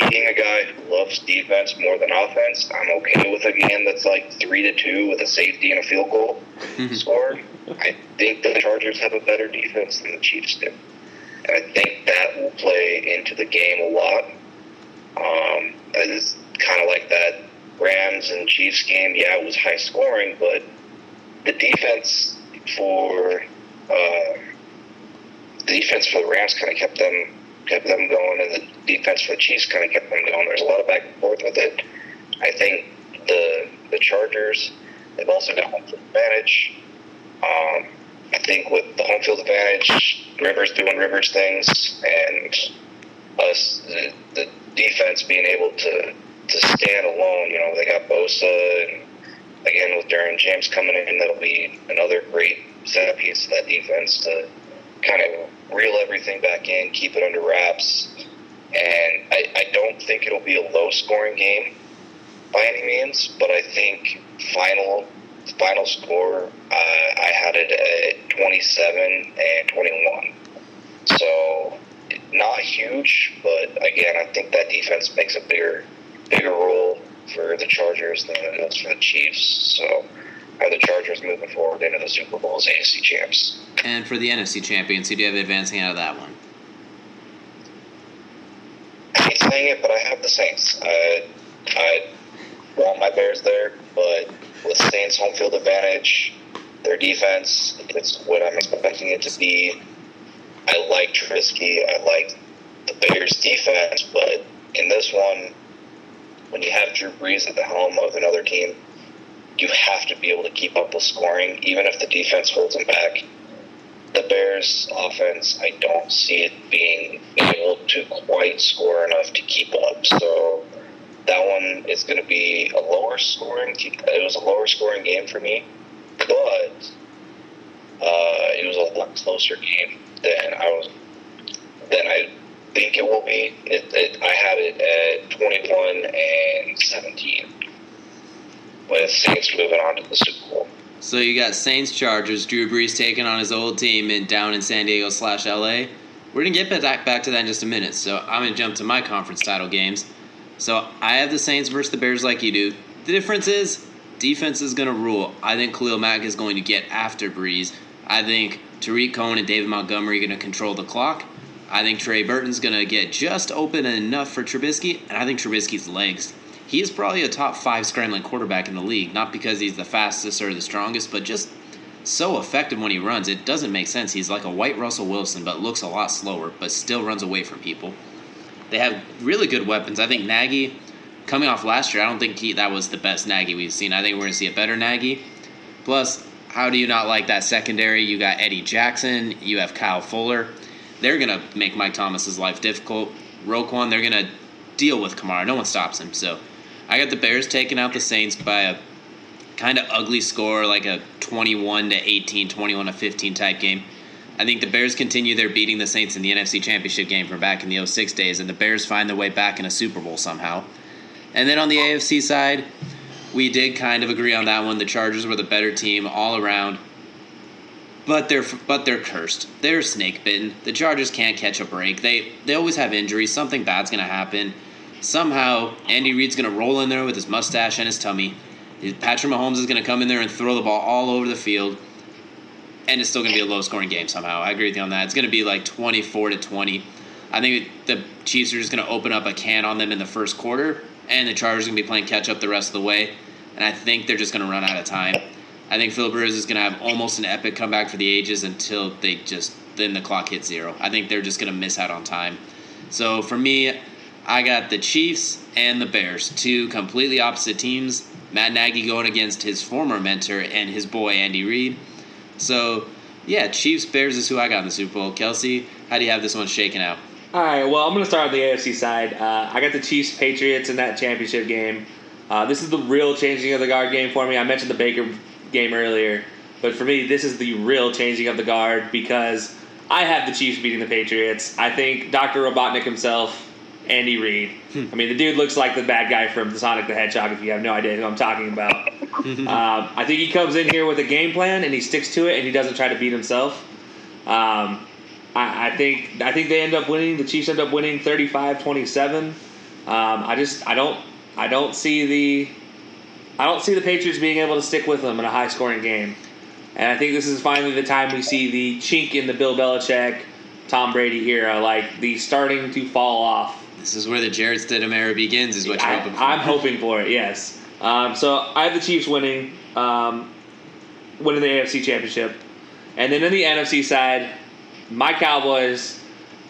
being a guy who loves defense more than offense, I'm okay with a game that's like three to two with a safety and a field goal score. I think the Chargers have a better defense than the Chiefs do, and I think that will play into the game a lot. Um, it's kind of like that Rams and Chiefs game. Yeah, it was high scoring, but the defense for uh, the defense for the Rams kind of kept them kept them going, and the defense for the Chiefs kind of kept them going. There's a lot of back and forth with it. I think the the Chargers they've also got home field advantage. Um, I think with the home field advantage, Rivers doing Rivers things, and us the, the defense being able to to stand alone. You know, they got Bosa, and again with Derwin James coming in, that'll be another great centerpiece to that defense to kind of reel everything back in, keep it under wraps. And I, I don't think it'll be a low scoring game by any means, but I think final final score uh, I had it at 27 and 21. So not huge, but again, I think that defense makes a bigger bigger role for the Chargers than it does for the Chiefs. So are the Chargers moving forward into the Super Bowl as AFC champs. And for the NFC champions, who do you have advancing out of that one? I hate saying it, but I have the Saints. I, I want my Bears there, but with Saints home field advantage, their defense, it's what I'm expecting it to be. I like Trubisky. I like the Bears defense, but in this one, when you have Drew Brees at the helm of another team, you have to be able to keep up with scoring, even if the defense holds them back. The Bears' offense, I don't see it being able to quite score enough to keep up. So that one is going to be a lower scoring. It was a lower scoring game for me, but uh, it was a lot closer game than I was than I think it will be. It, it, I had it at 21 and 17 with Saints moving on to the Super Bowl. So you got Saints Chargers, Drew Brees taking on his old team in down in San Diego slash LA. We're gonna get back back to that in just a minute. So I'm gonna jump to my conference title games. So I have the Saints versus the Bears like you do. The difference is defense is gonna rule. I think Khalil Mack is going to get after Brees. I think Tarik Cohen and David Montgomery are gonna control the clock. I think Trey Burton's going to get just open enough for Trubisky, and I think Trubisky's legs. He is probably a top five scrambling quarterback in the league, not because he's the fastest or the strongest, but just so effective when he runs. It doesn't make sense. He's like a white Russell Wilson, but looks a lot slower, but still runs away from people. They have really good weapons. I think Nagy, coming off last year, I don't think he, that was the best Nagy we've seen. I think we're going to see a better Nagy. Plus, how do you not like that secondary? You got Eddie Jackson, you have Kyle Fuller. They're going to make Mike Thomas's life difficult. Roquan, they're going to deal with Kamara. No one stops him. So I got the Bears taking out the Saints by a kind of ugly score, like a 21 to 18, 21 to 15 type game. I think the Bears continue their beating the Saints in the NFC Championship game from back in the 06 days, and the Bears find their way back in a Super Bowl somehow. And then on the AFC side, we did kind of agree on that one. The Chargers were the better team all around, but they're but they're cursed. They're snake bitten. The Chargers can't catch a break. They they always have injuries. Something bad's gonna happen. Somehow Andy Reid's gonna roll in there with his mustache and his tummy. Patrick Mahomes is gonna come in there and throw the ball all over the field, and it's still gonna be a low scoring game somehow. I agree with you on that. It's gonna be like twenty four to twenty. I think the Chiefs are just gonna open up a can on them in the first quarter, and the Chargers are gonna be playing catch up the rest of the way. And I think they're just gonna run out of time. I think Philip Rivers is going to have almost an epic comeback for the ages until they just then the clock hits zero. I think they're just going to miss out on time. So for me, I got the Chiefs and the Bears, two completely opposite teams. Matt Nagy going against his former mentor and his boy Andy Reid. So yeah, Chiefs Bears is who I got in the Super Bowl. Kelcey, how do you have this one shaken out? All right, well, I'm going to start on the AFC side. Uh, I got the Chiefs Patriots in that championship game. Uh, this is the real changing of the guard game for me. I mentioned the Baker game earlier. But for me, this is the real changing of the guard because I have the Chiefs beating the Patriots. I think Dr. Robotnik himself, Andy Reid. Hmm. I mean, the dude looks like the bad guy from Sonic the Hedgehog. If you have no idea who I'm talking about, um, I think he comes in here with a game plan and he sticks to it and he doesn't try to beat himself. Um, I, I, think I think they end up winning. The Chiefs end up winning 35-27. Um, I just I don't I don't see the I don't see the Patriots being able to stick with them in a high scoring game. And I think this is finally the time we see the chink in the Bill Belichick, Tom Brady era, like the starting to fall off. This is where the Jarrett Stidham era begins, is what you're I, hoping for. I'm hoping for it, yes. Um, so I have the Chiefs winning, um, winning the AFC Championship. And then in the NFC side, my Cowboys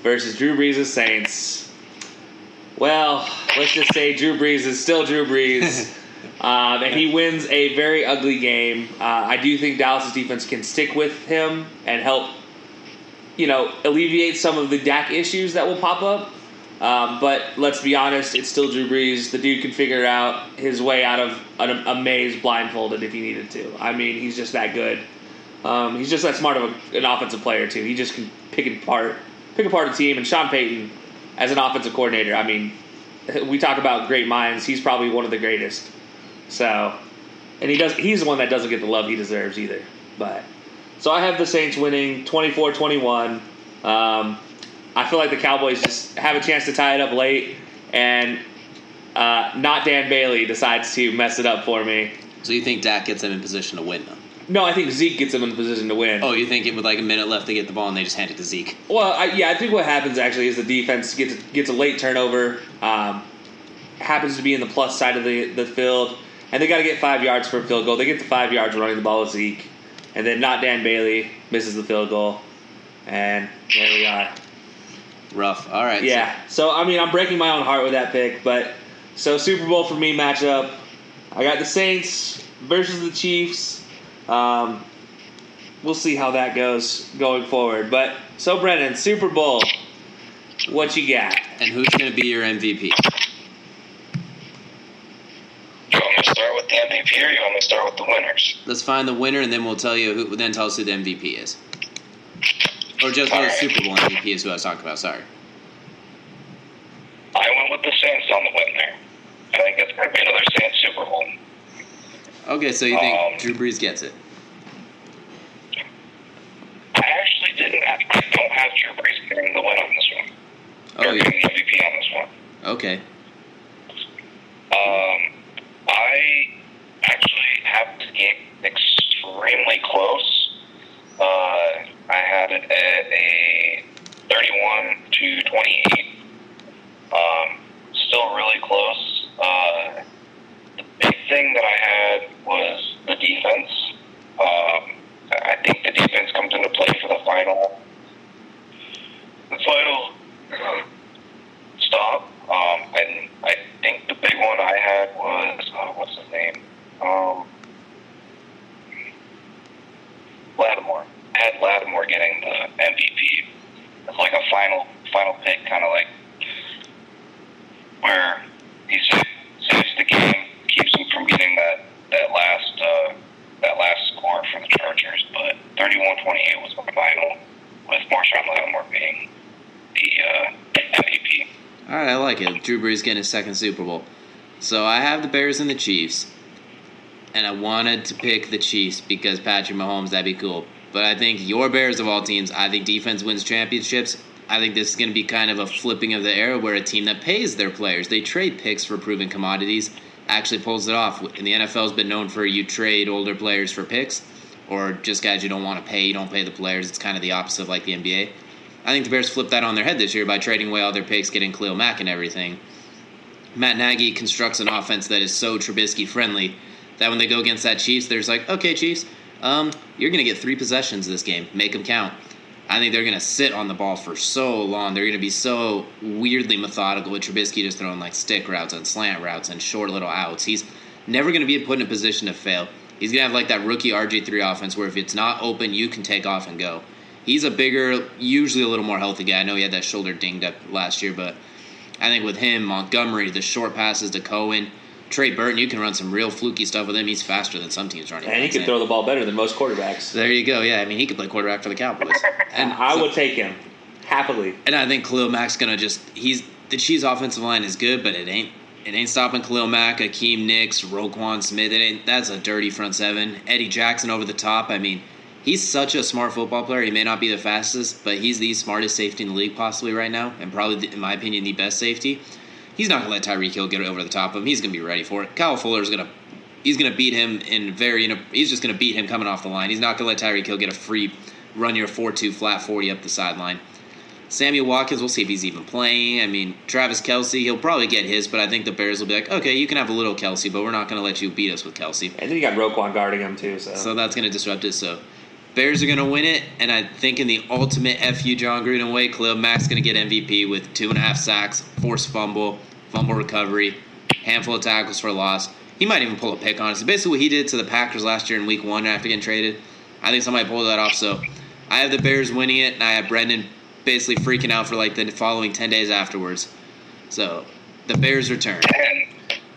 versus Drew Brees' Saints. Well, let's just say Drew Brees is still Drew Brees. Um, and he wins a very ugly game. Uh, I do think Dallas' defense can stick with him and help, you know, alleviate some of the Dak issues that will pop up. Um, but let's be honest, it's still Drew Brees. The dude can figure out his way out of an, a maze blindfolded if he needed to. I mean, he's just that good. Um, he's just that smart of a, an offensive player too. He just can pick apart, pick apart a team. And Sean Payton, as an offensive coordinator, I mean, we talk about great minds. He's probably one of the greatest. So, and he does. He's the one that doesn't get the love he deserves either. But so I have the Saints winning 24-21. Um, I feel like the Cowboys just have a chance to tie it up late, and uh, not Dan Bailey decides to mess it up for me. So you think Dak gets them in position to win, though? No, I think Zeke gets them in the position to win. Oh, you think it with like a minute left they get the ball and they just hand it to Zeke? Well, I, yeah, I think what happens actually is the defense gets gets a late turnover. Um, happens to be in the plus side of the, the field and they got to get five yards for a field goal. They get the five yards running the ball with Zeke, and then not Dan Bailey misses the field goal, and there we are. Rough. All right. Yeah. So. so I mean, I'm breaking my own heart with that pick, but so Super Bowl for me matchup. I got the Saints versus the Chiefs. Um, we'll see how that goes going forward. But so Brendin, Super Bowl, what you got? And who's going to be your MVP? Start with the MVP, or you want me to start with the winners? Let's find the winner, and then we'll tell you. Who, then tell us who the MVP is, or just who the Super Bowl MVP is. Who I was talking about. Sorry. I went with the Saints on the win there. I think it's going to be another Saints Super Bowl. Okay, so you think um, Drew Brees gets it? I actually didn't. Have, I don't have Drew Brees getting the win on this one. Oh, yeah. MVP on this one. Okay. Um, I actually have this game extremely close. Uh, I had it at a 31 to 28. Um, still really close. Uh, the big thing that I had was the defense. Um, I think the defense comes into play for the final, the final stop um, and I think the big one I had was uh, what's his name? Um, Lattimore. I had Lattimore getting the MVP. It's like a final final pick, kind of like where he saves the game, keeps him from getting that that last uh, that last score for the Chargers. But 31-28 was my final, with Marshon Lattimore being the uh, MVP. All right, I like it. Drew Brees getting his second Super Bowl. So I have the Bears and the Chiefs, and I wanted to pick the Chiefs because Patrick Mahomes, that'd be cool. But I think your Bears of all teams, I think defense wins championships. I think this is going to be kind of a flipping of the era where a team that pays their players, they trade picks for proven commodities, actually pulls it off. And the NFL has been known for you trade older players for picks, or just guys you don't want to pay, you don't pay the players. It's kind of the opposite of like the NBA. I think the Bears flipped that on their head this year by trading away all their picks, getting Khalil Mack and everything. Matt Nagy constructs an offense that is so Trubisky friendly that when they go against that Chiefs, there's like, okay, Chiefs, um, you're going to get three possessions this game. Make them count. I think they're going to sit on the ball for so long. They're going to be so weirdly methodical with Trubisky just throwing like stick routes and slant routes and short little outs. He's never going to be put in a position to fail. He's going to have like that rookie RG3 offense where if it's not open, you can take off and go. He's a bigger, usually a little more healthy guy. I know he had that shoulder dinged up last year, but I think with him, Montgomery, the short passes to Cohen, Trey Burton, you can run some real fluky stuff with him. He's faster than some teams running. And he can throw the ball better than most quarterbacks. There you go. Yeah, I mean, he could play quarterback for the Cowboys. And I would take him happily. And I think Khalil Mack's gonna just he's the Chiefs' offensive line is good, but it ain't it ain't stopping Khalil Mack, Akeem Nicks, Roquan Smith. It ain't that's a dirty front seven. Eddie Jackson over the top. I mean, he's such a smart football player. He may not be the fastest, but he's the smartest safety in the league possibly right now, and probably in my opinion the best safety. He's not gonna let Tyreek Hill get over the top of him. He's gonna be ready for it. Kyle Fuller is gonna he's gonna beat him in very. In a, he's just gonna beat him coming off the line. He's not gonna let Tyreek Hill get a free run your four two flat forty up the sideline. Samuel Watkins, we'll see if he's even playing. I mean, Travis Kelce, he'll probably get his, but I think the Bears will be like, okay, you can have a little Kelce, but we're not going to let you beat us with Kelce. And then you got Roquan guarding him too. So, So that's going to disrupt it. So Bears are going to win it, and I think in the ultimate FU Jon Gruden way, Khalil Mack's going to get MVP with two and a half sacks, forced fumble, fumble recovery, handful of tackles for loss. He might even pull a pick on us. Basically, what he did to the Packers last year in Week One after getting traded. I think somebody pulled that off. So I have the Bears winning it, and I have Brendin basically freaking out for like the following ten days afterwards. So the Bears return.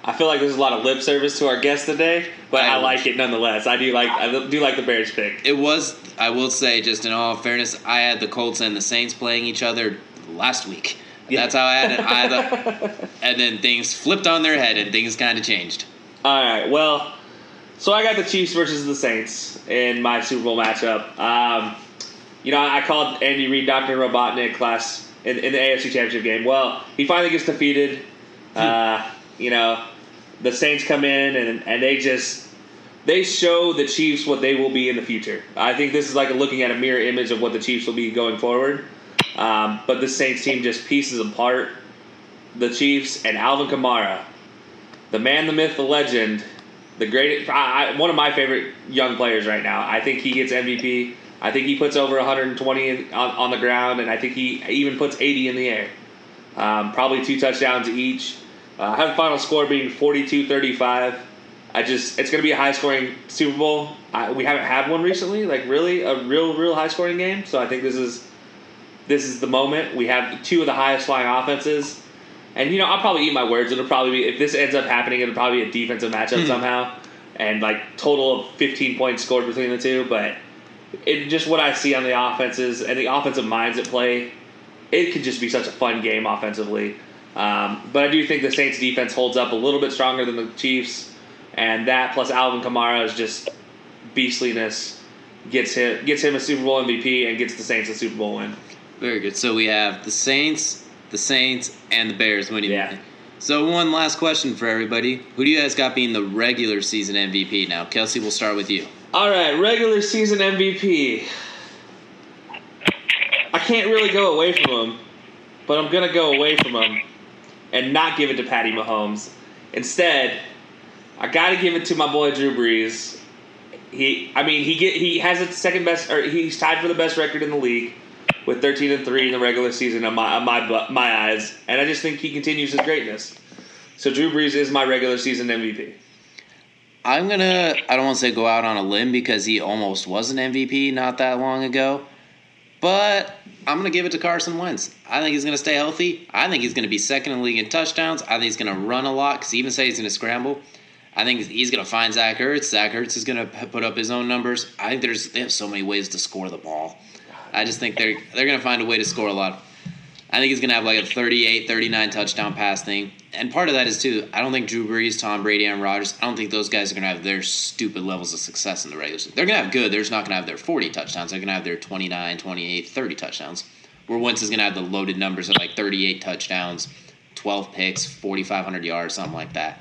I feel like there's a lot of lip service to our guest today, but I, I- like it nonetheless. I do like I do like the Bears pick. It was, I will say, just in all fairness, I had the Colts and the Saints playing each other last week. Yeah. That's how I had it. I had the, and then things flipped on their head and things kind of changed. All right. Well, so I got the Chiefs versus the Saints in my Super Bowl matchup. Um, you know, I called Andy Reid Dr. Robotnik last in, in the AFC Championship game. Well, he finally gets defeated. Uh, you know, the Saints come in and and they just they show the Chiefs what they will be in the future. I think this is like looking at a mirror image of what the Chiefs will be going forward. Um, but the Saints team just pieces apart the Chiefs and Alvin Kamara, the man, the myth, the legend, the great, I, one of my favorite young players right now. I think he gets MVP. I think he puts over 120 in, on, on the ground, and I think he even puts 80 in the air. Um, probably two touchdowns each. Uh, I have the final score being 42-35. I just, it's going to be a high scoring Super Bowl. I, we haven't had one recently, like really a real, real high scoring game. So I think this is this is the moment. We have two of the highest flying offenses. And you know, I'll probably eat my words. It'll probably be if this ends up happening, it'll probably be a defensive matchup somehow, and like total of 15 points scored between the two. But it just what I see on the offenses and the offensive minds at play, it could just be such a fun game offensively. Um, but I do think the Saints defense holds up a little bit stronger than the Chiefs, and that plus Alvin Kamara is just beastliness gets him gets him a Super Bowl MVP and gets the Saints a Super Bowl win. Very good. So we have the Saints, the Saints, and the Bears winning. Yeah. So one last question for everybody: Who do you guys got being the regular season MVP? Now, Kelcey, we'll start with you. All right, regular season MVP. I can't really go away from him, but I'm gonna go away from him and not give it to Patty Mahomes. Instead, I got to give it to my boy Drew Brees. He, I mean, he get he has the second best, or he's tied for the best record in the league with 13 and three in the regular season on my on my my eyes, and I just think he continues his greatness. So Drew Brees is my regular season MVP. I'm gonna. I don't want to say go out on a limb because he almost was an MVP not that long ago. But I'm going to give it to Carson Wentz. I think he's going to stay healthy. I think he's going to be second in the league in touchdowns. I think he's going to run a lot because he even said he's going to scramble. I think he's going to find Zach Ertz. Zach Ertz is going to put up his own numbers. I think there's they have so many ways to score the ball. I just think they're they're going to find a way to score a lot. I think he's going to have like a 38, 39 touchdown pass thing. And part of that is too, I don't think Drew Brees, Tom Brady, and Rodgers, I don't think those guys are going to have their stupid levels of success in the regular season. They're going to have good. They're just not going to have their 40 touchdowns. They're going to have their 29, 28, 30 touchdowns. Where Wentz is going to have the loaded numbers of like 38 touchdowns, 12 picks, 4,500 yards, something like that.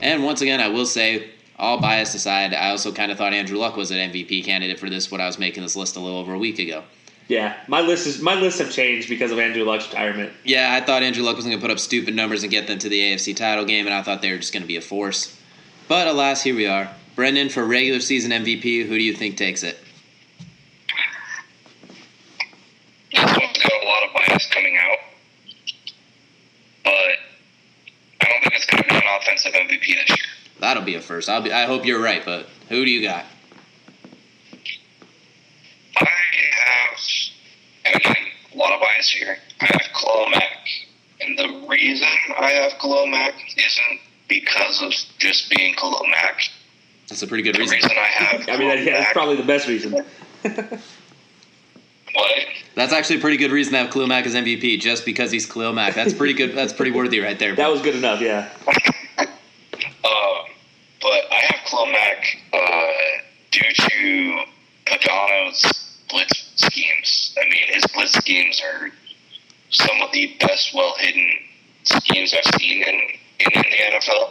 And once again, I will say, all bias aside, I also kind of thought Andrew Luck was an MVP candidate for this when I was making this list a little over a week ago. Yeah, my list is my lists have changed because of Andrew Luck's retirement. Yeah, I thought Andrew Luck was going to put up stupid numbers and get them to the AFC title game, and I thought they were just going to be a force. But alas, here we are. Brendin, for regular season MVP, who do you think takes it? This one's got a lot of bias coming out, but I don't think it's going to be an offensive MVP this year. That'll be a first. I'll be. I hope you're right, but who do you got? I have, and again, a lot of bias here. I have Khalil Mack, and the reason I have Khalil isn't because of just being Khalil That's a pretty good The reason. reason I have I mean, that, yeah, that's probably the best reason. what? That's actually a pretty good reason to have Khalil Mack as MVP, just because he's Khalil Mack. That's pretty good. That's pretty worthy right there. That was good enough. Yeah. Um, but I have Khalil Mack uh, due to Pagano's blitz schemes. I mean, his blitz schemes are some of the best, well hidden schemes I've seen in, in, in the NFL.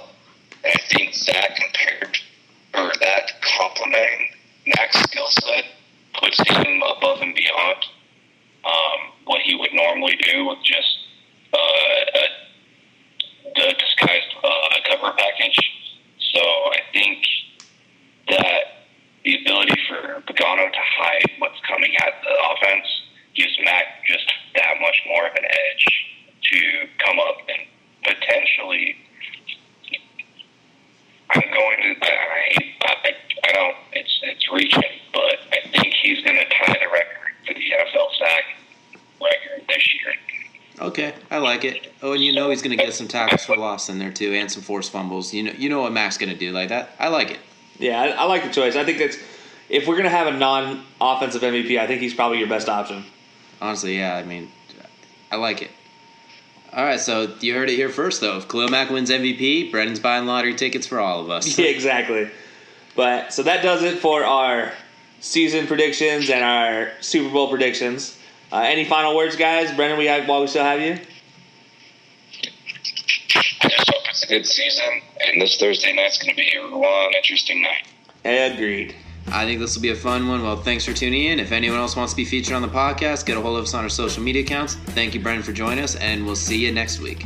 And I think that compared, or that complementing Mack's skill set puts him above and beyond um, what he would normally do with just uh, a the disguised uh, cover package. So I think that the ability for Pagano to hide what's coming at the offense gives Mack just that much more of an edge to come up and potentially. I'm going to. I, I, I don't. It's it's reaching, but I think he's going to tie the record for the NFL sack record this year. Okay, I like it. Oh, and you know he's going to get some tackles for loss in there too, and some forced fumbles. You know, you know what Mack's going to do like that. I like it. Yeah, I, I like the choice. I think that's if we're gonna have a non-offensive MVP, I think he's probably your best option. Honestly, yeah. I mean, I like it. All right, so you heard it here first, though. If Khalil Mack wins MVP, Brendin's buying lottery tickets for all of us. Yeah, exactly. But so that does it for our season predictions and our Super Bowl predictions. Uh, any final words, guys? Brendin, we have while we still have you. I season, and this Thursday night's going to be a long, interesting night. Agreed. I think this will be a fun one. Well, thanks for tuning in. If anyone else wants to be featured on the podcast, get a hold of us on our social media accounts. Thank you, Brendin, for joining us, and we'll see you next week.